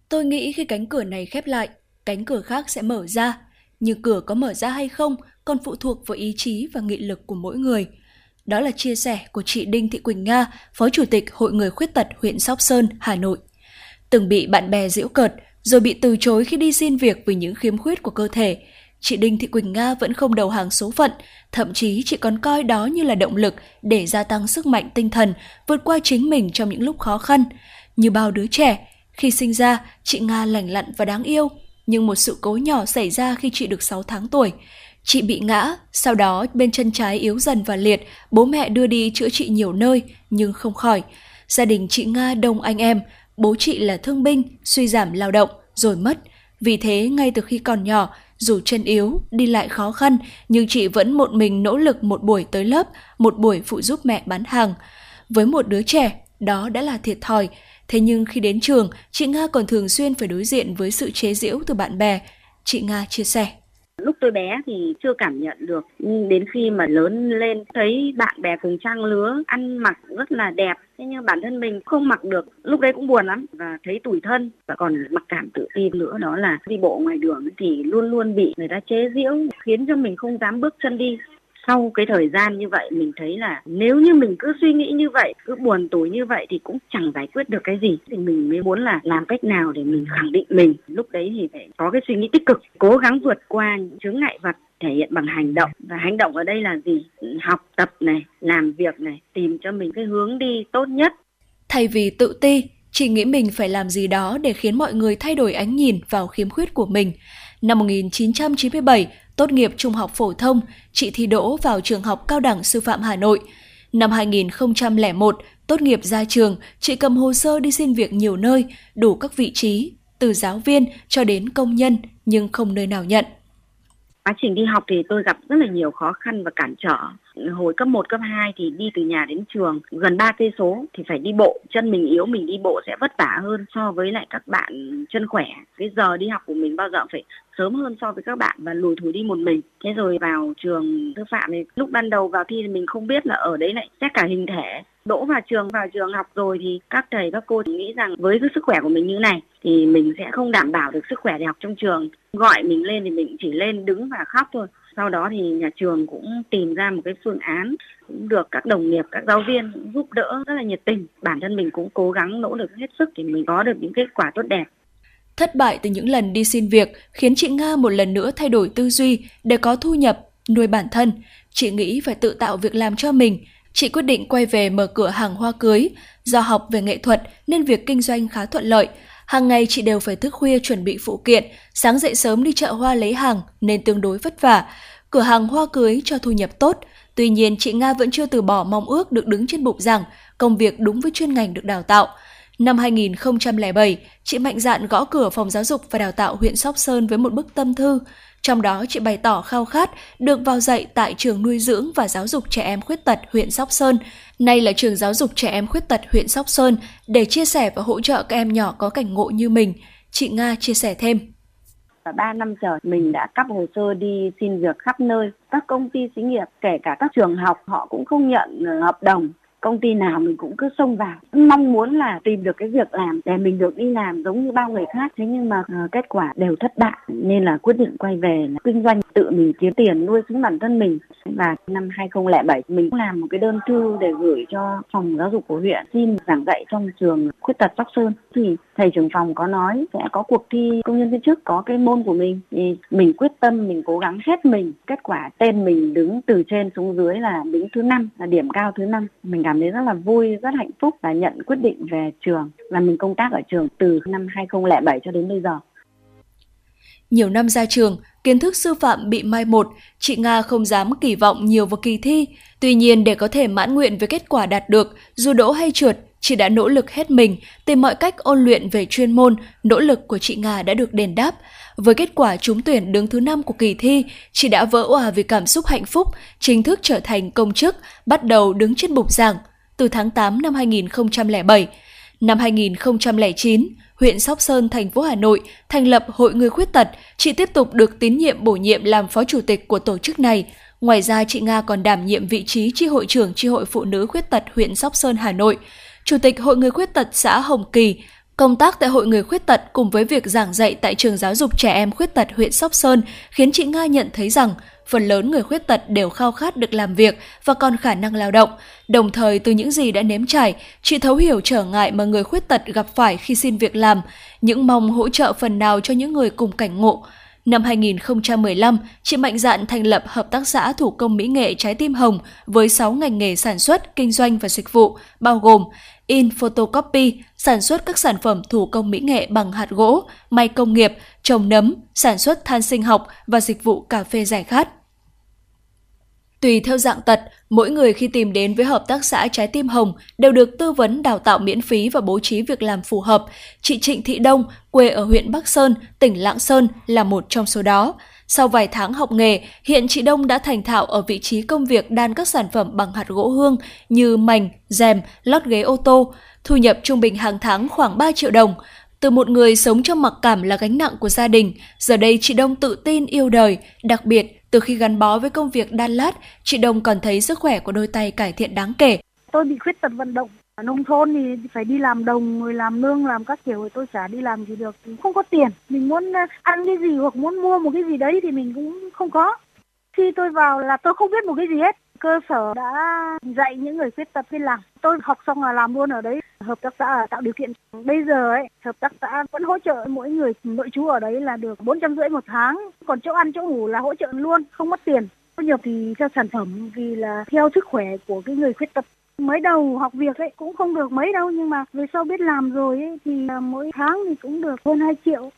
Tôi nghĩ khi cánh cửa này khép lại, cánh cửa khác sẽ mở ra. Nhưng cửa có mở ra hay không còn phụ thuộc vào ý chí và nghị lực của mỗi người. Đó là chia sẻ của chị Đinh Thị Quỳnh Nga, Phó Chủ tịch Hội Người Khuyết Tật huyện Sóc Sơn, Hà Nội. Từng bị bạn bè giễu cợt, rồi bị từ chối khi đi xin việc vì những khiếm khuyết của cơ thể, chị Đinh Thị Quỳnh Nga vẫn không đầu hàng số phận, thậm chí chị còn coi đó như là động lực để gia tăng sức mạnh tinh thần, vượt qua chính mình trong những lúc khó khăn. Như bao đứa trẻ, khi sinh ra, chị Nga lành lặn và đáng yêu, nhưng một sự cố nhỏ xảy ra khi chị được 6 tháng tuổi. Chị bị ngã, sau đó bên chân trái yếu dần và liệt, bố mẹ đưa đi chữa trị nhiều nơi nhưng không khỏi. Gia đình chị Nga đông anh em, bố chị là thương binh, suy giảm lao động, rồi mất. Vì thế ngay từ khi còn nhỏ, dù chân yếu, đi lại khó khăn, nhưng chị vẫn một mình nỗ lực một buổi tới lớp, một buổi phụ giúp mẹ bán hàng. Với một đứa trẻ, đó đã là thiệt thòi. Thế nhưng khi đến trường, chị Nga còn thường xuyên phải đối diện với sự chế giễu từ bạn bè. Chị Nga chia sẻ. Lúc tôi bé thì chưa cảm nhận được, nhưng đến khi mà lớn lên thấy bạn bè cùng trang lứa ăn mặc rất là đẹp, thế nhưng bản thân mình không mặc được, lúc đấy cũng buồn lắm. Và thấy tủi thân và còn mặc cảm tự ti nữa đó là đi bộ ngoài đường thì luôn luôn bị người ta chế giễu khiến cho mình không dám bước chân đi sau cái thời gian như vậy mình thấy là nếu như mình cứ suy nghĩ như vậy cứ buồn tủi như vậy thì cũng chẳng giải quyết được cái gì. Thì mình mới muốn là làm cách nào để mình khẳng định mình. Lúc đấy thì phải có cái suy nghĩ tích cực cố gắng vượt qua những chướng ngại vật thể hiện bằng hành động. Và hành động ở đây là gì? Học tập này làm việc này tìm cho mình cái hướng đi tốt nhất. Thay vì tự ti chị nghĩ mình phải làm gì đó để khiến mọi người thay đổi ánh nhìn vào khiếm khuyết của mình. Năm 1997, Tốt nghiệp trung học phổ thông, chị thi đỗ vào trường học cao đẳng sư phạm Hà Nội. Năm 2001, tốt nghiệp ra trường, chị cầm hồ sơ đi xin việc nhiều nơi, đủ các vị trí, từ giáo viên cho đến công nhân, nhưng không nơi nào nhận. Quá trình đi học thì tôi gặp rất là nhiều khó khăn và cản trở. Hồi cấp 1, cấp 2 thì đi từ nhà đến trường gần 3 cây số thì phải đi bộ. Chân mình yếu mình đi bộ sẽ vất vả hơn so với lại các bạn chân khỏe. Cái giờ đi học của mình bao giờ phải sớm hơn so với các bạn và lùi thủi đi một mình. Thế rồi vào trường sư phạm thì lúc ban đầu vào thi thì mình không biết là ở đấy lại xét cả hình thể đỗ vào trường vào trường học rồi thì các thầy các cô nghĩ rằng với cái sức khỏe của mình như này thì mình sẽ không đảm bảo được sức khỏe để học trong trường gọi mình lên thì mình chỉ lên đứng và khóc thôi sau đó thì nhà trường cũng tìm ra một cái phương án cũng được các đồng nghiệp các giáo viên giúp đỡ rất là nhiệt tình bản thân mình cũng cố gắng nỗ lực hết sức để mình có được những kết quả tốt đẹp Thất bại từ những lần đi xin việc khiến chị Nga một lần nữa thay đổi tư duy để có thu nhập, nuôi bản thân. Chị nghĩ phải tự tạo việc làm cho mình. Chị quyết định quay về mở cửa hàng hoa cưới. Do học về nghệ thuật nên việc kinh doanh khá thuận lợi. Hàng ngày chị đều phải thức khuya chuẩn bị phụ kiện, sáng dậy sớm đi chợ hoa lấy hàng nên tương đối vất vả. Cửa hàng hoa cưới cho thu nhập tốt, tuy nhiên chị Nga vẫn chưa từ bỏ mong ước được đứng trên bục giảng, công việc đúng với chuyên ngành được đào tạo. Năm 2007, chị mạnh dạn gõ cửa phòng giáo dục và đào tạo huyện Sóc Sơn với một bức tâm thư. Trong đó chị bày tỏ khao khát được vào dạy tại trường nuôi dưỡng và giáo dục trẻ em khuyết tật huyện Sóc Sơn, nay là trường giáo dục trẻ em khuyết tật huyện Sóc Sơn, để chia sẻ và hỗ trợ các em nhỏ có cảnh ngộ như mình. Chị Nga chia sẻ thêm. 3 năm trời mình đã cấp hồ sơ đi xin việc khắp nơi. Các công ty xí nghiệp, kể cả các trường học họ cũng không nhận ờ, hợp đồng công ty nào mình cũng cứ xông vào. Mong muốn là tìm được cái việc làm để mình được đi làm giống như bao người khác. Thế nhưng mà uh, kết quả đều thất bại. Nên là quyết định quay về là kinh doanh tự mình kiếm tiền nuôi sống bản thân mình. Và năm 2007 mình cũng làm một cái đơn thư để gửi cho phòng giáo dục của huyện xin giảng dạy trong trường khuyết tật Sóc Sơn. Thì thầy trưởng phòng có nói sẽ có cuộc thi công nhân viên chức có cái môn của mình. Thì mình quyết tâm mình cố gắng hết mình. Kết quả tên mình đứng từ trên xuống dưới là đứng thứ năm là điểm cao thứ năm. Mình cảm thấy rất là vui rất hạnh phúc và nhận quyết định về trường. Và mình công tác ở trường từ năm 2007 cho đến bây giờ. Nhiều năm ra trường, kiến thức sư phạm bị mai một, chị Nga không dám kỳ vọng nhiều vào kỳ thi. Tuy nhiên để có thể mãn nguyện với kết quả đạt được, dù đỗ hay trượt, chị đã nỗ lực hết mình, tìm mọi cách ôn luyện về chuyên môn, nỗ lực của chị Nga đã được đền đáp. Với kết quả trúng tuyển đứng thứ năm của kỳ thi, chị đã vỡ òa vì cảm xúc hạnh phúc, chính thức trở thành công chức, bắt đầu đứng trên bục giảng từ tháng 8 năm 2007. Năm 2009, huyện Sóc Sơn, thành phố Hà Nội thành lập Hội Người Khuyết Tật, chị tiếp tục được tín nhiệm bổ nhiệm làm phó chủ tịch của tổ chức này. Ngoài ra, chị Nga còn đảm nhiệm vị trí tri hội trưởng tri hội phụ nữ khuyết tật huyện Sóc Sơn, Hà Nội, chủ tịch Hội Người Khuyết Tật xã Hồng Kỳ, Công tác tại Hội Người Khuyết Tật cùng với việc giảng dạy tại trường giáo dục trẻ em khuyết tật huyện Sóc Sơn khiến chị Nga nhận thấy rằng phần lớn người khuyết tật đều khao khát được làm việc và còn khả năng lao động. Đồng thời từ những gì đã nếm trải, chị thấu hiểu trở ngại mà người khuyết tật gặp phải khi xin việc làm, những mong hỗ trợ phần nào cho những người cùng cảnh ngộ. Năm 2015, chị mạnh dạn thành lập Hợp tác xã Thủ công Mỹ nghệ Trái tim Hồng với 6 ngành nghề sản xuất, kinh doanh và dịch vụ, bao gồm in photocopy, sản xuất các sản phẩm thủ công mỹ nghệ bằng hạt gỗ, may công nghiệp, trồng nấm, sản xuất than sinh học và dịch vụ cà phê giải khát. Tùy theo dạng tật, mỗi người khi tìm đến với Hợp tác xã Trái Tim Hồng đều được tư vấn đào tạo miễn phí và bố trí việc làm phù hợp. Chị Trịnh Thị Đông, quê ở huyện Bắc Sơn, tỉnh Lạng Sơn là một trong số đó. Sau vài tháng học nghề, hiện chị Đông đã thành thạo ở vị trí công việc đan các sản phẩm bằng hạt gỗ hương như mảnh, rèm, lót ghế ô tô. Thu nhập trung bình hàng tháng khoảng 3 triệu đồng. Từ một người sống trong mặc cảm là gánh nặng của gia đình, giờ đây chị Đông tự tin yêu đời, đặc biệt từ khi gắn bó với công việc đan lát, chị Đông còn thấy sức khỏe của đôi tay cải thiện đáng kể. Tôi bị khuyết tật vận động. Ở nông thôn thì phải đi làm đồng, rồi làm nương, làm các kiểu thì tôi chả đi làm gì được. Không có tiền. Mình muốn ờ, ăn cái gì hoặc muốn mua một cái gì đấy thì mình cũng không có. Khi tôi vào là tôi không biết một cái gì hết cơ sở đã dạy những người khuyết tật đi làm. Tôi học xong là làm luôn ở đấy. Hợp tác xã tạo điều kiện. Bây giờ ấy, hợp tác xã vẫn hỗ trợ mỗi người nội trú ở đấy là được bốn trăm rưỡi một tháng. Còn chỗ ăn chỗ ngủ là hỗ trợ luôn, không mất tiền. Thu nhập thì theo sản phẩm vì là theo sức khỏe của cái người khuyết tật mới đầu học việc ấy cũng không được mấy đâu nhưng mà về sau biết làm rồi ấy thì mỗi tháng thì cũng được hơn 2 triệu.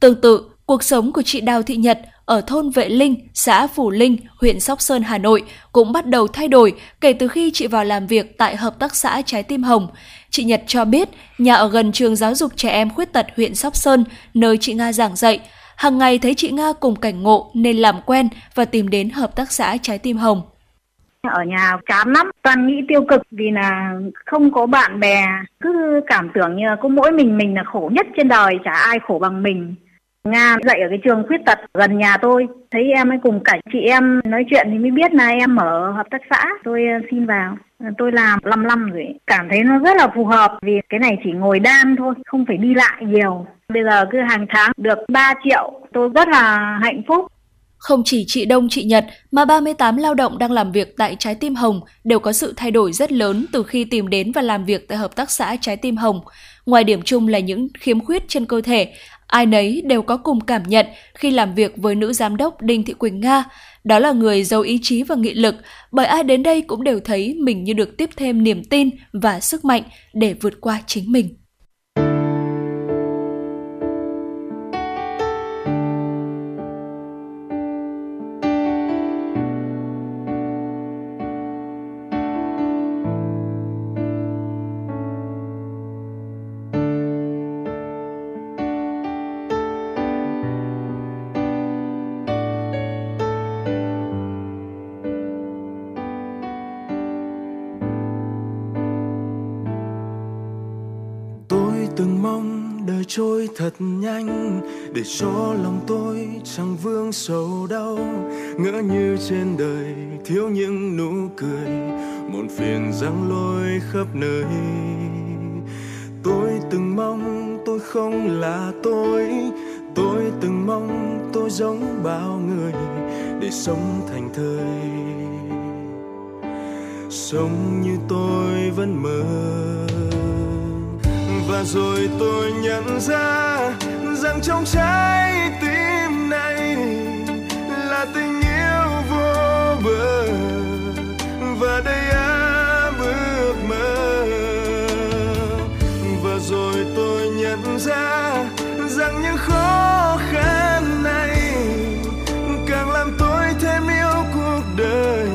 Tương tự, cuộc sống của chị Đào Thị Nhật ở thôn Vệ Linh, xã Phủ Linh, huyện Sóc Sơn, Hà Nội cũng bắt đầu thay đổi kể từ khi chị vào làm việc tại Hợp tác xã Trái Tim Hồng. Chị Nhật cho biết, nhà ở gần trường giáo dục trẻ em khuyết tật huyện Sóc Sơn, nơi chị Nga giảng dạy. Hàng ngày thấy chị Nga cùng cảnh ngộ nên làm quen và tìm đến Hợp tác xã Trái Tim Hồng. Ở nhà chán lắm, toàn nghĩ tiêu cực vì là không có bạn bè, cứ cảm tưởng như là có mỗi mình mình là khổ nhất trên đời, chả ai khổ bằng mình Nga dạy ở cái trường khuyết tật gần nhà tôi. Thấy em ấy cùng cả chị em nói chuyện thì mới biết là em ở hợp tác xã. Tôi ờ, xin vào. Tôi làm 5 năm rồi. Cảm thấy nó rất là phù hợp vì cái này chỉ ngồi đan thôi, không phải đi lại nhiều. Bây giờ cứ hàng tháng được 3 triệu. Tôi rất là hạnh phúc. Không chỉ chị Đông, chị Nhật mà 38 lao động đang làm việc tại Trái Tim Hồng đều có sự thay đổi rất lớn từ khi tìm đến và làm việc tại Hợp tác xã Trái Tim Hồng. Ngoài điểm chung là những khiếm khuyết trên cơ thể, Ai nấy đều có cùng cảm nhận khi làm việc với nữ giám đốc Đinh Thị Quỳnh Nga. Đó là người giàu ý chí và nghị lực, bởi ai đến đây cũng đều thấy mình như được tiếp thêm niềm tin và sức mạnh để vượt qua chính mình. Cho lòng tôi chẳng vương sầu đau. Ngỡ như trên đời thiếu những nụ cười, muộn phiền giăng lôi khắp nơi. Tôi từng mong tôi không là tôi tôi từng mong tôi giống bao người để sống thành thời. Sống như tôi vẫn mơ, và rồi tôi nhận ra rằng trong trái tim này là tình yêu vô bờ. Và đây áp ước mơ. Và rồi tôi nhận ra rằng những khó khăn này càng làm tôi thêm yêu cuộc đời.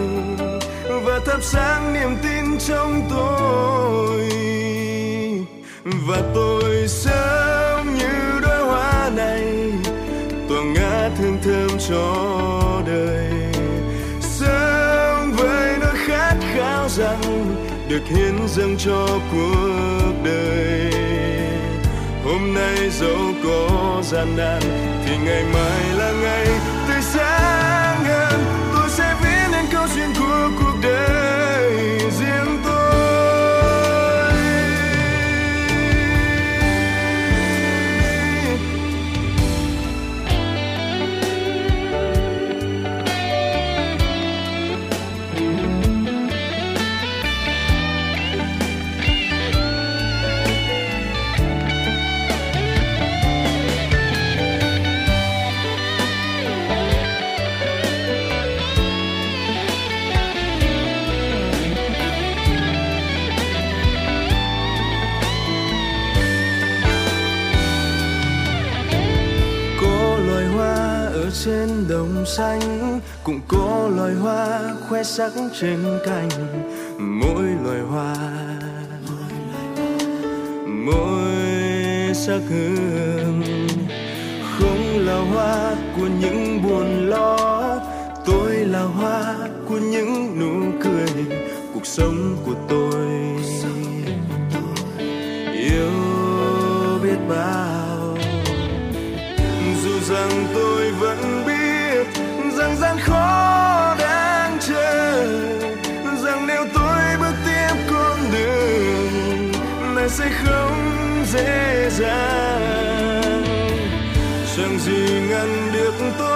Và thắp sáng niềm tin trong tôi. Và tôi sẽ được hiến dâng cho cuộc đời. Hôm nay dẫu có gian nan thì ngày mai là ngày xanh, cũng có loài hoa khoe sắc trên cành. Mỗi loài hoa, mỗi sắc hương. Không là hoa của những buồn lo, tôi là hoa của những nụ cười. Cuộc sống của tôi, yêu biết bao. Dù rằng tôi vẫn biết gian khó đang chờ. Rằng nếu tôi bước tiếp con đường, này sẽ không dễ dàng. Chẳng gì ngăn được tôi.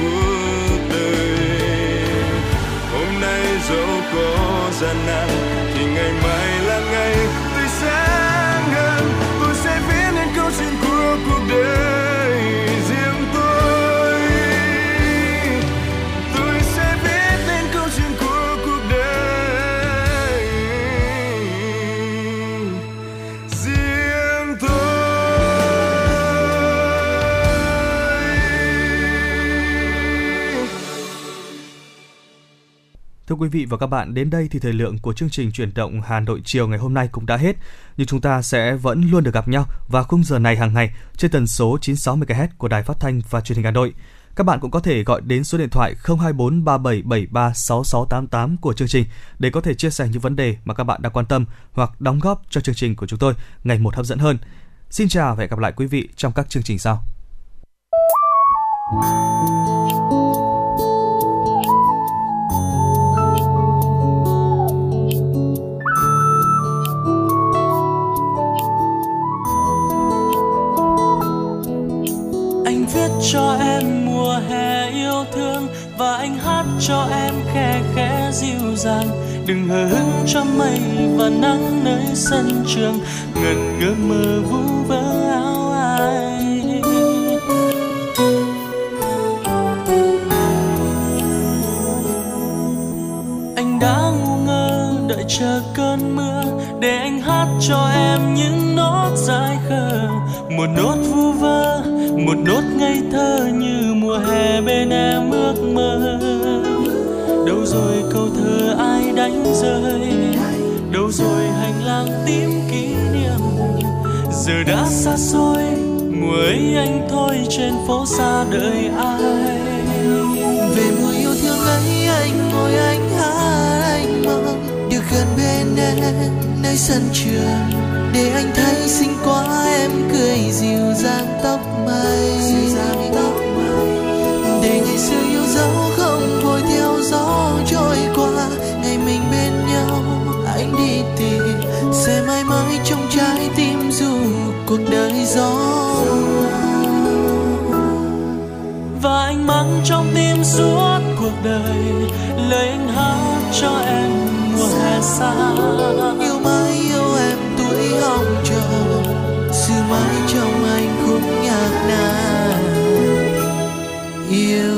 Cuộc đời. Hôm nay dẫu có gian nan Thưa quý vị và các bạn, đến đây thì thời lượng của chương trình chuyển động Hà Nội chiều ngày hôm nay cũng đã hết. Nhưng chúng ta sẽ vẫn luôn được gặp nhau vào khung giờ này hàng ngày trên tần số 96 MHz của Đài Phát thanh và Truyền hình Hà Nội. Các bạn cũng có thể gọi đến số điện thoại 024 3773 6688 của chương trình để có thể chia sẻ những vấn đề mà các bạn đang quan tâm hoặc đóng góp cho chương trình của chúng tôi ngày một hấp dẫn hơn. Xin chào và hẹn gặp lại quý vị trong các chương trình sau. Viết cho em mùa hè yêu thương và anh hát cho em khe khẽ dịu dàng. Đừng hờ hững cho mây và nắng nơi sân trường, ngần ngơ mơ vu vơ áo ai. Anh đã ngu ngơ đợi chờ cơn mưa để anh hát cho em những nốt dài khờ, một nốt vui một nốt ngây thơ như mùa hè bên em ước mơ. Đâu rồi câu thơ ai đánh rơi? Đâu rồi hành lang tím kỷ niệm? Giờ đã xa xôi, mùa ấy anh thôi trên phố xa đợi ai? Về mùa yêu thương ấy, anh ngồi anh hát anh mong. Được gần bên em, nơi sân trường. Để anh thấy xinh quá, em cười dịu dàng tóc cuộc đời gió. Và anh mang trong tim suốt cuộc đời lời anh hát cho em mùa hè xa. Yêu mãi yêu em tuổi hồng chờ xưa mãi trong anh khúc nhạc nàng. Yêu